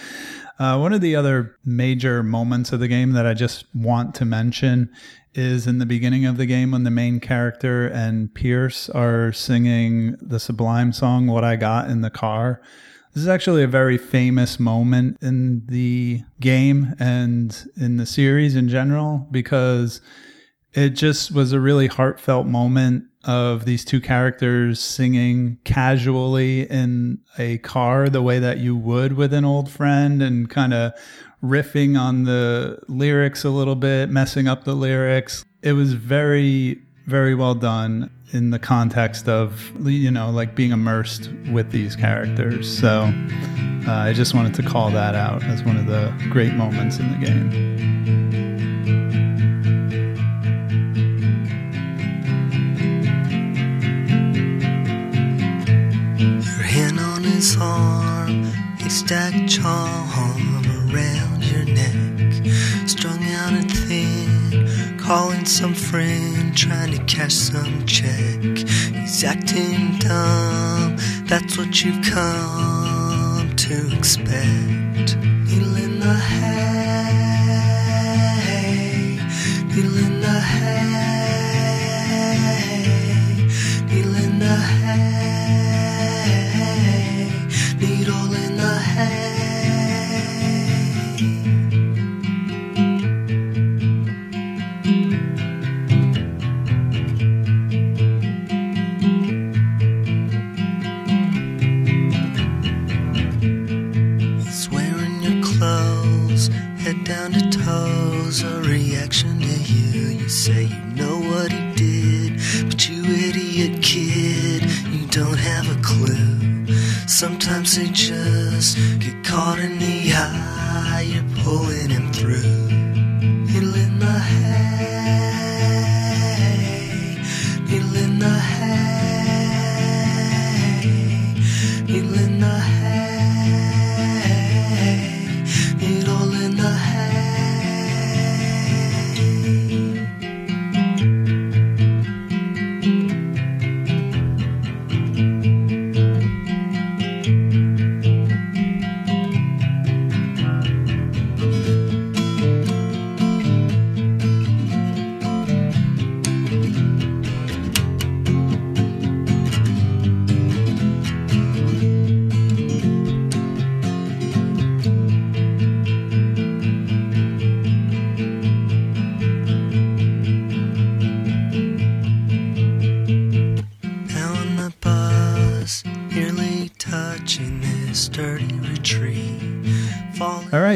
Uh, one of the other major moments of the game that I just want to mention is in the beginning of the game when the main character and Pierce are singing the Sublime song, What I Got in the Car. This is actually a very famous moment in the game and in the series in general because it just was a really heartfelt moment of these two characters singing casually in a car the way that you would with an old friend and kind of riffing on the lyrics a little bit, messing up the lyrics. It was very, very well done in the context of, you know, like being immersed with these characters. So uh, I just wanted to call that out as one of the great moments in the game. On his arm, a stacked charm around your neck. Strung out and thin, calling some friend, trying to cash some check. He's acting dumb, that's what you've come to expect. Needle in the hay,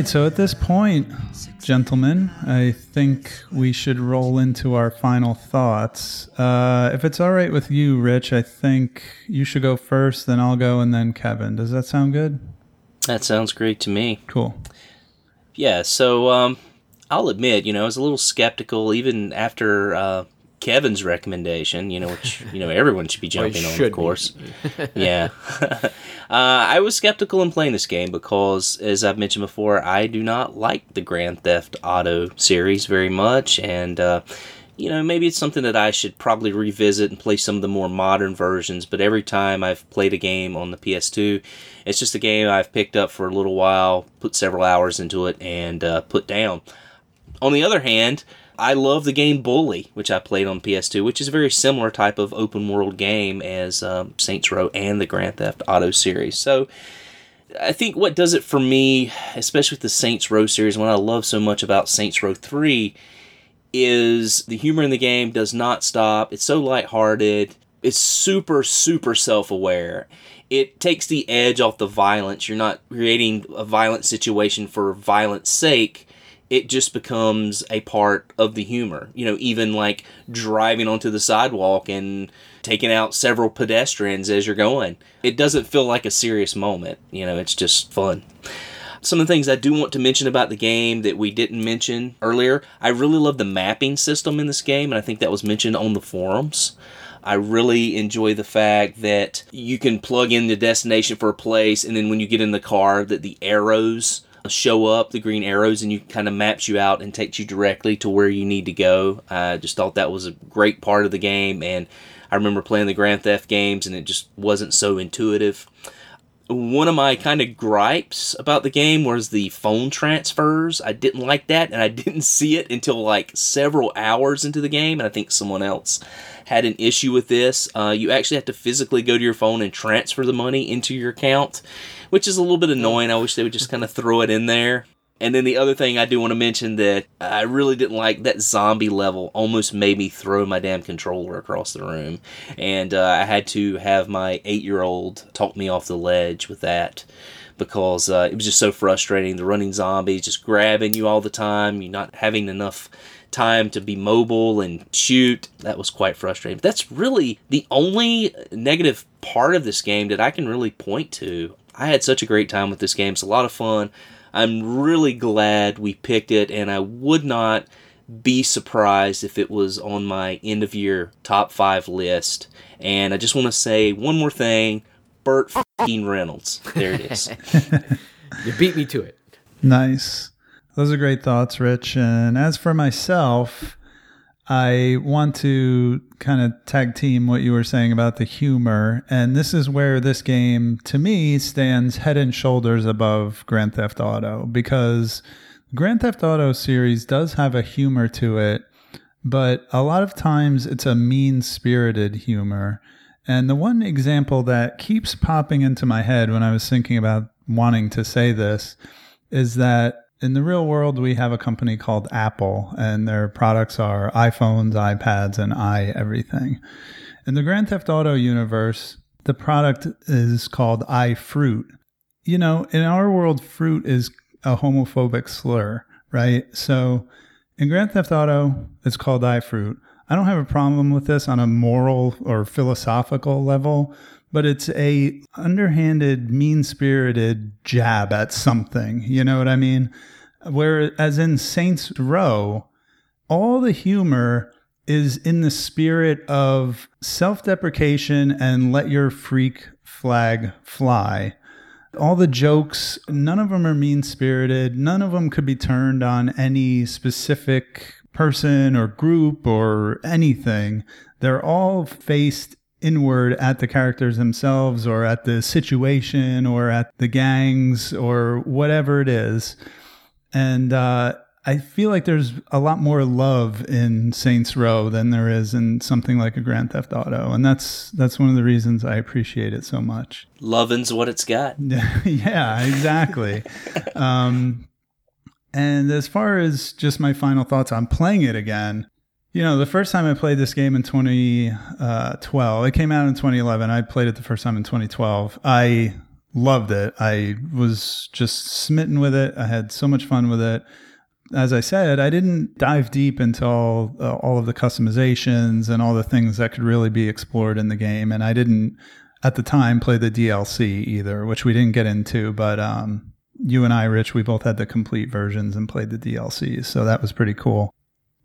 so at this point, gentlemen, I think we should roll into our final thoughts. Uh, if it's all right with you, Rich, I think you should go first, then I'll go, and then Kevin. Does that sound good? That sounds great to me. Cool. Yeah, so um, I'll admit, you know, I was a little skeptical even after uh, Kevin's recommendation, you know, which, you know, everyone should be Well, you jumping on, of course. yeah. uh, I was skeptical in playing this game because, as I've mentioned before, I do not like the Grand Theft Auto series very much. And, uh, you know, maybe it's something that I should probably revisit and play some of the more modern versions. But every time I've played a game on the PS2, it's just a game I've picked up for a little while, put several hours into it, and uh, put down. On the other hand, I love the game Bully, which I played on PS2, which is a very similar type of open world game as um, Saints Row and the Grand Theft Auto series. So I think what does it for me, especially with the Saints Row series, what I love so much about Saints Row 3 is the humor in the game does not stop. It's so lighthearted. It's super, super self aware. it takes the edge off the violence. You're not creating a violent situation for violence sake. It just becomes a part of the humor. You know, even like driving onto the sidewalk and taking out several pedestrians as you're going. It doesn't feel like a serious moment. You know, it's just fun. Some of the things I do want to mention about the game that we didn't mention earlier, I really love the mapping system in this game, and I think that was mentioned on the forums. I really enjoy the fact that you can plug in the destination for a place, and then when you get in the car, that the arrows show up, the green arrows, and you kind of maps you out and takes you directly to where you need to go. I just thought that was a great part of the game, and I remember playing the Grand Theft games, and it just wasn't so intuitive one of my kind of gripes about the game was the phone transfers. I didn't like that, and I didn't see it until like several hours into the game. And I think someone else had an issue with this. Uh, you actually have to physically go to your phone and transfer the money into your account, which is a little bit annoying. I wish they would just kind of throw it in there. And then the other thing I do want to mention that I really didn't like that zombie level almost made me throw my damn controller across the room. And uh, I had to have my eight year old talk me off the ledge with that because uh, it was just so frustrating. The running zombies just grabbing you all the time, you not having enough time to be mobile and shoot. That was quite frustrating. But that's really the only negative part of this game that I can really point to. I had such a great time with this game. It's a lot of fun. I'm really glad we picked it, and I would not be surprised if it was on my end of year top five list. And I just want to say one more thing Burt fing Reynolds. There it is. You beat me to it. Nice. Those are great thoughts, Rich. And as for myself, I want to kind of tag team what you were saying about the humor. And this is where this game, to me, stands head and shoulders above Grand Theft Auto because Grand Theft Auto series does have a humor to it, but a lot of times it's a mean spirited humor. And the one example that keeps popping into my head when I was thinking about wanting to say this is that in the real world, we have a company called Apple, and their products are iPhones, iPads, and i everything. In the Grand Theft Auto universe, the product is called iFruit. You know, in our world, fruit is a homophobic slur, right? So in Grand Theft Auto, it's called iFruit. I don't have a problem with this on a moral or philosophical level, but it's a underhanded, mean-spirited jab at something. You know what I mean? Whereas in Saints Row, all the humor is in the spirit of self-deprecation and let your freak flag fly. All the jokes, none of them are mean-spirited. None of them could be turned on any specific person or group or anything. They're all faced inward at the characters themselves or at the situation or at the gangs or whatever it is. And uh, I feel like there's a lot more love in Saints Row than there is in something like a Grand Theft Auto, and that's that's one of the reasons I appreciate it so much. Lovin's what it's got. yeah, exactly. um, and as far as just my final thoughts on playing it again, you know, the first time I played this game in 2012, it came out in 2011. I played it the first time in 2012. I loved it. I was just smitten with it. I had so much fun with it. As I said, I didn't dive deep into all, uh, all of the customizations and all the things that could really be explored in the game. And I didn't, at the time, play the DLC either, which we didn't get into. But um, you and I, Rich, we both had the complete versions and played the DLCs. So that was pretty cool.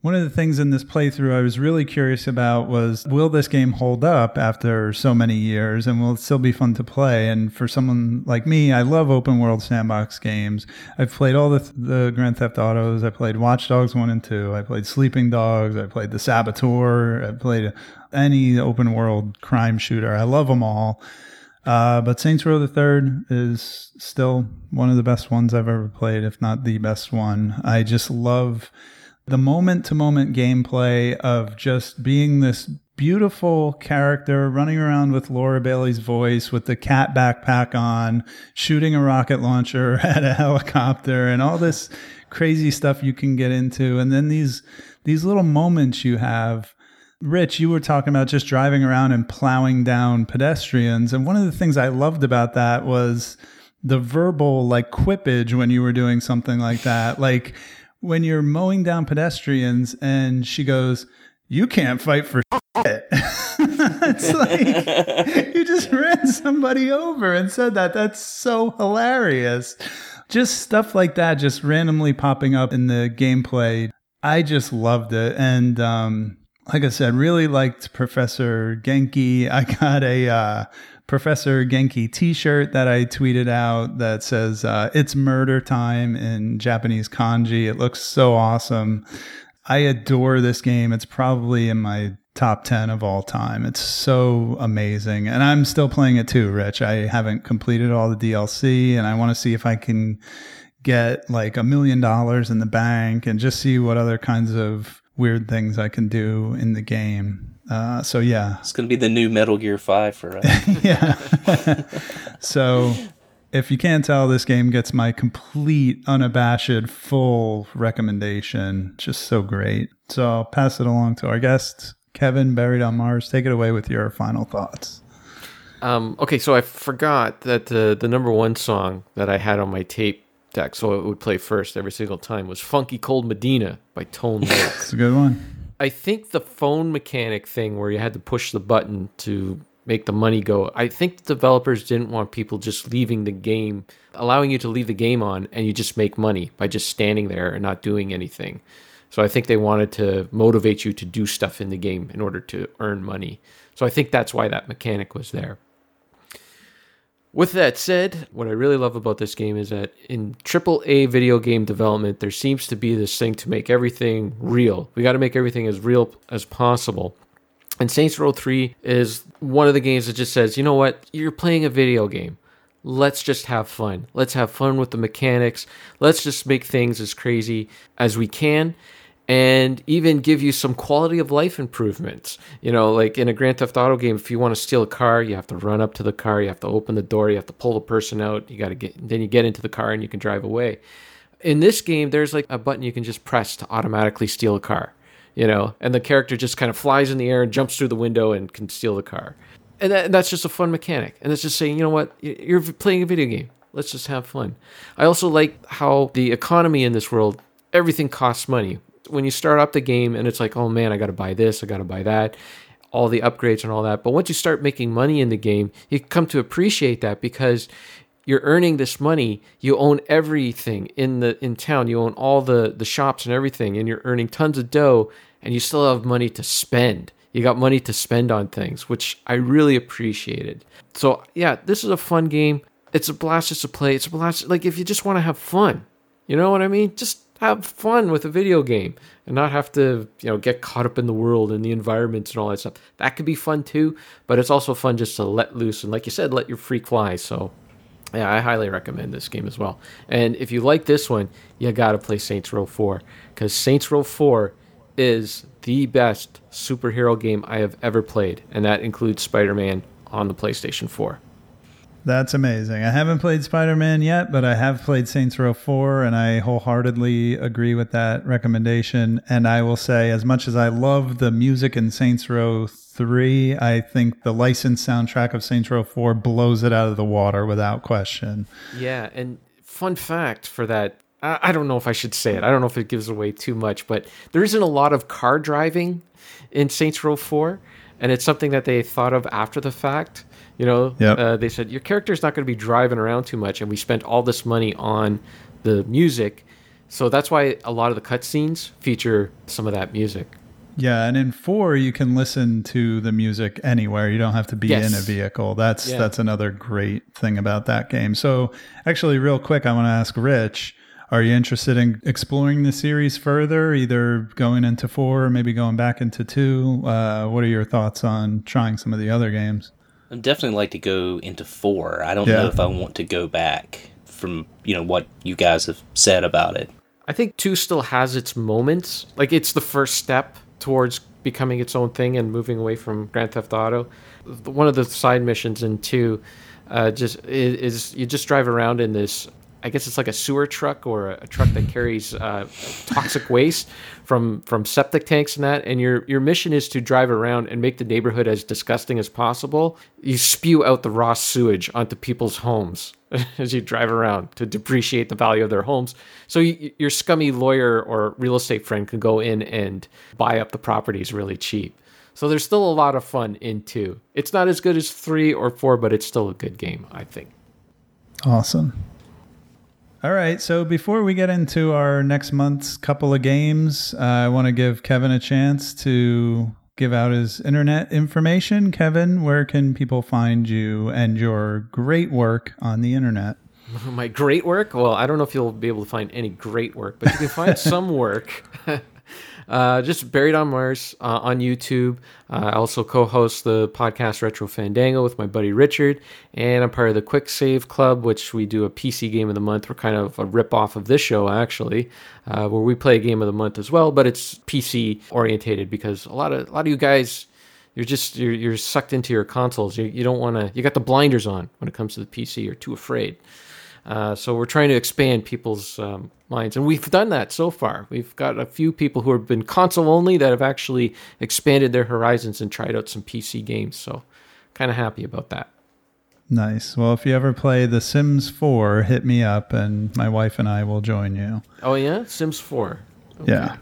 One of the things in this playthrough I was really curious about was will this game hold up after so many years and will it still be fun to play? And for someone like me, I love open world sandbox games. I've played all the, the Grand Theft Autos. I played Watch Dogs 1 and 2. I played Sleeping Dogs. I played The Saboteur. I played any open world crime shooter. I love them all. Uh, but Saints Row the Third is still one of the best ones I've ever played, if not the best one. I just love the moment to moment gameplay of just being this beautiful character running around with Laura Bailey's voice with the cat backpack on, shooting a rocket launcher at a helicopter and all this crazy stuff you can get into. And then these, these little moments you have Rich, you were talking about just driving around and plowing down pedestrians. And one of the things I loved about that was the verbal like quippage when you were doing something like that. Like when you're mowing down pedestrians and she goes, You can't fight for shit. it's like you just ran somebody over and said that. That's so hilarious. Just stuff like that, just randomly popping up in the gameplay. I just loved it. And um, like I said, really liked Professor Genki. I got a uh, Professor Genki t shirt that I tweeted out that says, uh, It's murder time in Japanese kanji. It looks so awesome. I adore this game. It's probably in my top 10 of all time. It's so amazing. And I'm still playing it too, Rich. I haven't completed all the DLC and I want to see if I can get like a million dollars in the bank and just see what other kinds of weird things I can do in the game. Uh, so yeah, It's going to be the new Metal Gear 5 for us. yeah. so if you can't tell, this game gets my complete, unabashed, full recommendation. Just so great. So I'll pass it along to our guest, Kevin, buried on Mars. Take it away with your final thoughts. Um, okay, so I forgot that the the number one song that I had on my tape deck, so it would play first every single time, was "Funky Cold Medina" by Tone Loc. It's a good one. I think the phone mechanic thing where you had to push the button to make the money go. I think the developers didn't want people just leaving the game, allowing you to leave the game on and you just make money by just standing there and not doing anything. So I think they wanted to motivate you to do stuff in the game in order to earn money. So I think that's why that mechanic was there. With that said, what I really love about this game is that in AAA video game development, there seems to be this thing to make everything real. We got to make everything as real as possible. And Saints Row 3 is one of the games that just says, you know what, you're playing a video game. Let's just have fun. Let's have fun with the mechanics. Let's just make things as crazy as we can and even give you some quality of life improvements. You know, like in a Grand Theft Auto game, if you want to steal a car, you have to run up to the car, you have to open the door, you have to pull the person out, you got to get then you get into the car and you can drive away. In this game, there's like a button you can just press to automatically steal a car, you know, and the character just kind of flies in the air and jumps through the window and can steal the car. And, that, and that's just a fun mechanic. And it's just saying, you know what, you're playing a video game. Let's just have fun. I also like how the economy in this world, everything costs money. When you start up the game and it's like, oh man, I got to buy this, I got to buy that, all the upgrades and all that. But once you start making money in the game, you come to appreciate that because you're earning this money. You own everything in the in town. You own all the the shops and everything and you're earning tons of dough and you still have money to spend. You got money to spend on things which i really appreciated. So yeah this is a fun game. It's a blast just to play. It's a blast like if you just want to have fun. You know what i mean? Just have fun with a video game and not have to you know get caught up in the world and the environments and all that stuff that could be fun too but it's also fun just to let loose and like you said let your freak fly so yeah, I highly recommend this game as well. And if you like this one, you got to play Saints Row 4 because Saints Row 4 is the best superhero game I have ever played, and that includes Spider Man on the PlayStation 4. That's amazing. I haven't played Spider Man yet, but I have played Saints Row 4, and I wholeheartedly agree with that recommendation. And I will say, as much as I love the music in Saints Row 3, I think the licensed soundtrack of Saints Row 4 blows it out of the water without question. Yeah, and fun fact for that. I don't know if I should say it. I don't know if it gives away too much, but there isn't a lot of car driving in Saints Row 4, and it's something that they thought of after the fact. You know, Yep. uh, they said your character's not going to be driving around too much, and we spent all this money on the music, so that's why a lot of the cutscenes feature some of that music. Yeah, and in 4 you can listen to the music anywhere. You don't have to be Yes. in a vehicle. That's Yeah. that's another great thing about that game. So, actually real quick, I want to ask Rich, are you interested in exploring the series further, either going into 4 or maybe going back into 2? Uh, what are your thoughts on trying some of the other games? I'd definitely like to go into four. I don't Yeah. know if I want to go back from you know what you guys have said about it. I think two still has its moments. Like it's the first step towards becoming its own thing and moving away from Grand Theft Auto. One of the side missions in two uh, just is, is you just drive around in this I guess it's like a sewer truck or a, truck that carries uh, toxic waste from from septic tanks and that. And your your mission is to drive around and make the neighborhood as disgusting as possible. You spew out the raw sewage onto people's homes as you drive around to depreciate the value of their homes. So you, your scummy lawyer or real estate friend can go in and buy up the properties really cheap. So there's still a lot of fun in two. It's not as good as three or four, but it's still a good game, I think. Awesome. All right. So before we get into our next month's couple of games, uh, I want to give Kevin a chance to give out his internet information. Kevin, where can people find you and your great work on the internet? My great work? Well, I don't know if you'll be able to find any great work, but you can find some work. Uh, just Buried on Mars uh, on YouTube. Uh, I also co host the podcast Retro Fandango with my buddy Richard, and I'm part of the Quick Save Club, which we do a PC game of the month. We're kind of a rip off of this show, actually, uh, where we play a game of the month as well, but it's PC orientated because a lot of, a lot of you guys. You're just you're, you're sucked into your consoles. You, you don't want to. You got the blinders on when it comes to the PC. You're too afraid. Uh, so we're trying to expand people's um, minds, and we've done that so far. We've got a few people who have been console only that have actually expanded their horizons and tried out some PC games. So kind of happy about that. Nice. Well, if you ever play The Sims 4, hit me up and my wife and I will join you. Oh yeah, Sims Four. Yeah.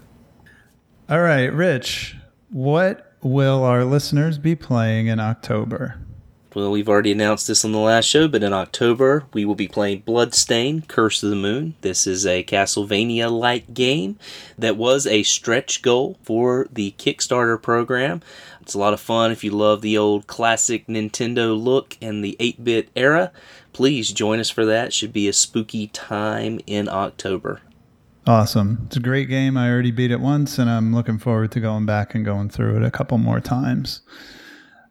All right, Rich, what will our listeners be playing in October? Well, we've already announced this on the last show, but in October we will be playing Bloodstained Curse of the Moon. This is a Castlevania like game that was a stretch goal for the Kickstarter program. It's a lot of fun if you love the old classic Nintendo look and the 8 bit era. Please join us for that. Should be a spooky time in October. Awesome. It's a great game. I already beat it once and I'm looking forward to going back and going through it a couple more times.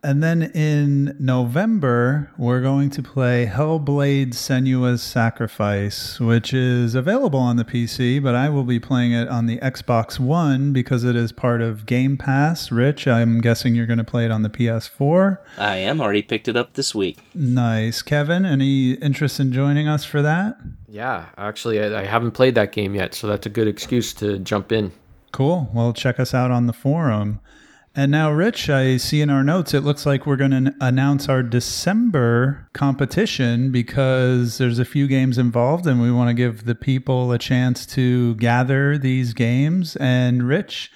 And then in November, we're going to play Hellblade Senua's Sacrifice, which is available on the PC, but I will be playing it on the Xbox One because it is part of Game Pass. Rich, I'm guessing you're going to play it on the PS4. I am already picked it up this week. Nice. Kevin, any interest in joining us for that? Yeah, actually, I, I haven't played that game yet, so that's a good excuse to jump in. Cool. Well, check us out on the forum. And now, Rich, I see in our notes it looks like we're going to announce our December competition because there's a few games involved and we want to give the people a chance to gather these games. And, Rich,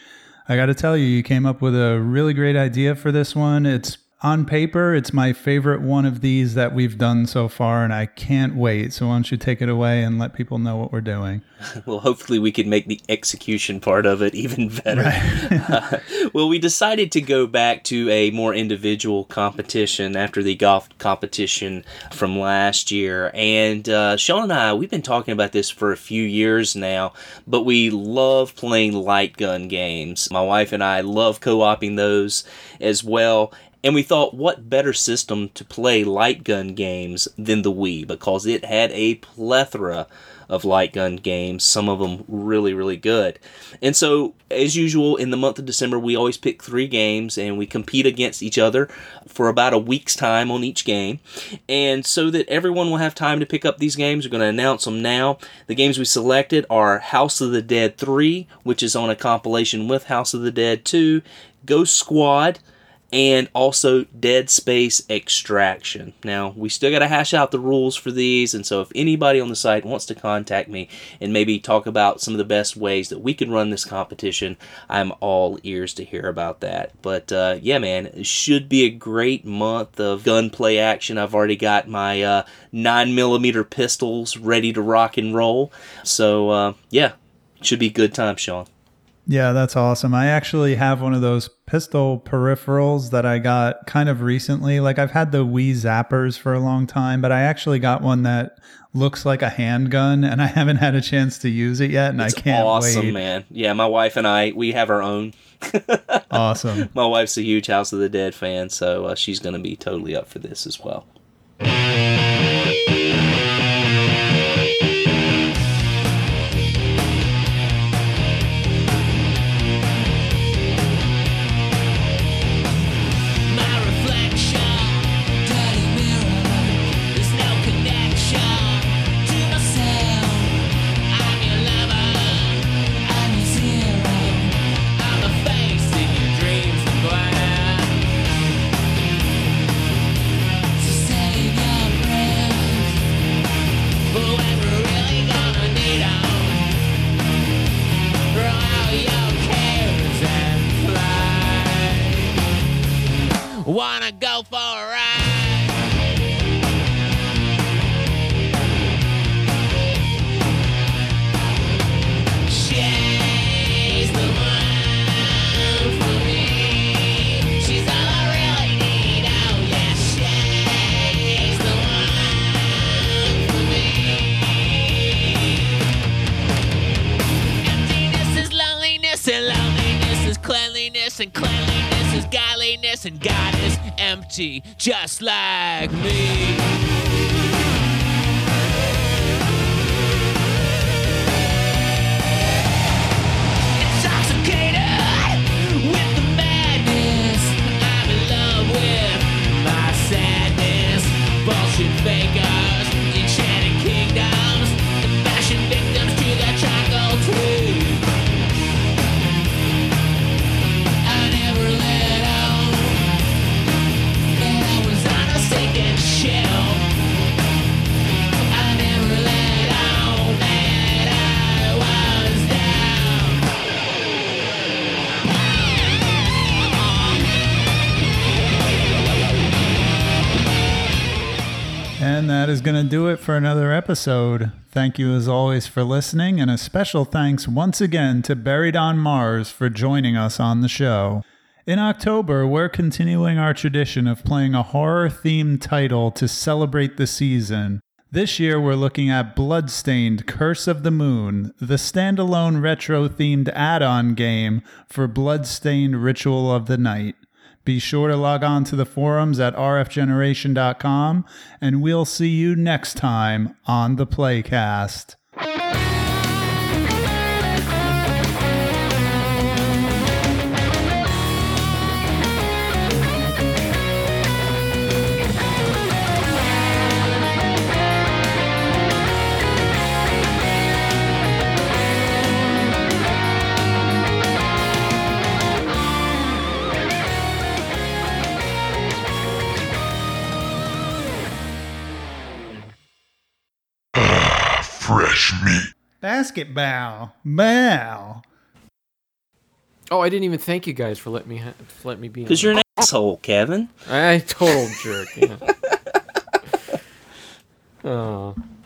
I got to tell you, you came up with a really great idea for this one. It's on paper, it's my favorite one of these that we've done so far, and I can't wait. So, why don't you take it away and let people know what we're doing? Well, hopefully, we can make the execution part of it even better. Uh, well, we decided to go back to a more individual competition after the golf competition from last year. And uh, Sean and I, we've been talking about this for a few years now, but we love playing light gun games. My wife and I love co oping those as well. And we thought, what better system to play light gun games than the Wii? Because it had a plethora of light gun games, some of them really, really good. And so, as usual, in the month of December, we always pick three games and we compete against each other for about a week's time on each game. And so that everyone will have time to pick up these games, we're going to announce them now. The games we selected are House of the Dead 3, which is on a compilation with House of the Dead 2, Ghost Squad and also Dead Space Extraction. Now, we still got to hash out the rules for these, and so if anybody on the site wants to contact me and maybe talk about some of the best ways that we can run this competition, I'm all ears to hear about that. But uh, yeah, man, it should be a great month of gunplay action. I've already got my uh, 9mm pistols ready to rock and roll. So uh, yeah, should be good time, Sean. Yeah, that's awesome. I actually have one of those pistol peripherals that I got kind of recently. Like I've had the Wii Zappers for a long time, but I actually got one that looks like a handgun and I haven't had a chance to use it yet and It's I can't awesome, wait. man. Yeah, my wife and I, we have our own. Awesome. My wife's a huge House of the Dead fan, so uh, she's going to be totally up for this as well. Just like me. For another episode. Thank you as always for listening, and a special thanks once again to Buried on Mars for joining us on the show. In October, we're continuing our tradition of playing a horror themed title to celebrate the season. This year, we're looking at Bloodstained Curse of the Moon, the standalone retro themed add on game for Bloodstained Ritual of the Night. Be sure to log on to the forums at rfgeneration.com, and we'll see you next time on the Playcast. Fresh meat. Basketball. Bow. Oh, I didn't even thank you guys for letting me ha- for letting me be. Because on. you're an asshole, Kevin. I total jerk. Yeah. oh.